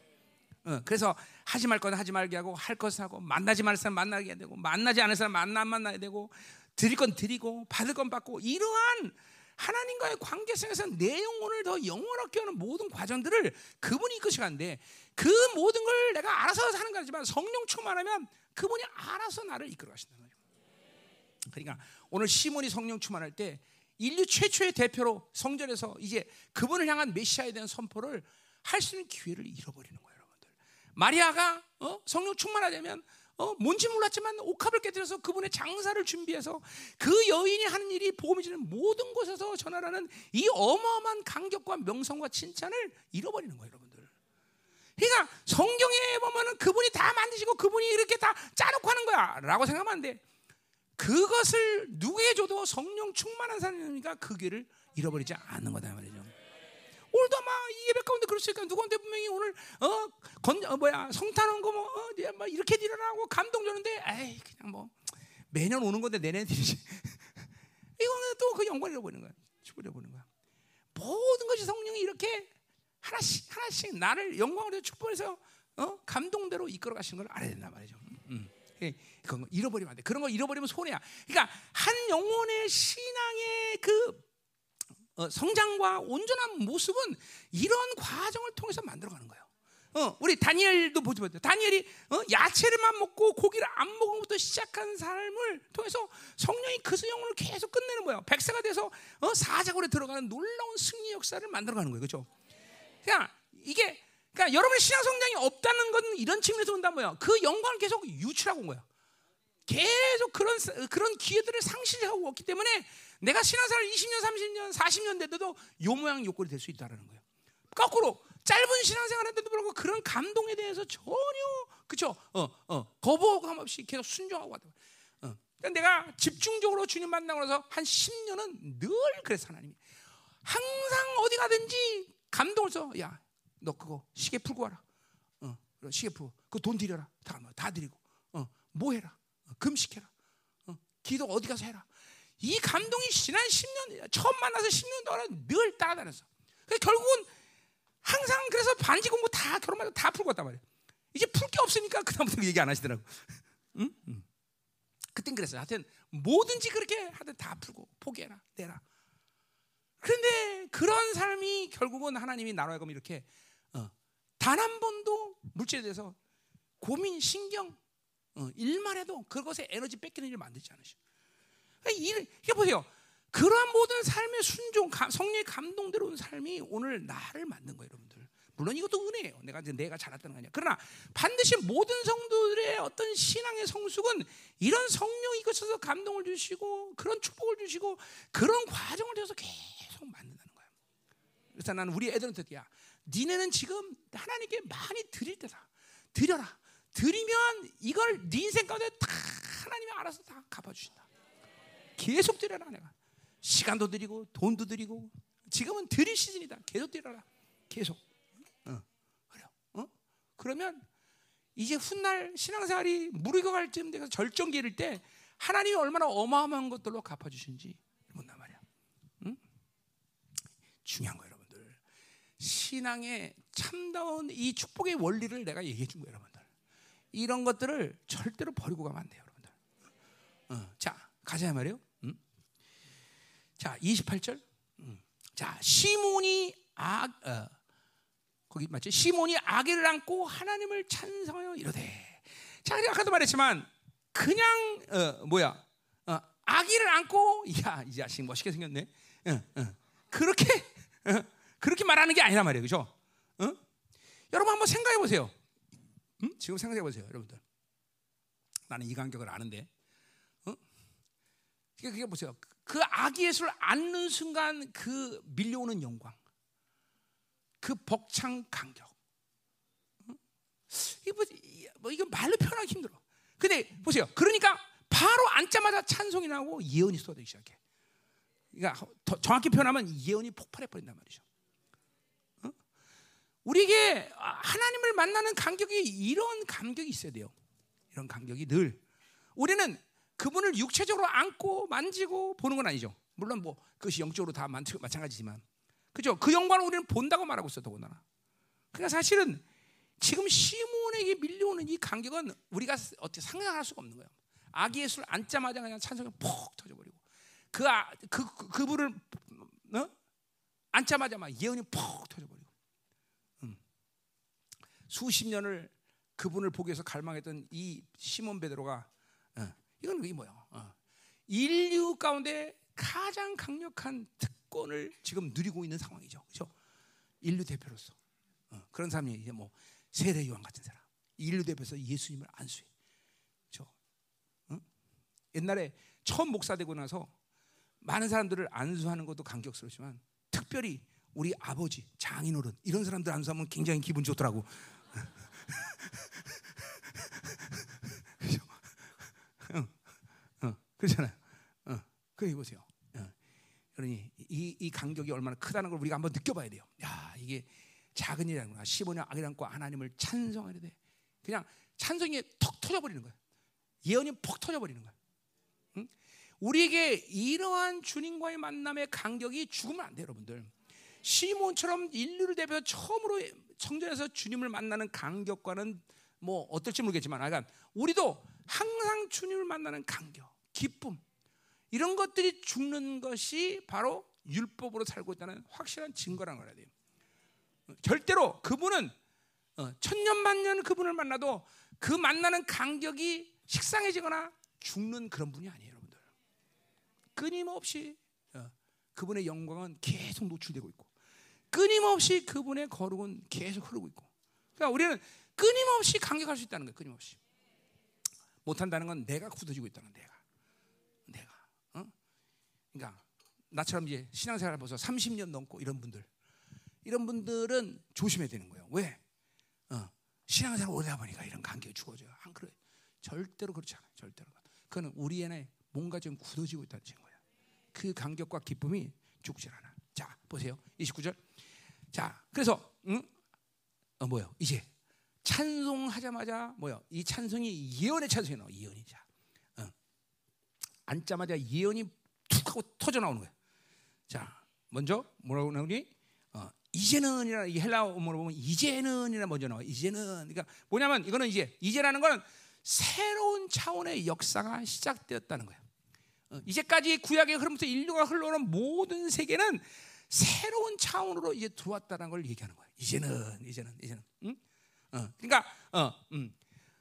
어, 그래서 하지 말 건 하지 말게 하고 할 것을 하고 만나지 말 사람 만나게 되고 만나지 않을 사람 만나 안 만나야 되고 드릴 건 드리고 받을 건 받고 이러한 하나님과의 관계성에서 내 영혼을 더 영원하게 하는 모든 과정들을 그분이 이끄시는데 그 모든 걸 내가 알아서 사는 거지만 성령 충만하면 그분이 알아서 나를 이끌어 가신다는 거예요. 그러니까 오늘 시몬이 성령 충만할 때 인류 최초의 대표로 성전에서 이제 그분을 향한 메시아에 대한 선포를 할 수 있는 기회를 잃어버리는 거예요, 여러분들. 마리아가 어? 성령 충만하려면 어, 뭔지 몰랐지만 옥합을 깨뜨려서 그분의 장사를 준비해서 그 여인이 하는 일이 복음이 지는 모든 곳에서 전하라는 이 어마어마한 간격과 명성과 칭찬을 잃어버리는 거예요, 여러분들. 그러니까 성경에 보면은 그분이 다 만드시고 그분이 이렇게 다 짜놓고 하는 거야라고 생각하면 안 돼. 그것을 누구에 줘도 성령 충만한 사람이니까 그 길을 잃어버리지 않는 거다 말이죠. 아마 이 예배 가운데 그렇으니까 누구한테 분명히 오늘 어 건 어, 뭐야 성탄한 거뭐 어, 뭐 이렇게 드리라고 감동 줬는데 에이 그냥 뭐 매년 오는 건데 내내 드리지 이거는 또 그 영광 잃어버리는 거야 축복잃어버리는 거야 모든 것이 성령이 이렇게 하나씩 하나씩 나를 영광으로 축복해서 어 감동대로 이끌어 가시는 걸 알아야 된단 말이죠. 음. 예, 그건 잃어버리면 안 돼. 그런 거 잃어버리면 손해야. 그러니까 한 영혼의 신앙의 그 어, 성장과 온전한 모습은 이런 과정을 통해서 만들어가는 거예요. 어, 우리 다니엘도 보지 못해. 다니엘이 어, 야채를만 먹고 고기를 안 먹음부터 시작한 삶을 통해서 성령이 그 영혼을 계속 끝내는 거예요. 백세가 돼서 어, 사자굴에 들어가는 놀라운 승리 역사를 만들어가는 거예요. 그렇죠? 그러니까 이게 그러니까 여러분의 신앙 성장이 없다는 건 이런 측면에서 본다 뭐야. 그 영광을 계속 유출하고 온 거야. 계속 그런 그런 기회들을 상실하고 왔기 때문에 내가 신앙생활 20년, 30년, 40년 돼도 요 모양 요꼴이 될 수 있다라는 거예요. 거꾸로 짧은 신앙생활한데도 불구하고 그런 감동에 대해서 전혀 그쵸? 어, 어, 거부감 없이 계속 순종하고 왔다. 어. 내가 집중적으로 주님 만나고 나서 한 10년은 늘 그래서 하나님이 항상 어디 가든지 감동을 써. 야, 너 그거 시계 풀고 와라. 어, 시계 풀고 그 돈 드려라. 다, 뭐, 다 드리고. 어, 뭐 해라. 어, 금식해라. 어, 기도 어디 가서 해라. 이 감동이 지난 10년 처음 만나서 10년 동안 늘 따라다녔어. 그래서 결국은 항상 그래서 반지 공부 다 결혼하고 다 풀고 왔단 말이야. 이제 풀 게 없으니까 그다음부터 얘기 안 하시더라고. 응? 응. 그땐 그랬어요. 하여튼 뭐든지 그렇게 하든 다 풀고 포기해라, 내라. 그런데 그런 삶이 결국은 하나님이 나라에 가면 이렇게 어, 단한 번도 물질에 대해서 고민, 신경, 어, 일만 해도 그것에 에너지 뺏기는 일을 만들지 않으셔. 그러니까 이게 보세요. 그러한 모든 삶의 순종, 성령의 감동대로 온 삶이 오늘 나를 만든 거예요, 여러분들. 물론 이것도 은혜예요. 내가 이제 내가 잘했다는 거 아니야. 그러나 반드시 모든 성도들의 어떤 신앙의 성숙은 이런 성령이 거쳐서 감동을 주시고 그런 축복을 주시고 그런 과정을 통해서 계속 만든다는 거야. 그래서 나는 우리 애들한테 야, 니네는 지금 하나님께 많이 드릴 때다. 드려라. 드리면 이걸 네 인생 가운데 다 하나님이 알아서 다 갚아주신다. 계속 드려라 내가. 시간도 드리고 돈도 드리고 지금은 드릴 시즌이다. 계속 드려라. 계속. 어. 그래. 어? 그러면 이제 훗날 신앙생활이 무르익어갈 쯤 돼서 절정기 이를 때 하나님이 얼마나 어마어마한 것들로 갚아주신지 본단 말이야. 응? 중요한 거예요, 여러분들. 신앙의 참다운 이 축복의 원리를 내가 얘기해 준 거예요, 여러분들. 이런 것들을 절대로 버리고 가면 안 돼요, 여러분들. 어, 자, 가자 말이에요. 자, 28절. 음. 자, 시몬이 악 어, 거기 맞지? 시몬이 아기를 안고 하나님을 찬성하여 이러되. 자, 아까도 말했지만 그냥 어, 뭐야? 어, 아기를 안고 야, 이 자식 멋있게 생겼네. 어, 어. 그렇게 어, 그렇게 말하는 게 아니란 말이에요. 그죠? 여러분 한번 생각해 보세요. 음? 지금 생각해 보세요, 여러분들. 나는 이 간격을 아는데. 어? 그게 보세요. 그 아기 예수를 안는 순간 그 밀려오는 영광, 그 벅찬 간격. 이거 뭐, 뭐 이거 말로 표현하기 힘들어. 근데 보세요. 그러니까 바로 앉자마자 찬송이 나오고 예언이 쏟아지기 시작해. 그러니까 정확히 표현하면 예언이 폭발해 버린단 말이죠. 우리에게 하나님을 만나는 감격이 이런 감격이 있어야 돼요. 이런 감격이 늘 우리는 그분을 육체적으로 안고 만지고 보는 건 아니죠. 물론 뭐 그것이 영적으로 다 마찬가지지만 그죠? 그 영광을 우리는 본다고 말하고 있어 더군다나. 그러니까 사실은 지금 시몬에게 밀려오는 이 간격은 우리가 어떻게 상상할 수가 없는 거예요. 아기 예수를 앉자마자 그냥 찬성이 폭 터져버리고 그, 아, 그, 그 그분을 어? 앉자마자 막 예언이 폭 터져버리고 음. 수십 년을 그분을 보기 위해서 갈망했던 이 시몬 베드로가 어. 이건 이게 뭐야? 어. 인류 가운데 가장 강력한 특권을 지금 누리고 있는 상황이죠. 그렇죠? 인류 대표로서 어, 그런 사람이 이제 뭐 세례 요한 같은 사람, 인류 대표에서 예수님을 안수해. 그렇죠? 어? 옛날에 처음 목사 되고 나서 많은 사람들을 안수하는 것도 감격스럽지만 특별히 우리 아버지, 장인어른 이런 사람들 안수하면 굉장히 기분 좋더라고. 그죠? 어, 어, 그렇잖아요. 어, 그래 보세요. 그러니 이, 이 간격이 얼마나 크다는 걸 우리가 한번 느껴봐야 돼요. 야 이게 작은 일이라는구나. 15년 악을 안고 하나님을 찬송해야 돼. 그냥 찬송이 턱 터져버리는 거야. 예언이 퍽 터져버리는 거야. 응? 우리에게 이러한 주님과의 만남의 간격이 죽으면 안 돼요, 여러분들. 시몬처럼 인류를 대표해 처음으로 성전에서 주님을 만나는 간격과는 뭐 어떨지 모르겠지만, 그러니까 우리도 항상 주님을 만나는 간격, 기쁨, 이런 것들이 죽는 것이 바로 율법으로 살고 있다는 확실한 증거라는 거야 돼요. 절대로 그분은 어, 천년 만년 그분을 만나도 그 만나는 간격이 식상해지거나 죽는 그런 분이 아니에요, 여러분들. 끊임없이 어, 그분의 영광은 계속 노출되고 있고, 끊임없이 그분의 거룩은 계속 흐르고 있고. 그러니까 우리는 끊임없이 감격할 수 있다는 거예요, 끊임없이. 못한다는 건 내가 굳어지고 있다는 내가. 그러니까 나처럼 이제 신앙생활을 벌써 30년 넘고 이런 분들 이런 분들은 조심해야 되는 거예요. 왜? 어, 신앙생활 오래 보니까 이런 관계가 죽어져요. 안 그래? 절대로 그렇지 않아요. 절대로. 그거는 우리 안에 뭔가 좀 굳어지고 있다는 증거예요. 그 간격과 기쁨이 죽질 않아. 자, 보세요. 29절. 자, 그래서 응? 어 뭐요? 이제 찬송하자마자 뭐요? 이 찬송이 예언의 찬송이 나와. 예언이자. 어. 앉자마자 예언이 툭 하고 터져 나오는 거예요. 자, 먼저 뭐라고 나오니? 어, 이제는이라 이 헬라어로 보면 이제는이라 먼저 나와. 이제는 그러니까 뭐냐면 이거는 이제 이제라는 거는 새로운 차원의 역사가 시작되었다는 거예요. 어, 이제까지 구약의 흐름부터 인류가 흘러오는 모든 세계는 새로운 차원으로 이제 들어왔다는 걸 얘기하는 거예요. 이제는 이제는 이제는. 응? 어, 그러니까 어, 음,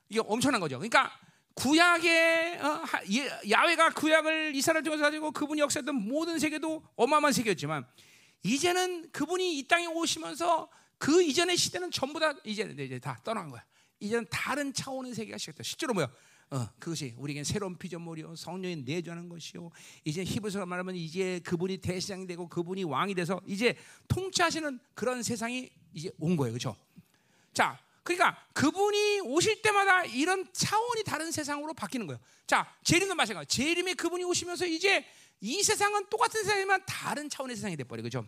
이게 엄청난 거죠. 그러니까 구약의 어, 야훼가 구약을 이스라엘 통해서 가지고 그분이 역사했던 모든 세계도 어마어마한 세계였지만 이제는 그분이 이 땅에 오시면서 그 이전의 시대는 전부 다 이제 이제 다 떠난 거야. 이제는 다른 차원의 세계가 시작됐다. 실제로 뭐야? 어, 그것이 우리에게 새로운 피조물이요 성령이 내주하는 것이요 이제 히브리서 말하면 이제 그분이 대시장이 되고 그분이 왕이 돼서 이제 통치하시는 그런 세상이 이제 온 거예요, 그렇죠? 자, 그러니까 그분이 오실 때마다 이런 차원이 다른 세상으로 바뀌는 거예요. 자, 재림도 마찬가지. 재림에 그분이 오시면서 이제 이 세상은 똑같은 세상이지만 다른 차원의 세상이 돼버려, 그죠?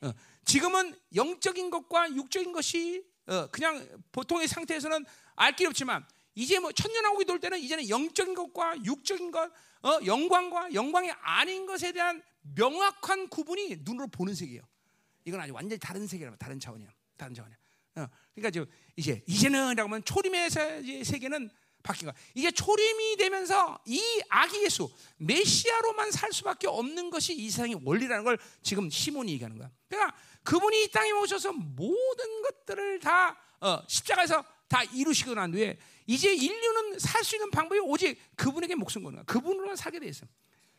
어, 지금은 영적인 것과 육적인 것이 어, 그냥 보통의 상태에서는 알 길 없지만 이제 뭐 천년왕국이 돌 때는 이제는 영적인 것과 육적인 것, 어, 영광과 영광이 아닌 것에 대한 명확한 구분이 눈으로 보는 세계예요. 이건 아주 완전히 다른 세계라 다른 차원이야, 다른 차원이야. 어, 그러니까 저 이제 이제는라고 하면 초림의 세계는 바뀐 거야. 이제 초림이 되면서 이 아기 예수 메시아로만 살 수밖에 없는 것이 이 세상의 원리라는 걸 지금 시몬이 얘기하는 거야. 그러니까 그분이 이 땅에 오셔서 모든 것들을 다 어, 십자가에서 다 이루시고 난 뒤에 이제 인류는 살 수 있는 방법이 오직 그분에게 목숨 거는 거야. 그분으로만 살게 돼 있어.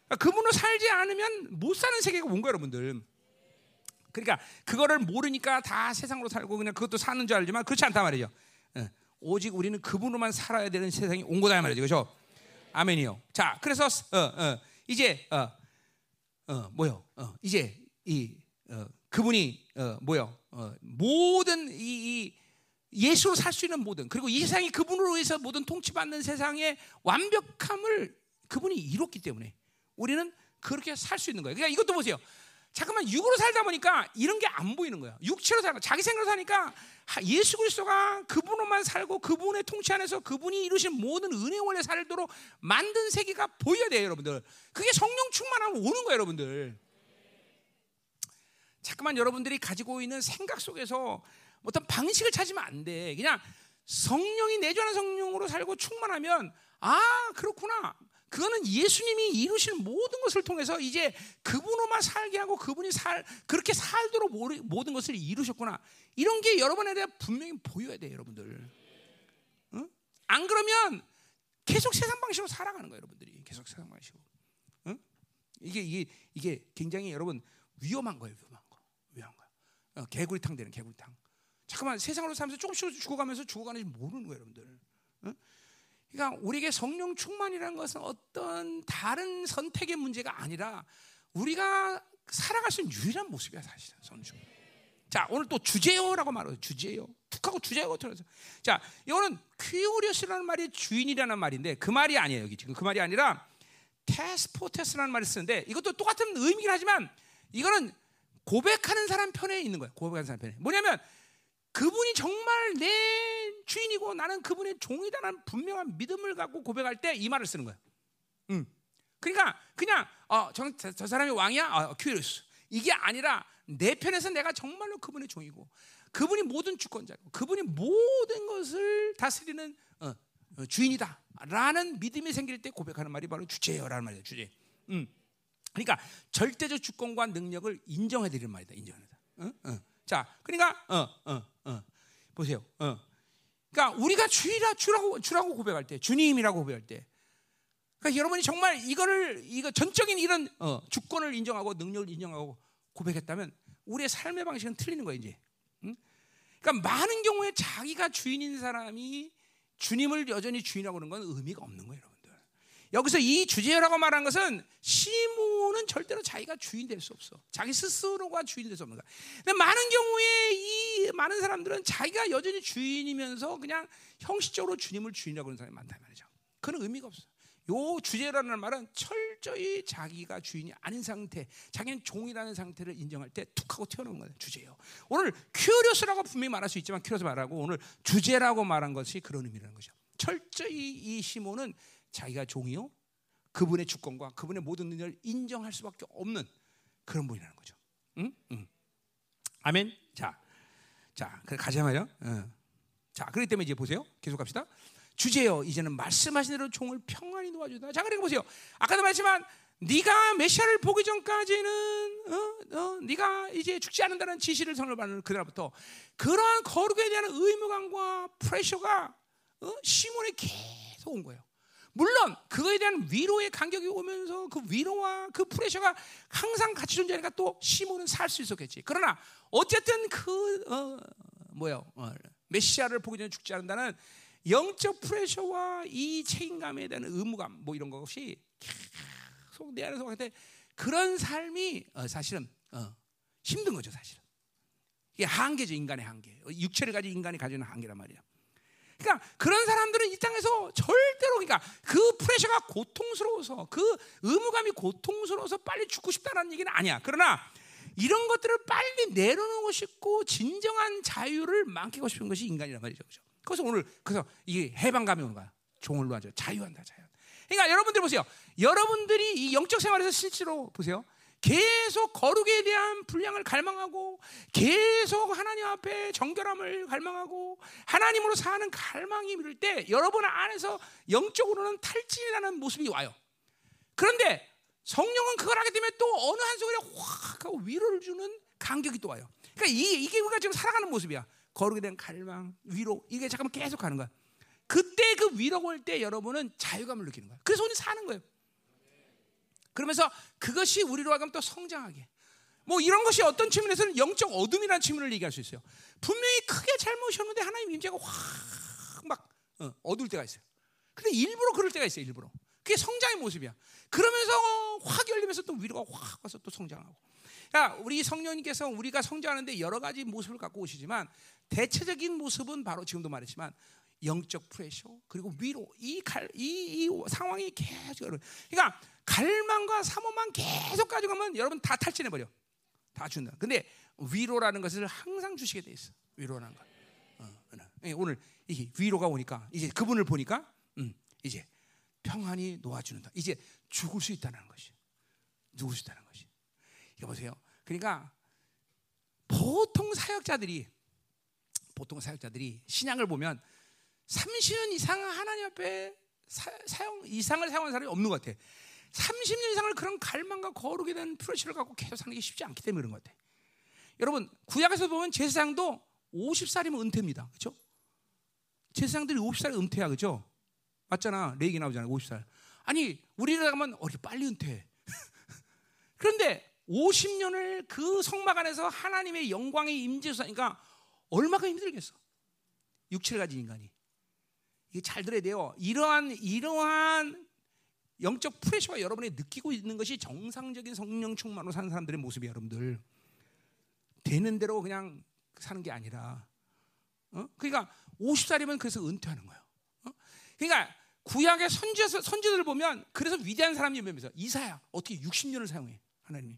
그러니까 그분으로 살지 않으면 못 사는 세계가 온 거야, 여러분들. 그러니까 그거를 모르니까 다 세상으로 살고 그냥 그것도 사는 줄 알지만 그렇지 않단 말이죠. 예. 오직 우리는 그분으로만 살아야 되는 세상이 온 거다 말이죠. 그렇죠? 아멘이요. 자, 그래서 어, 어, 이제 어, 어, 뭐요? 어, 이제 이 어, 그분이 어, 뭐요? 어, 모든 이, 이 예수로 살 수 있는 모든 그리고 이 세상이 그분으로 해서 모든 통치받는 세상의 완벽함을 그분이 이뤘기 때문에 우리는 그렇게 살 수 있는 거예요. 그러니까 이것도 보세요. 잠깐만 육으로 살다 보니까 이런 게 안 보이는 거야. 육체로 살고 자기 생각으로 사니까 예수 그리스도가 그분으로만 살고 그분의 통치 안에서 그분이 이루신 모든 은혜 원래 살도록 만든 세계가 보여야 돼요, 여러분들. 그게 성령 충만하면 오는 거예요, 여러분들. 잠깐만 여러분들이 가지고 있는 생각 속에서 어떤 방식을 찾으면 안 돼. 그냥 성령이 내주하는 성령으로 살고 충만하면 아 그렇구나. 그거는 예수님이 이루신 모든 것을 통해서 이제 그분으로만 살게 하고 그분이 살 그렇게 살도록 모든 것을 이루셨구나. 이런 게 여러분에 대해 분명히 보여야 돼, 여러분들. 응? 안 그러면 계속 세상 방식으로 살아가는 거예요, 여러분들이. 계속 세상 방식으로. 응? 이게 이게 이게 굉장히 여러분 위험한 거예요, 위험한 거. 위험한 거. 어, 개구리탕 되는 개구리탕. 잠깐만 세상으로 살면서 조금씩 죽어가면서 죽어가는지 모르는 거예요, 여러분들. 응? 그러니까 우리에게 성령 충만이라는 것은 어떤 다른 선택의 문제가 아니라 우리가 살아갈 수 있는 유일한 모습이야 사실은 성령 충만. 자 오늘 또 주제요라고 말해요. 주제요. 툭하고 주제요 들어서. 자 이거는 퀴오리어스라는 말이 주인이라는 말인데 그 말이 아니에요 여기 지금 그 말이 아니라 테스포테스라는 말을 쓰는데 이것도 똑같은 의미긴 하지만 이거는 고백하는 사람 편에 있는 거예요. 고백하는 사람 편에. 뭐냐면 그분이 정말 내 주인이고 나는 그분의 종이다라는 분명한 믿음을 갖고 고백할 때 이 말을 쓰는 거야. 음. 그러니까 그냥 어, 저, 저 사람이 왕이야? 어, κύριος. 이게 아니라 내 편에서 내가 정말로 그분의 종이고 그분이 모든 주권자고 그분이 모든 것을 다스리는 어, 어, 주인이다라는 믿음이 생길 때 고백하는 말이 바로 주재요라는 말이야. 주재. 음. 그러니까 절대적 주권과 능력을 인정해 드리는 말이다. 인정하다. 어? 어. 자, 그러니까 어, 어, 어. 보세요. 어. 그러니까 우리가 주이라 주라고 주라고 고백할 때, 주님이라고 고백할 때, 그러니까 여러분이 정말 이거를 이거 전적인 이런 어, 주권을 인정하고 능력을 인정하고 고백했다면 우리의 삶의 방식은 틀리는 거예요 이제. 응? 그러니까 많은 경우에 자기가 주인인 사람이 주님을 여전히 주인이라고 하는 건 의미가 없는 거예요. 여기서 이 주재라고 말한 것은 시므온은 절대로 자기가 주인 될 수 없어. 자기 스스로가 주인 될 수 없는 거야. 근데 많은 경우에 이 많은 사람들은 자기가 여전히 주인이면서 그냥 형식적으로 주님을 주인이라고 하는 사람이 많다 말이죠. 그런 의미가 없어. 요 주재라는 말은 철저히 자기가 주인이 아닌 상태, 자기는 종이라는 상태를 인정할 때 툭하고 튀어나온 거예요. 주재요. 오늘 κύριος라고 분명히 말할 수 있지만 κύριος 말하고 오늘 주재라고 말한 것이 그런 의미라는 거죠. 철저히 이 시므온은 자기가 종이요, 그분의 주권과 그분의 모든 능력을 인정할 수밖에 없는 그런 분이라는 거죠. 응? 응. 아멘. 자, 자, 그래 가자 말이요. 응. 자, 그렇기 때문에 이제 보세요. 계속 갑시다. 주제요. 이제는 말씀하신 대로 종을 평안히 놓아주다. 자, 그러니까 보세요. 아까도 말했지만 네가 메시아를 보기 전까지는 어, 어, 네가 이제 죽지 않는다는 지시를 선을 받는 그날부터 그러한 거룩에 대한 의무감과 프레셔가 어? 시몬에 계속 온 거예요. 물론 그거에 대한 위로의 간격이 오면서 그 위로와 그 프레셔가 항상 같이 존재하니까 또 시몬은 살 수 있었겠지. 그러나 어쨌든 그 어, 뭐요? 어, 메시아를 보기 전에 죽지 않는다는 영적 프레셔와 이 책임감에 대한 의무감 뭐 이런 것이 계속 내 안에서 때 그런 삶이 어, 사실은 어, 힘든 거죠 사실은. 이게 한계죠 인간의 한계. 육체를 가진 인간이 가지는 한계란 말이야 그러니까 그런 사람들은 이 땅에서 절대로 그러니까 그 프레셔가 고통스러워서 그 의무감이 고통스러워서 빨리 죽고 싶다는 얘기는 아니야 그러나 이런 것들을 빨리 내려놓고 싶고 진정한 자유를 만끽하고 싶은 것이 인간이란 말이죠 그렇죠? 그래서 오늘 그래서 이게 해방감이 오는 거야. 종을 놔줘. 자유한다, 자유. 그러니까 여러분들 보세요. 여러분들이 이 영적 생활에서 실제로 보세요. 계속 거룩에 대한 분량을 갈망하고 계속 하나님 앞에 정결함을 갈망하고 하나님으로 사는 갈망이 이룰 때 여러분 안에서 영적으로는 탈진이라는 모습이 와요. 그런데 성령은 그걸 하게 되면 또 어느 한순간에 확 하고 위로를 주는 간격이 또 와요. 그러니까 이게, 이게 우리가 지금 살아가는 모습이야. 거룩에 대한 갈망, 위로 이게 잠깐만 계속 가는 거야. 그때 그 위로가 올 때 여러분은 자유감을 느끼는 거야. 그래서 우리 사는 거예요. 그러면서 그것이 우리로 하여금 또 성장하게. 뭐 이런 것이 어떤 측면에서는 영적 어둠이라는 측면을 얘기할 수 있어요. 분명히 크게 잘못이었는데 하나님 임재가 확막 어, 어두울 때가 있어요. 근데 일부러 그럴 때가 있어요. 일부러. 그게 성장의 모습이야. 그러면서 확 열리면서 또 위로가 확 와서 또 성장하고. 그러니까 우리 성령님께서 우리가 성장하는데 여러 가지 모습을 갖고 오시지만 대체적인 모습은 바로 지금도 말했지만 영적 프레셔 그리고 위로 이갈이 이 상황이 계속 그러니까 갈망과 사모만 계속 가지고 가면 여러분 다 탈진해 버려. 다 준다. 근데 위로라는 것을 항상 주시게 돼 있어. 위로라는 거. 어, 어. 오늘 이게 위로가 오니까 이제 그분을 보니까 음, 이제 평안이 놓아주는다. 이제 죽을 수 있다는 것이. 죽을 수 있다는 것이. 이거 보세요. 그러니까 보통 사역자들이 보통 사역자들이 신앙을 보면 30년 이상 하나님 앞에 사, 용 이상을 사용한 사람이 없는 것 같아. 30년 이상을 그런 갈망과 거룩에 대한 프레셔를 갖고 계속 사는 게 쉽지 않기 때문에 그런 것 같아. 여러분 구약에서 보면 제사장도 50살이면 은퇴입니다. 그렇죠? 제사장들이 50살에 은퇴야, 그렇죠? 맞잖아. 레이기 나오잖아. 50살. 아니 우리를 가면 어리 빨리 은퇴. 그런데 50년을 그 성막 안에서 하나님의 영광의 임재로 사니까 얼마나 힘들겠어. 육체를 가진 인간이. 이게 잘 들어야 돼요. 이러한 이러한 영적 프레셔가 여러분이 느끼고 있는 것이 정상적인 성령 충만으로 사는 사람들의 모습이 여러분들 되는 대로 그냥 사는 게 아니라 어? 그러니까 50살이면 그래서 은퇴하는 거예요. 어? 그러니까 구약의 선지 선지들을 보면 그래서 위대한 사람이 몇면서 이사야 어떻게 60년을 사용해 하나님이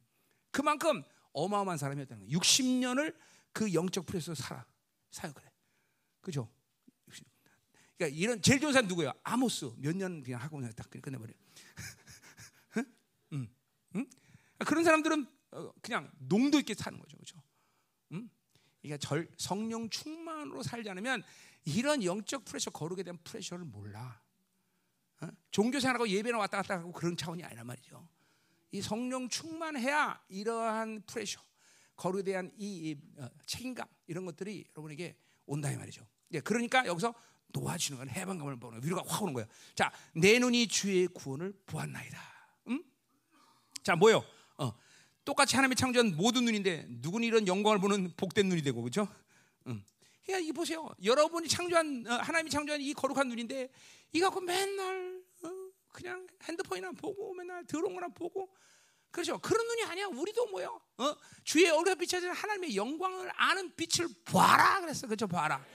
그만큼 어마어마한 사람이었다는 거예요. 60년을 그 영적 프레스로 살아 사역을 해. 그죠? 그러니까 이런 제일 좋은 사람 누구예요? 아모스 몇 년 그냥 하고 그냥 딱 끝내버려. 응? 응? 그런 사람들은 어, 그냥 농도 있게 사는 거죠, 그렇죠? 응? 그러니까 절, 성령 충만으로 살지 않으면 이런 영적 프레셔 거룩에 대한 프레셔를 몰라. 어? 종교 생활하고 예배나 왔다 갔다 하고 그런 차원이 아니란 말이죠. 이 성령 충만해야 이러한 프레셔, 거룩에 대한 이, 이 어, 책임감 이런 것들이 여러분에게 온다 이 말이죠. 예, 그러니까 여기서 놓아주는 건 해방감을 보는 위로가 확 오는 거예요. 자, 내 눈이 주의 구원을 보았나이다. 음? 자, 뭐요? 어, 똑같이 하나님의 창조한 모든 눈인데 누구는 이런 영광을 보는 복된 눈이 되고 그렇죠? 음. 야, 이 보세요. 여러분이 창조한 어, 하나님이 창조한 이 거룩한 눈인데 이거 맨날 어, 그냥 핸드폰이나 보고 맨날 들어온 거나 보고 그렇죠. 그런 눈이 아니야. 우리도 뭐요? 어? 주의 얼굴에 비춰지는 하나님의 영광을 아는 빛을 봐라 그랬어. 그렇죠? 봐라.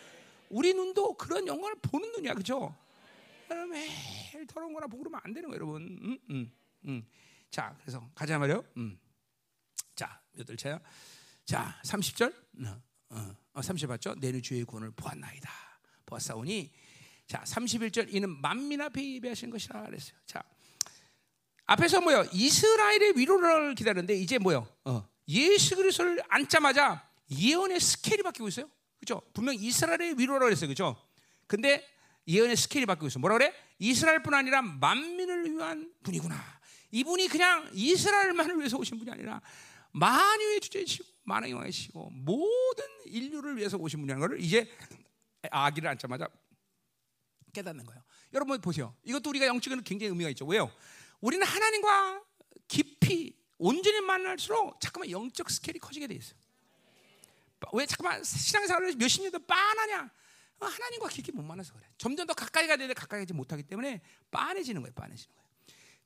우리 눈도 그런 영광을 보는 눈이야, 그렇죠? 매일 더러운 거나 보고 그러면 안 되는 거예요, 여러분. 음, 음, 음. 자, 그래서 가자 말이요. 음. 자, 몇들 차야? 자, 30절. 어, 어, 어 30 봤죠? 내는 주의 구원을 보았나이다. 보았사오니 자, 31절 이는 만민 앞에 예배하신 것이라 그랬어요. 자, 앞에서 뭐요? 이스라엘의 위로를 기다렸는데 이제 뭐요? 어, 예수 그리스도를 앉자마자 예언의 스케일이 바뀌고 있어요. 그죠? 분명 이스라엘의 위로라고 했어요. 그죠? 근데 예언의 스케일이 바뀌고 있어. 뭐라 그래? 이스라엘뿐 아니라 만민을 위한 분이구나. 이분이 그냥 이스라엘만을 위해서 오신 분이 아니라 만유의 주제이시고 만왕의 왕이시고 모든 인류를 위해서 오신 분이라는 것을 이제 아기를 안자마자 깨닫는 거예요. 여러분 보세요. 이것도 우리가 영적으로 굉장히 의미가 있죠. 왜요? 우리는 하나님과 깊이 온전히 만날수록 잠깐만 영적 스케일이 커지게 돼 있어요. 왜 잠깐만 신앙생활을 몇십 년도 빤하냐? 어, 하나님과 깊게 못 만나서 그래. 점점 더 가까이 가야 되는데 가까이 가지 못하기 때문에 빤해지는 거예요. 빤해지는 거예요.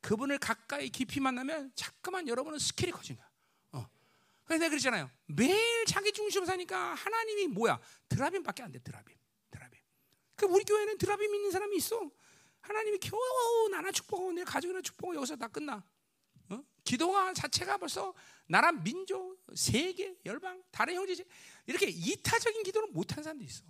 그분을 가까이 깊이 만나면 자꾸만 여러분은 스케일이 커진 거야. 어. 그래서 내가 그랬잖아요. 매일 자기 중심 사니까 하나님이 뭐야? 드라빔밖에 안 돼. 드라빔. 드라빔. 그 우리 교회는 드라빔 있는 사람이 있어. 하나님이 겨우 나나 축복하고 내 가족이나 축복하고 여기서 다 끝나. 어? 기도가 자체가 벌써 나라, 민족, 세계, 열방, 다른 형제지 이렇게 이타적인 기도를 못하는 사람도 있어.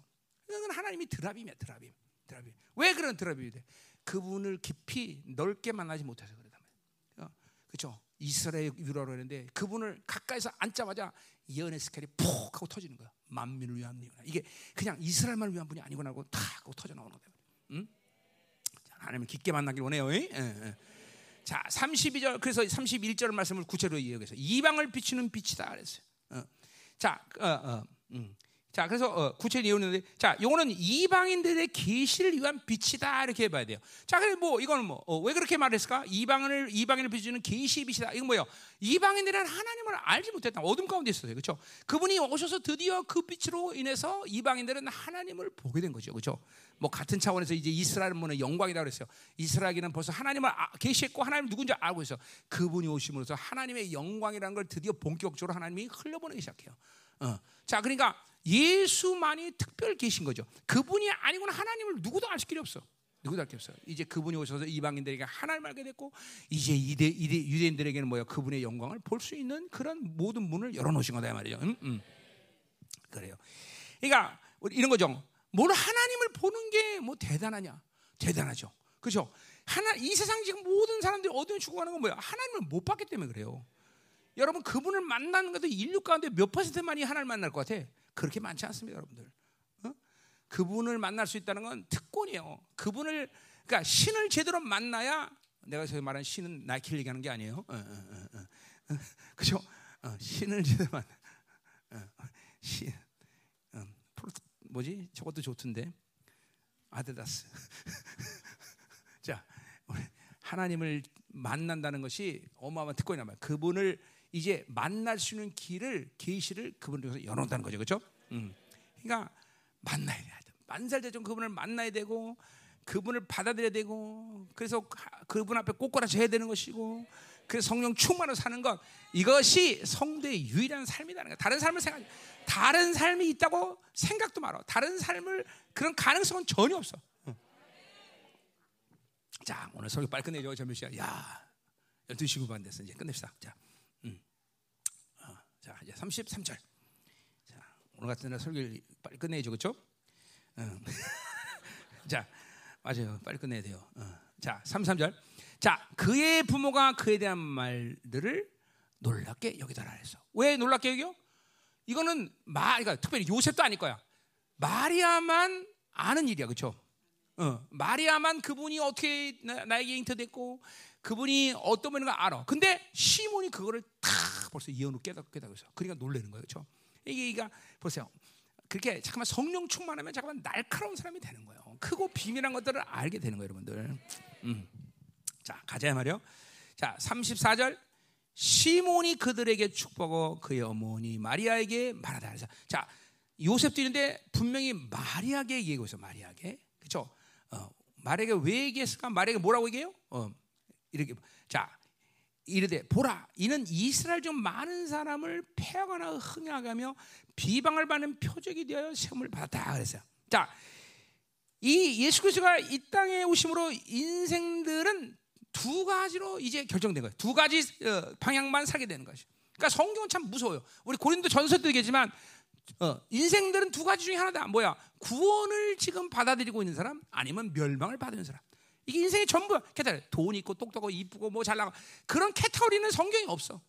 그건 하나님이 드라빔이야, 드라빔. 드라빔. 왜 그런 드라빔이 돼? 그분을 깊이 넓게 만나지 못해서 그러다 말이야. 어? 그렇죠? 이스라엘 위로라고 했는데 그분을 가까이서 앉자마자 예언의 스케일이 푹 하고 터지는 거야. 만민을 위한 분이구나. 이게 그냥 이스라엘만 위한 분이 아니구나 하고 탁 하고 터져 나오는 거야. 응? 하나님을 깊게 만나길 원해요. 예, 예. 자, 32절 그래서 31절 말씀을 구체로 이야기해서 이방을 비추는 빛이다 그랬어요. 어. 자, 어, 어, 음. 자, 그래서 어, 구체를 이루는데, 자, 요거는 이방인들의 계시를 위한 빛이다 이렇게 봐야 돼요. 자, 그래 뭐 이거는 뭐왜 어, 그렇게 말했을까? 이방을 이방인을 비추는 계시의 빛이다. 이건 뭐요? 이방인들은 하나님을 알지 못했다. 어둠 가운데 있었어요, 그렇죠? 그분이 오셔서 드디어 그 빛으로 인해서 이방인들은 하나님을 보게 된 거죠, 그렇죠? 뭐 같은 차원에서 이제 이스라엘은 뭐는 영광이다 그랬어요. 이스라엘은 벌써 하나님을 아, 계시했고 하나님 누군지 알고 있어. 그분이 오심으로써 하나님의 영광이라는 걸 드디어 본격적으로 하나님이 흘려보내기 시작해요. 어. 자, 그러니까 예수만이 특별 계신 거죠. 그분이 아니고는 하나님을 누구도 알 길이 없어. 누구도 할게 없어요. 이제 그분이 오셔서 이방인들에게 하나님 알게 됐고 이제 이대, 이대 유대인들에게는 뭐야 그분의 영광을 볼 수 있는 그런 모든 문을 열어놓으신 거다 말이죠. 음, 음. 그래요. 그러니까 이런 거죠. 뭘 하나님을 보는 게 뭐 대단하냐? 대단하죠. 그렇죠? 하나 이 세상 지금 모든 사람들이 어둠에 죽어가는 건 뭐야? 하나님을 못 봤기 때문에 그래요. 여러분 그분을 만나는 것도 인류 가운데 몇 퍼센트만이 하나님을 만날 것 같아? 그렇게 많지 않습니다, 여러분들. 어? 그분을 만날 수 있다는 건 특권이에요. 그분을 그러니까 신을 제대로 만나야 내가 저기 말하는 신은 나이킬 얘기하는 게 아니에요. 어, 어, 그죠? 신을 제대로 만나. 신 뭐지? 저것도 좋던데. 아데다스. 자, 하나님을 만난다는 것이 어마어마한 특권이란 말이야. 그분을 이제 만날 수 있는 길을 계시를 그분 통해서 열어놓는다는 거죠, 그렇죠? 음. 그러니까 만나야 돼. 만살대전 그분을 만나야 되고 그분을 받아들여야 되고 그래서 그분 앞에 꼬꼬라져야 되는 것이고 그래서 성령 충만으로 사는 것 이것이 성도의 유일한 삶이라는 거야. 다른 삶을 생각 다른 삶이 있다고 생각도 말아. 다른 삶을 그런 가능성은 전혀 없어. 자, 오늘 설교 빨리 끝내죠. 저몇 시간? 야, 12시 9분 됐어. 이제 끝냅시다. 자, 자, 이제 33절. 자, 오늘 같은 날 설교 빨리 끝내죠. 그렇죠? 음. 자, 맞아요. 빨리 끝내야 돼요. 어. 자, 33절. 자, 그의 부모가 그에 대한 말들을 놀랍게 여기더라 했어. 왜 놀랍게 여겨? 이거는 마, 그러니까 특별히 요셉도 아닐 거야. 마리아만 아는 일이야, 그렇죠? 어, 마리아만 그분이 어떻게 나, 에게 잉터됐고 그분이 어떤 분인가 알아. 근데 시몬이 그거를 다 벌써 이혼을 깨닫고 깨닫고 있어. 그러니까 놀라는 거예요, 그렇죠? 이게 이가 보세요. 그렇게 잠깐만 성령 충만하면 잠깐만 날카로운 사람이 되는 거예요. 크고 비밀한 것들을 알게 되는 거예요, 여러분들. 음. 자, 가자 말이요. 자, 34절. 시몬이 그들에게 축복하고 그의 어머니 마리아에게 말하다. 자, 요셉도 있는데 분명히 마리아에게 얘기하고 있어. 마리아에게. 그렇죠? 어, 마리아에게 왜 얘기했을까? 마리아에게 뭐라고 얘기해요? 어, 이렇게 자, 이르되 보라 이는 이스라엘 중 많은 사람을 폐하거나 흥하며 비방을 받는 표적이 되어 세움을 받았다 그랬어요. 자, 이 예수 그리스도가 이 땅에 오심으로 인생들은 두 가지로 이제 결정된 거예요. 두 가지 어, 방향만 살게 되는 것이. 그러니까 성경은 참 무서워요. 우리 고린도 전서도 얘기지만 어, 인생들은 두 가지 중에 하나다. 뭐야? 구원을 지금 받아들이고 있는 사람, 아니면 멸망을 받는 사람. 이게 인생의 전부 캐타리. 돈 있고 똑똑하고 이쁘고 뭐 잘나가 그런 캐타리는 성경이 없어.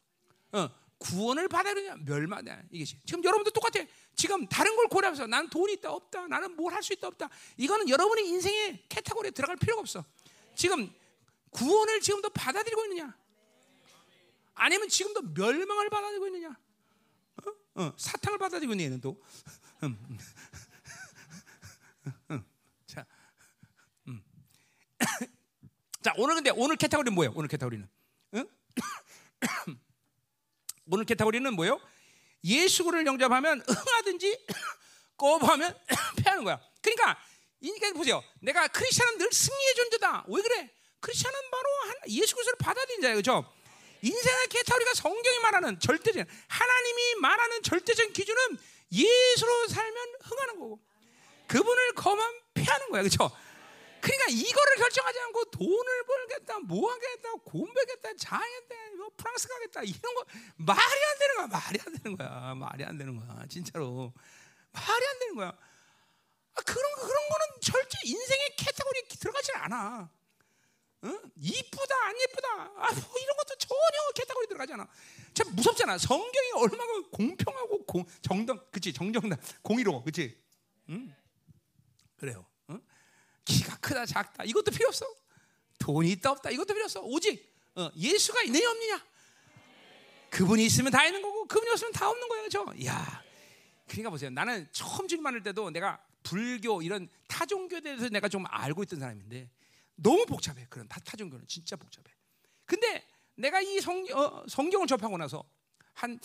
어, 구원을 받아들이냐 멸망이야 이게 지금 여러분도 똑같아. 지금 다른 걸 고려하면서 나는 돈이 있다 없다, 나는 뭘 할 수 있다 없다. 이거는 여러분의 인생의 캐타고리에 들어갈 필요가 없어. 지금 구원을 지금도 받아들이고 있느냐? 아니면 지금도 멸망을 받아들이고 있느냐? 어? 어, 사탕을 받아들이고 있는 얘는 또. 음. 자, 음. 자 오늘 근데 오늘 캐타고리는 뭐예요? 오늘 캐타고리는 응? 오늘 캐타고리는 뭐예요? 예수를 영접하면 응하든지 거부하면 패하는 거야. 그러니까 이니까 보세요. 내가 크리스천은 늘 승리의 존재다. 왜 그래? 크리스천은 바로 예수 그리스도를 받아들인 자예요. 그죠? 인생의 캐타리가 성경이 말하는 절대적 하나님이 말하는 절대적 기준은 예수로 살면 흥하는 거고 그분을 거만 피하는 거야. 그렇죠? 그러니까 이거를 결정하지 않고 돈을 벌겠다, 뭐 하겠다, 공부하겠다, 장했다, 뭐 프랑스 가겠다 이런 거 말이 안 되는 거야. 말이 안 되는 거야. 말이 안 되는 거야. 진짜로 말이 안 되는 거야. 아, 그런 그런 거는 절대 인생의 캐테고리에 들어가지 않아. 어? 이쁘다 안 예쁘다 아, 뭐 이런 것도 전혀 캐타고리 들어가잖아. 참 무섭잖아. 성경이 얼마나 공평하고 공, 정당, 그치 정정당, 공의로, 그치? 응? 그래요. 어? 키가 크다 작다 이것도 필요 없어. 돈이 있다 없다 이것도 필요 없어. 오직 어, 예수가 있느냐 없느냐. 그분이 있으면 다 있는 거고 그분이 없으면 다 없는 거예요, 그렇죠? 야, 그러니까 보세요. 나는 처음 주님 만날 때도 내가 불교 이런 타종교에 대해서 내가 좀 알고 있던 사람인데 너무 복잡해. 그런 타, 타종교는 진짜 복잡해. 근데 내가 이 성, 어, 성경을 접하고 나서 한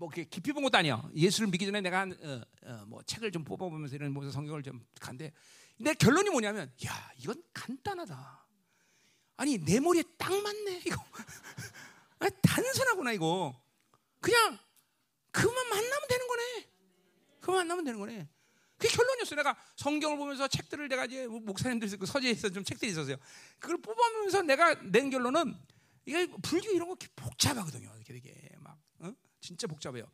뭐 깊이 본 것도 아니야. 예수를 믿기 전에 내가 한, 어, 어, 뭐 책을 좀 뽑아보면서 이런 뭐 성경을 좀 간데 내 결론이 뭐냐면 야 이건 간단하다. 아니 내 머리에 딱 맞네 이거. 단순하구나 이거. 그냥 그만 만나면 되는 거네. 그만 만나면 되는 거네. 그게 결론이었어요. 내가 성경을 보면서 책들을 내가 이제 목사님들 그 서재에서 좀 책들이 있었어요. 그걸 뽑아보면서 내가 낸 결론은 이게 불교 이런 거 복잡하거든요. 이렇게 되게 막 어? 진짜 복잡해요.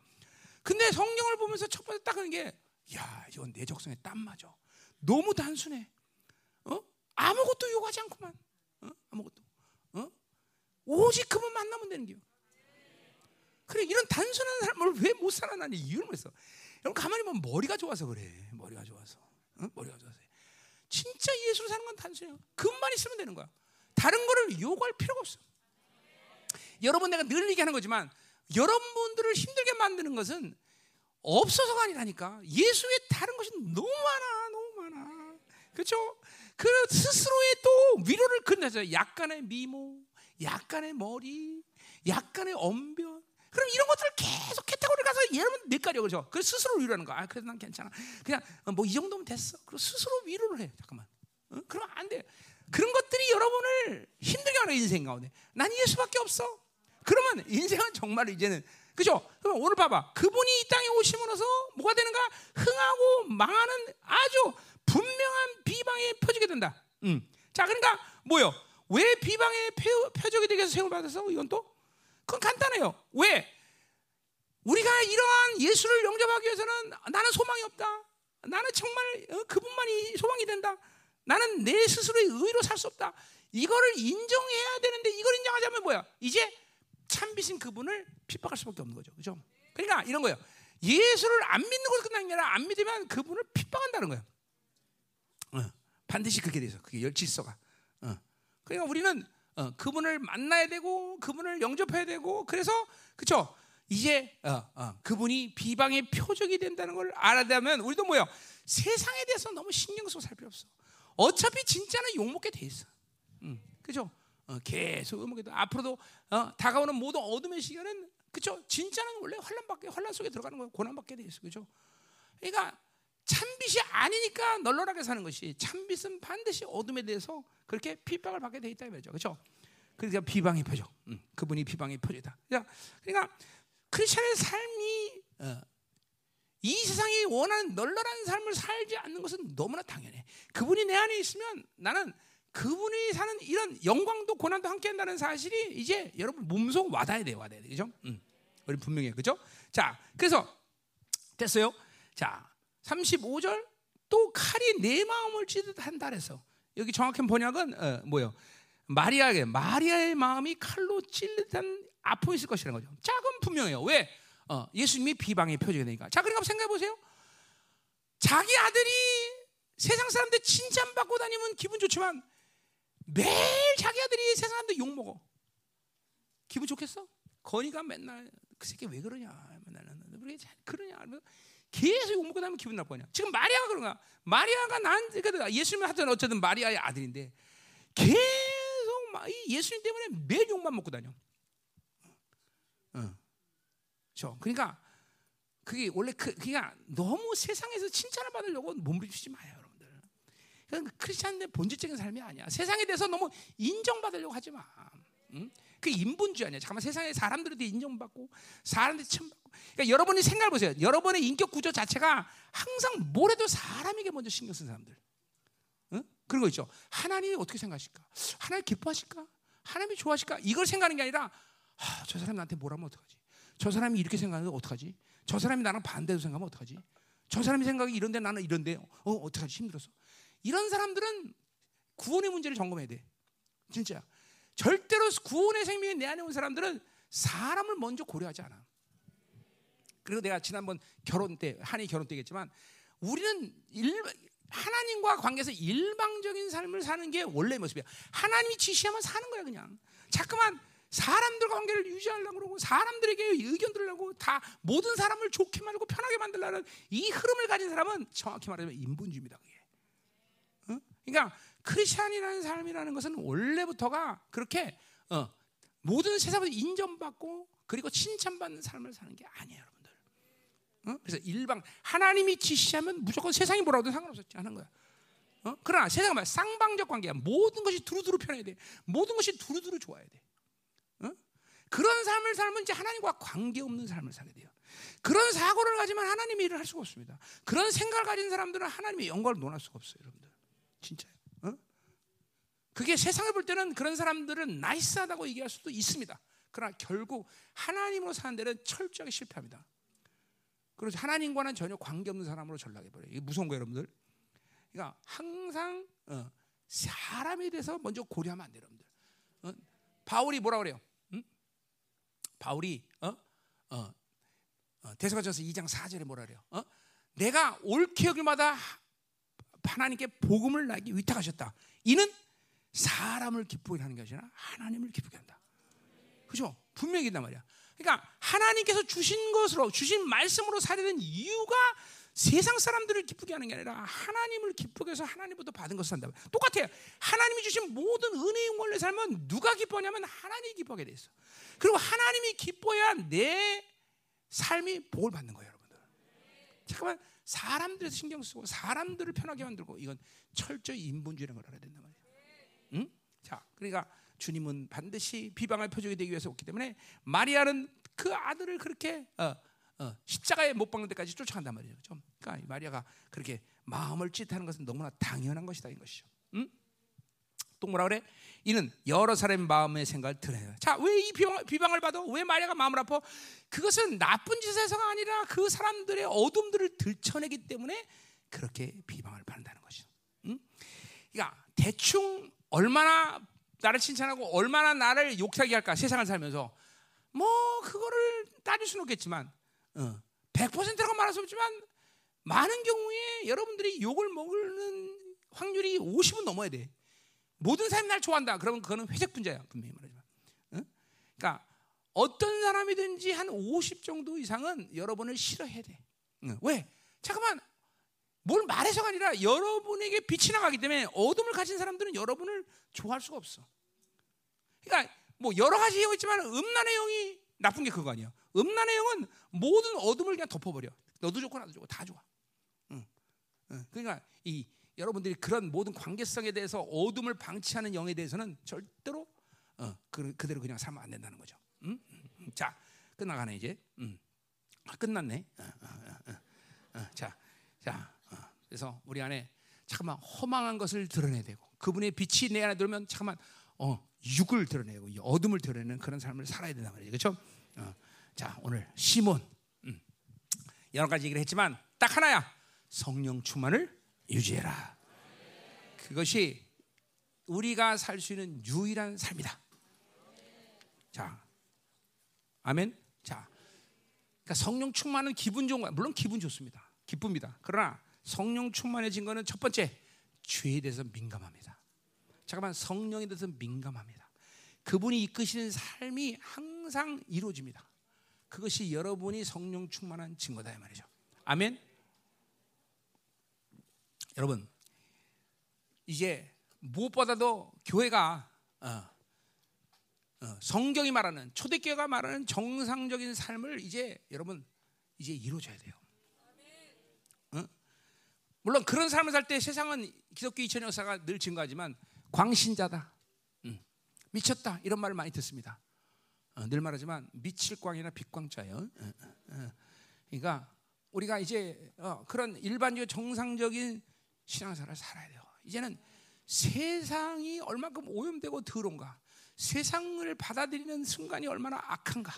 근데 성경을 보면서 첫 번째 딱 하는 게, 야, 이건 내 적성에 딱 맞아. 너무 단순해. 어? 아무것도 요구하지 않구만. 어? 아무것도. 어? 오직 그분 만나면 되는 거요. 그래, 이런 단순한 삶을 왜 못 살아나니 이유를 모르겠어. 여러분 가만히 보면 머리가 좋아서 그래. 머리가 좋아서. 어? 머리가 좋아서. 진짜 예수를 사는 건 단순해요. 그것만 있으면 되는 거야. 다른 거를 요구할 필요가 없어. 여러분 내가 늘 얘기하는 거지만 여러분들을 힘들게 만드는 것은 없어서가 아니라니까. 예수의 다른 것이 너무 많아, 너무 많아. 그렇죠? 그 스스로의 또 위로를 건네죠. 약간의 미모, 약간의 머리, 약간의 언변. 그럼 이런 것들을 계속 캐테고리 가서 여러분 넷가려 그죠? 그 스스로 위로하는 거야. 아, 그래도 난 괜찮아. 그냥 뭐 이 정도면 됐어. 그리고 스스로 위로를 해. 잠깐만. 어? 그러면 안 돼. 그런 것들이 여러분을 힘들게 하는 인생 가운데. 난 예수밖에 없어. 그러면 인생은 정말 이제는 그죠? 그럼 오늘 봐봐. 그분이 이 땅에 오심으로써 뭐가 되는가? 흥하고 망하는 아주 분명한 비방에 펴지게 된다. 음. 자, 그러니까 뭐요? 왜 비방에 펴, 펴지게 되게 해서 세움을 받았어? 이건 또? 그건 간단해요. 왜? 우리가 이러한 예수를 영접하기 위해서는 나는 소망이 없다. 나는 정말 어, 그분만이 소망이 된다. 나는 내 스스로의 의로 살 수 없다. 이거를 인정해야 되는데 이걸 인정하자면 뭐야? 이제 참비신 그분을 핍박할 수밖에 없는 거죠. 그죠? 그러니까 이런 거예요. 예수를 안 믿는 것으로 끝나는 게 아니라 안 믿으면 그분을 핍박한다는 거예요. 어, 반드시 그렇게 돼서 그게 열 질서가. 어. 그러니까 우리는 어, 그분을 만나야 되고 그분을 영접해야 되고 그래서 그렇죠. 이제 어, 어, 그분이 비방의 표적이 된다는 걸 알아야면 우리도 뭐요? 세상에 대해서 너무 신경 쓰고 살 필요 없어. 어차피 진짜는 욕 먹게 돼 있어. 음, 그죠? 어, 계속 음악에도 앞으로도 어, 다가오는 모든 어둠의 시간은 그죠? 진짜는 원래 환란밖에 환란 속에 들어가는 거예요. 고난밖에 돼 있어, 그죠? 그러니까 참빛이 아니니까 널널하게 사는 것이 참빛은 반드시 어둠에 대해서 그렇게 핍박을 받게 돼 있다 이거죠, 그죠? 그러니까 비방의 표적, 음, 그분이 비방의 표적이다. 그러니까 크리스천의 삶이 어, 이 세상이 원하는 널널한 삶을 살지 않는 것은 너무나 당연해. 그분이 내 안에 있으면 나는 그분이 사는 이런 영광도 고난도 함께 한다는 사실이 이제 여러분 몸속 와닿아야 돼요, 와닿아야 돼. 그죠? 음. 우리 분명해. 그죠? 자, 그래서 됐어요. 자, 35절 또 칼이 내 마음을 찌듯 한다 그래서 여기 정확한 번역은 어, 뭐요? 마리아에게 마리아의 마음이 칼로 찔듯한 아픔이 있을 것이라는 거죠. 자, 그럼 분명해요. 왜? 어, 예수님이 비방의 표적이 되니까. 자, 그러니까 생각해 보세요. 자기 아들이 세상 사람들 칭찬받고 다니면 기분 좋지만 매일 자기 아들이 세상 사람들 욕 먹어. 기분 좋겠어? 건이가 맨날 그 새끼 왜 그러냐? 맨날 왜 그러냐? 계속 욕 먹고 다니면 기분 나쁘냐? 지금 마리아가 그런가? 마리아가 난 그러니까 예수님 하여튼 어쨌든 마리아의 아들인데 계속 예수님 때문에 매일 욕만 먹고 다녀. 어. 저 그러니까 그게 원래 그 그냥 너무 세상에서 칭찬을 받으려고 몸부림치지 마요, 여러분. 그건 크리스천의 본질적인 삶이 아니야. 세상에 대해서 너무 인정받으려고 하지 마. 응? 그 인본주의 아니야. 잠깐만 세상에 사람들한테 인정받고 사람들이 칭받고. 그러니까 여러분이 생각해 보세요. 여러분의 인격 구조 자체가 항상 뭐래도 사람에게 먼저 신경 쓴 사람들. 응? 그런 거 있죠. 하나님이 어떻게 생각하실까? 하나님 기뻐하실까? 하나님이 좋아하실까? 이걸 생각하는 게 아니라 아, 저 사람이 나한테 뭐라면 어떡하지? 저 사람이 이렇게 생각하면 어떡하지? 저 사람이 나랑 반대로 생각하면 어떡하지? 저 사람이 생각이 이런데 나는 이런데 어 어떡하지 힘들었어. 이런 사람들은 구원의 문제를 점검해야 돼. 진짜. 절대로 구원의 생명이 내 안에 온 사람들은 사람을 먼저 고려하지 않아. 그리고 내가 지난번 결혼 때, 한이 결혼 때겠지만 우리는 일, 하나님과 관계에서 일방적인 삶을 사는 게 원래 모습이야. 하나님이 지시하면 사는 거야, 그냥. 자꾸만 사람들과 관계를 유지하려고 그러고 사람들에게 의견 들으려고 다 모든 사람을 좋게 말고 편하게 만들려는 이 흐름을 가진 사람은 정확히 말하면 인본주의입니다. 그게. 그러니까 크리스천이라는 삶이라는 것은 원래부터가 그렇게 어, 모든 세상에서 인정받고 그리고 칭찬받는 삶을 사는 게 아니에요, 여러분들. 어? 그래서 일방 하나님이 지시하면 무조건 세상이 뭐라고도 상관없었지 하는 거야. 어? 그러나 세상은 말 쌍방적 관계야. 모든 것이 두루두루 편해야 돼. 모든 것이 두루두루 좋아야 돼. 어? 그런 삶을 살면 이제 하나님과 관계 없는 삶을 살게 돼요. 그런 사고를 가지면 하나님의 일을 할 수가 없습니다. 그런 생각을 가진 사람들은 하나님의 영광을 논할 수가 없어요, 여러분들. 진짜요. 어? 그게 세상을 볼 때는 그런 사람들은 나이스하다고 얘기할 수도 있습니다. 그러나 결국 하나님으로 사는 데는 철저하게 실패합니다. 그래서 하나님과는 전혀 관계없는 사람으로 전락해 버려요. 이게 무서운 거예요, 여러분들. 그러니까 항상 어, 사람에 대해서 먼저 고려하면 안 돼요, 여러분들. 어? 바울이 뭐라 그래요? 응? 바울이 어? 어, 어, 대사가전서 2장 4절에 뭐라 그래요? 어? 내가 옳게 여길마다 하나님께 복음을 나에게 위탁하셨다. 이는 사람을 기쁘게 하는 게 아니라 하나님을 기쁘게 한다. 그죠? 분명히 있단 말이야. 그러니까 하나님께서 주신 것으로 주신 말씀으로 살아는 이유가 세상 사람들을 기쁘게 하는 게 아니라 하나님을 기쁘게 해서 하나님부터 받은 것을 산다. 똑같아요. 하나님이 주신 모든 은혜의 원래 삶은 누가 기뻐하냐면 하나님이 기뻐하게 돼 있어. 그리고 하나님이 기뻐야 내 삶이 복을 받는 거예요, 여러분들. 잠깐만 사람들에서 신경 쓰고 사람들을 편하게 만들고 이건 철저히 인본주의라는 걸 알아야 말이에요. 응? 자, 그러니까 주님은 반드시 비방할 표적이 되기 위해서 왔기 때문에 마리아는 그 아들을 그렇게 어, 어, 십자가에 못 박는 데까지 쫓아간단 말이죠. 좀. 그러니까 마리아가 그렇게 마음을 찢하는 것은 너무나 당연한 것이다 이 것이죠. 응? 또 뭐라 그래? 이는 여러 사람의 마음의 생각을 드러내요. 자, 왜이 비방, 을 받아? 왜 마리아가 마음을 아파? 그것은 나쁜 짓에서가 아니라 그 사람들의 어둠들을 들춰내기 때문에 그렇게 비방을 받는다는 것이죠. 응? 그러니까 대충 얼마나 나를 칭찬하고 얼마나 나를 욕하게 할까 세상을 살면서 뭐 그거를 따질 수는 없겠지만 어, 100%라고 말할 수 없지만 많은 경우에 여러분들이 욕을 먹는 확률이 50은 넘어야 돼. 모든 사람이 날 좋아한다. 그러면 그거는 회색 분자야. 분명히 말하지만. 어? 그러니까 어떤 사람이든지 한 50 정도 이상은 여러분을 싫어해야 돼. 어, 왜? 잠깐만. 뭘 말해서가 아니라 여러분에게 빛이 나가기 때문에 어둠을 가진 사람들은 여러분을 좋아할 수가 없어. 그러니까 뭐 여러 가지 영이 있지만 음란의 영이 나쁜 게 그거 아니야. 음란의 영은 모든 어둠을 그냥 덮어버려. 너도 좋고 나도 좋고 다 좋아. 응. 응. 그러니까 이 여러분들이 그런 모든 관계성에 대해서 어둠을 방치하는 영에 대해서는 절대로 어, 그, 그대로 그냥 살면 안 된다는 거죠. 응? 자 끝나가네 이제. 음. 아, 끝났네. 어, 어, 어, 자, 자, 그래서 우리 안에 잠깐만 허망한 것을 드러내야 되고 그분의 빛이 내 안에 들면 잠깐만 어, 육을 드러내고 어둠을 드러내는 그런 삶을 살아야 된다 말이죠. 그렇죠? 어. 자, 오늘 시몬 음. 여러 가지 얘기를 했지만 딱 하나야. 성령 충만을 유지해라. 그것이 우리가 살 수 있는 유일한 삶이다. 자, 아멘. 자, 그러니까 성령 충만은 기분 좋은 거 물론 기분 좋습니다. 기쁩니다. 그러나 성령 충만해진 거는 첫 번째 죄에 대해서 민감합니다. 잠깐만 성령에 대해서 민감합니다. 그분이 이끄시는 삶이 항상 이루어집니다. 그것이 여러분이 성령 충만한 증거다 이 말이죠. 아멘. 여러분 이제 무엇보다도 교회가 어, 어, 성경이 말하는 초대교회가 말하는 정상적인 삶을 이제 여러분 이제 이루어져야 돼요. 어? 물론 그런 삶을 살 때 세상은 기독교 2000년 역사가 늘 증거하지만 광신자다, 음, 미쳤다 이런 말을 많이 듣습니다. 어, 늘 말하지만 미칠 광이나 빛광자예요. 어, 어, 그러니까 우리가 이제 그런 일반적 정상적인 신앙생활을 살아야 돼요. 이제는 세상이 얼마큼 오염되고 더러운가, 세상을 받아들이는 순간이 얼마나 악한가.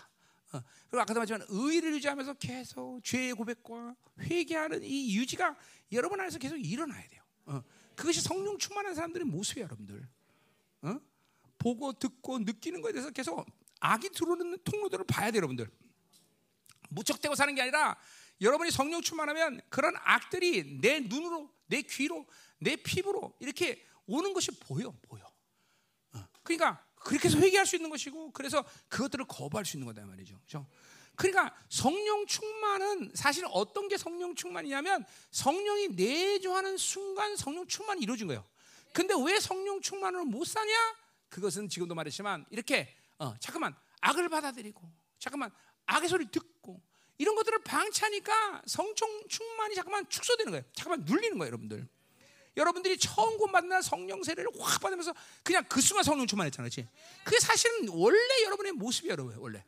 어, 그리고 아까도 말했지만 의를 유지하면서 계속 죄의 고백과 회개하는 이 유지가 여러분 안에서 계속 일어나야 돼요. 어, 그것이 성령 충만한 사람들의 모습이에요, 여러분들. 어? 보고 듣고 느끼는 것에 대해서 계속 악이 들어오는 통로들을 봐야 돼요, 여러분들. 무척대고 사는 게 아니라 여러분이 성령 충만하면 그런 악들이 내 눈으로, 내 귀로, 내 피부로 이렇게 오는 것이 보여, 보여. 어. 그러니까 그렇게 해서 회개할 수 있는 것이고, 그래서 그것들을 거부할 수 있는 거다 말이죠. 그렇죠? 그러니까 성령 충만은 사실 어떤 게 성령 충만이냐면 성령이 내주하는 순간 성령 충만이 이루어진 거예요. 근데 왜 성령 충만을 못 사냐? 그것은 지금도 말했지만 이렇게 어, 잠깐만 악을 받아들이고 잠깐만 악의 소리 듣고 이런 것들을 방치하니까 성총 충만이 잠깐만 축소되는 거예요. 잠깐만 눌리는 거예요, 여러분들. 여러분들이 처음 구원받는 성령 세례를 확 받으면서 그냥 그 순간 성령 충만했잖아요, 그렇지? 그게 사실은 원래 여러분의 모습이에요, 여러분 원래.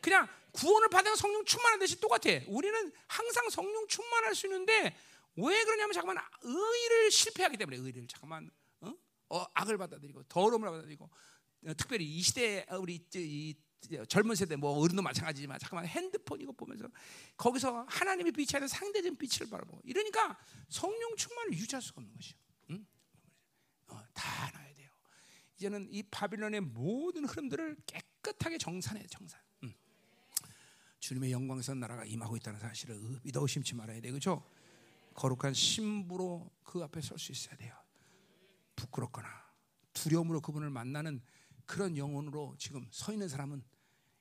그냥 구원을 받은 성령 충만한 듯이 똑같아. 우리는 항상 성령 충만할 수 있는데 왜 그러냐면 잠깐만 의를 실패하기 때문에 의를 잠깐만 어? 어, 악을 받아들이고 더러움을 받아들이고 어, 특별히 이 시대 우리 이, 이 젊은 세대 뭐 어른도 마찬가지지만 잠깐만 핸드폰 이거 보면서 거기서 하나님의 빛이 아니라 상대적인 빛을 바라보고 이러니까 성령 충만을 유지할 수가 없는 것이요. 응? 어, 다 나야 돼요. 이제는 이 바빌론의 모든 흐름들을 깨끗하게 정산해 정산. 응. 주님의 영광선 나라가 임하고 있다는 사실을 믿어 의심치 말아야 돼, 그렇죠? 거룩한 신부로 그 앞에 설 수 있어야 돼요. 부끄럽거나 두려움으로 그분을 만나는 그런 영혼으로 지금 서 있는 사람은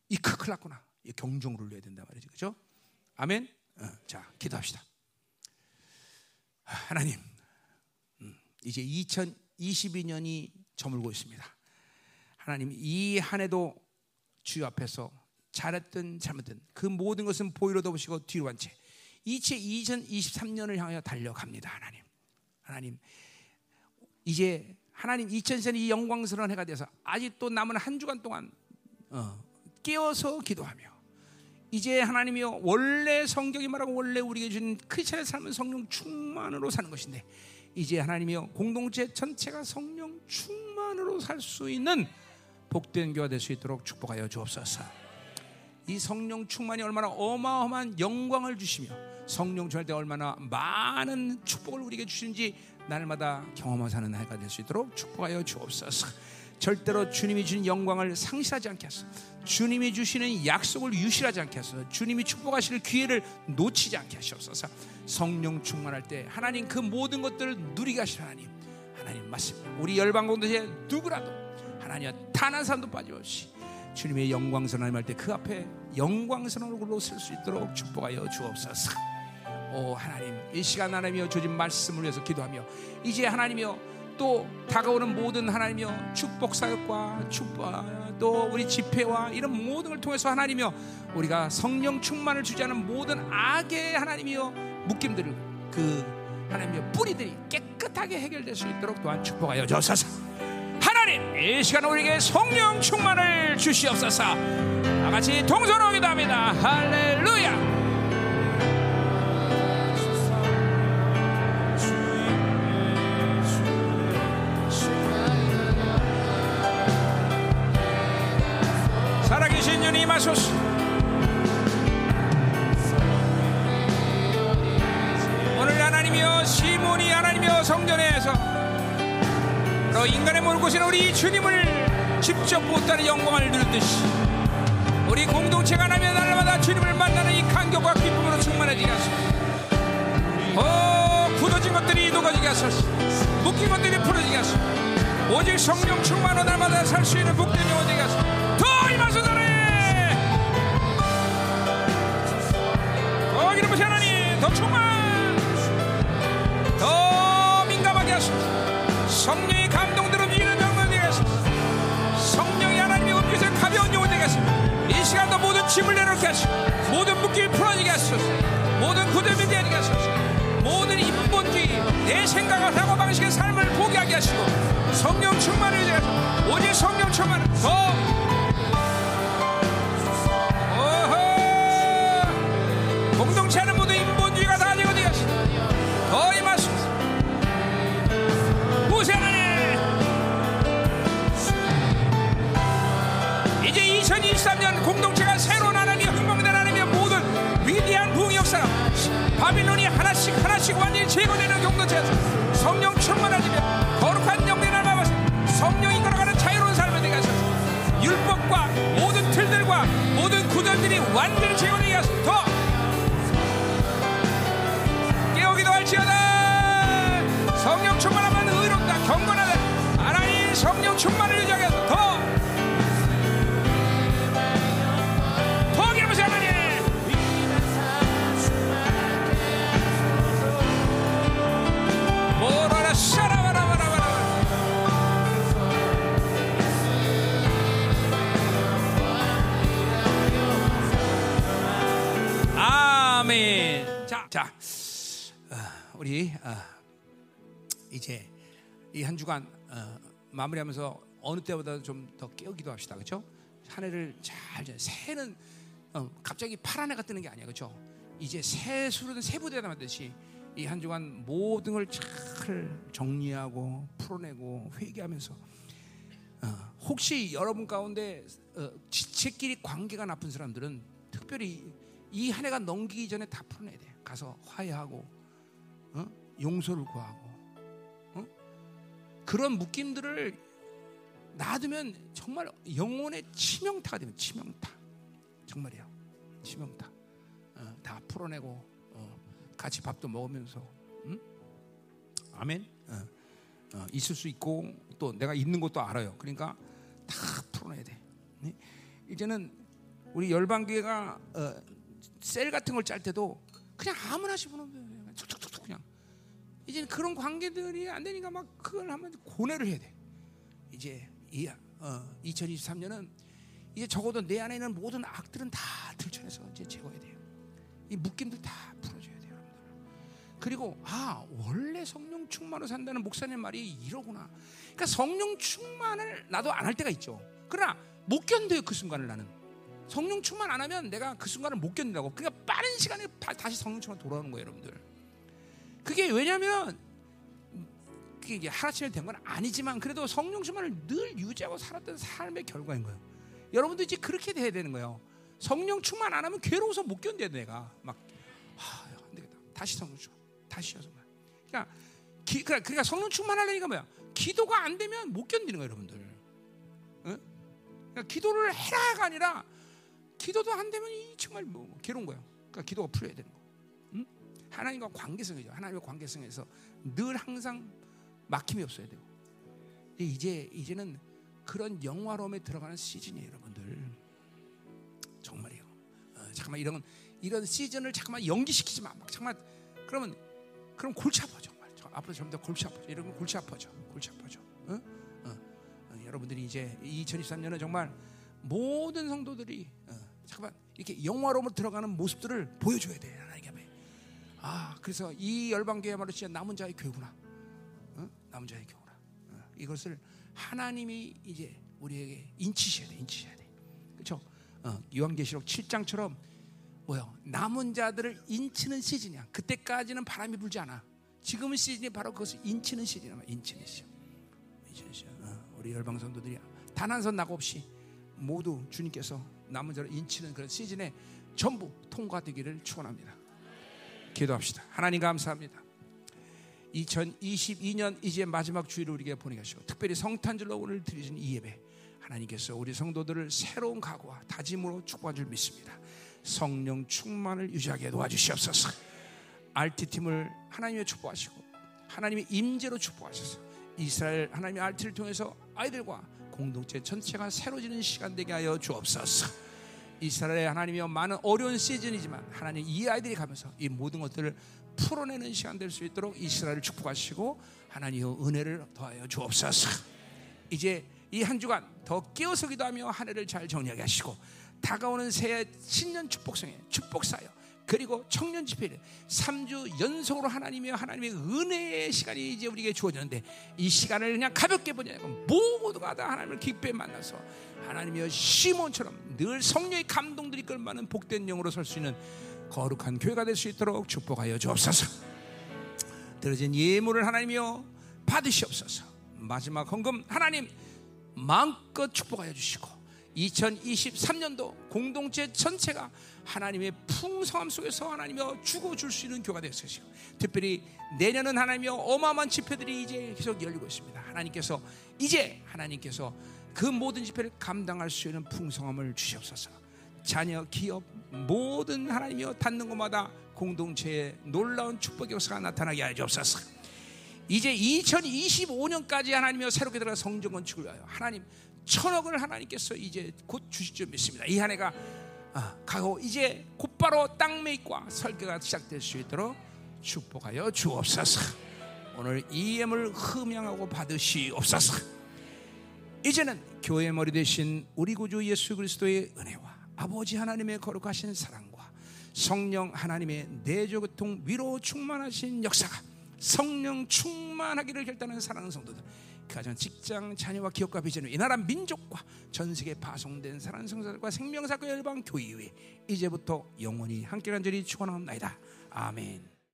이크 클 났구나. 경종을 울려야 된다 말이죠. 그죠? 아멘. 어, 자, 기도합시다. 하나님, 음, 이제 2022년이 저물고 있습니다. 하나님, 이 한 해도 주 앞에서 잘했든 잘못든 그 모든 것은 보이로도 보시고 뒤로 한 채 이제 2023년을 향하여 달려갑니다. 하나님, 하나님, 이제 하나님 2000년 이 영광스러운 해가 돼서 아직도 남은 한 주간 동안 어, 깨어서 기도하며 이제 하나님이여 원래 성경이 말하고 원래 우리에게 주신 크리스천의 삶은 성령 충만으로 사는 것인데 이제 하나님이여 공동체 전체가 성령 충만으로 살 수 있는 복된 교가 될 수 있도록 축복하여 주옵소서. 이 성령 충만이 얼마나 어마어마한 영광을 주시며 성령 때 얼마나 많은 축복을 우리에게 주시는지 날마다 경험하며 사는 해가 될 수 있도록 축복하여 주옵소서. 절대로 주님이 주신 영광을 상실하지 않게 하소서. 주님이 주시는 약속을 유실하지 않게 하소서. 주님이 축복하실 기회를 놓치지 않게 하시옵소서. 성령 충만할 때 하나님 그 모든 것들을 누리게 하실 하나님. 하나님 맞습니다. 우리 열방 공동체 누구라도 하나님 단한 사람도 빠짐없이 주님의 영광스러운 하나님 할 때 그 앞에 영광스러운 얼굴로 쓸수 있도록 축복하여 주옵소서. 오 하나님 이 시간 하나님이여 주신 말씀을 위해서 기도하며 이제 하나님이여 또 다가오는 모든 하나님이여 축복 사역과 축복 또 우리 집회와 이런 모든 걸 통해서 하나님이여 우리가 성령 충만을 주지 않은 모든 악의 하나님이여 묶임들을 그 하나님이여 뿌리들이 깨끗하게 해결될 수 있도록 또한 축복하여 주옵소서. 하나님 이 시간 우리에게 성령 충만을 주시옵소서. 다 같이 동서로 기도합니다. 할렐루야. 살아계신 주님 하소서. 오늘 하나님이여 시몬이 하나님이여 성전에서 너 인간의 모르고 오신 우리 주님을 직접 보다는 영광을 누렸듯이 우리 공동체가 하나며 날마다 주님을 만나는 이 감격과 기쁨으로 충만해지게 하소서. 오 굳어진 것들이 녹아지게 하소서. 묶인 것들이 풀어지게 하소서. 오직 성령 충만으로 날마다 살 수 있는 복된 영혼 되게 하소서. 더 임하소서네 더 기름 부시 하나님 더 충만 더 민감하게 하소서. 성령의 감동대로 움직이는 영혼 되게 하소서 성령이 하나님의 음주에서 가벼운 영혼 되게 하소서 이 시간도 모든 짐을 내놓게 하소서. 모든 묶임을 풀어지게 하소서. 모든 굳음이 되게 하소서. 모든 인본주의 내 생각을 하고 방식의 삶을 포기하게 하시고 성령 충만을 하소서 오직 성령 충만을 더 제거되는 공동체에서 성령 충만하지며 거룩한 영광을 나와서 성령이 걸어가는 자유로운 삶을 되게 하소서. 율법과 모든 틀들과 모든 구절들이 완전히 제거되게 하소서. 더! 깨우기도 할지어다! 성령 충만하면 의롭다. 경건하 우리 어, 이제 이 한 주간 어, 마무리하면서 어느 때보다 좀 더 깨우기도 합시다 그렇죠? 한 해를 잘 잘- 새해는 어, 갑자기 파란 해가 뜨는 게 아니야, 그렇죠? 이제 새 부대가 만듯이 이 한 주간 모든 걸 잘 정리하고 풀어내고 회개하면서 어, 혹시 여러분 가운데 어, 지체끼리 관계가 나쁜 사람들은 특별히 이 한 해가 넘기기 전에 다 풀어내야 돼. 가서 화해하고 어? 용서를 구하고 어? 그런 묶임들을 놔두면 정말 영혼의 치명타가 되면 치명타. 정말이야 치명타. 어, 다 풀어내고 어, 같이 밥도 먹으면서 응? 아멘. 어, 어, 있을 수 있고 또 내가 있는 것도 알아요. 그러니까 다 풀어내야 돼. 네? 이제는 우리 열방교회가 어, 셀 같은 걸 짤 때도 그냥 아무나 집어넣으면 그냥 이제는 그런 관계들이 안 되니까 막 그걸 하면 고뇌를 해야 돼 이제 이 어, 2023년은 이제 적어도 내 안에 있는 모든 악들은 다 들춰내서 이제 제거해야 돼요. 이 묶임들 다 풀어줘야 돼요, 여러분들. 그리고 아 원래 성령 충만으로 산다는 목사님 말이 이러구나. 그러니까 성령 충만을 나도 안 할 때가 있죠. 그러나 못 견뎌요 그 순간을 나는. 성령 충만 안 하면 내가 그 순간을 못 견딘다고. 그러니까 빠른 시간에 바- 다시 성령 충만 돌아오는 거예요, 여러분들. 그게 왜냐하면 그게 이게 하나쯤에 된건 아니지만 그래도 성령 충만을 늘 유지하고 살았던 삶의 결과인 거예요. 여러분도 이제 그렇게 돼야 되는 거예요. 성령 충만 안 하면 괴로워서 못 견뎌 내가 막 하, 안 되겠다. 다시 성령 충만. 다시 해서 말. 그러니까 기, 그러니까 그러니까 성령 충만하려니까 뭐야? 기도가 안 되면 못 견디는 거예요, 여러분들. 응? 그러니까 기도를 해라가 아니라 기도도 안 되면 이 정말 뭐 괴로운 거예요. 그러니까 기도가 풀려야 되는 거. 응? 하나님과 관계성이죠. 하나님과 관계성에서 늘 항상 막힘이 없어야 돼요. 근데 이제 이제는 그런 영화로움에 들어가는 시즌이에요, 여러분들. 정말이요. 어, 잠깐만 이런 이런 시즌을 잠깐만 연기시키지 마. 막 잠깐만 그러면 그럼 골치 아파 정말. 저 앞으로 점점 더 골치 아파져. 이러면 골치 아파져. 골치 아파져. 어? 어, 어, 여러분들이 이제 2023년은 정말 모든 성도들이 어, 잠깐만 이렇게 영화로움으로 들어가는 모습들을 보여줘야 돼 하나님께. 아 그래서 이 열방교회야말로 진짜 남은 자의 교회구나. 어? 남은 자의 교회구나. 어, 이것을 하나님이 이제 우리에게 인치셔야 돼. 인치셔야 돼. 그렇죠? 어, 요한계시록 7장처럼 뭐요? 남은 자들을 인치는 시즌이야. 그때까지는 바람이 불지 않아. 지금은 시즌이 바로 그것을 인치는 시즌이야. 인치는 시즌. 인치는 시즌. 어, 우리 열방 성도들이 단 한 선 낙 없이 모두 주님께서 남은 자를 인치는 그런 시즌에 전부 통과되기를 축원합니다. 기도합시다. 하나님 감사합니다. 2022년 이제 마지막 주일을 우리에게 보내게 하시고 특별히 성탄절로 오늘 드리신 이 예배 하나님께서 우리 성도들을 새로운 각오와 다짐으로 축복한 줄 믿습니다. 성령 충만을 유지하게 도와주시옵소서. RT팀을 하나님의 축복하시고 하나님의 임재로 축복하셔서 이스라엘 하나님의 RT를 통해서 아이들과 공동체 전체가 새로지는 시간 되게 하여 주옵소서. 이스라엘의 하나님이여 많은 어려운 시즌이지만 하나님 이 아이들이 가면서 이 모든 것들을 풀어내는 시간 될 수 있도록 이스라엘을 축복하시고 하나님의 은혜를 더하여 주옵소서. 이제 이 한 주간 더 깨어서 기도하며 한 해를 잘 정리하게 하시고 다가오는 새해 신년 축복성에 축복사요. 그리고 청년 집회를 3주 연속으로 하나님의 하나님의 은혜의 시간이 이제 우리에게 주어졌는데 이 시간을 그냥 가볍게 보지 않고 모두가 다 하나님을 기쁘게 만나서 하나님의 시몬처럼 늘 성령의 감동들이 끌만한 복된 영으로 설 수 있는 거룩한 교회가 될 수 있도록 축복하여 주옵소서. 들어진 예물을 하나님이여 받으시옵소서. 마지막 헌금 하나님 마음껏 축복하여 주시고 2023년도 공동체 전체가 하나님의 풍성함 속에서 하나님이여 주고 줄 수 있는 교회가 되시고 특별히 내년은 하나님이여 어마어마한 집회들이 이제 계속 열리고 있습니다. 하나님께서 이제 하나님께서 그 모든 집회를 감당할 수 있는 풍성함을 주시옵소서. 자녀, 기업 모든 하나님이여 닿는 곳마다 공동체의 놀라운 축복의 역사가 나타나게 하여 주옵소서. 이제 2025년까지 하나님이여 새롭게 들어가 성전 건축을 위하여 하나님 천억을 하나님께서 이제 곧 주실 줄 믿습니다. 이 한 해가 아, 가고 이제 곧바로 땅 매입과 설계가 시작될 수 있도록 축복하여 주옵소서. 오늘 이 예물 흠양하고 받으시옵소서. 이제는 교회 머리 대신 우리 구주 예수 그리스도의 은혜와 아버지 하나님의 거룩하신 사랑과 성령 하나님의 내조교통 위로 충만하신 역사가 성령 충만하기를 결단하는 사랑하는 성도들 가정, 직장, 자녀와 기업과 비전을 이 나라 민족과 전 세계 파송된 사랑 성사들과 생명사과 열방 교회 이제부터 영원히 함께 간절히 축원합니다. 아멘.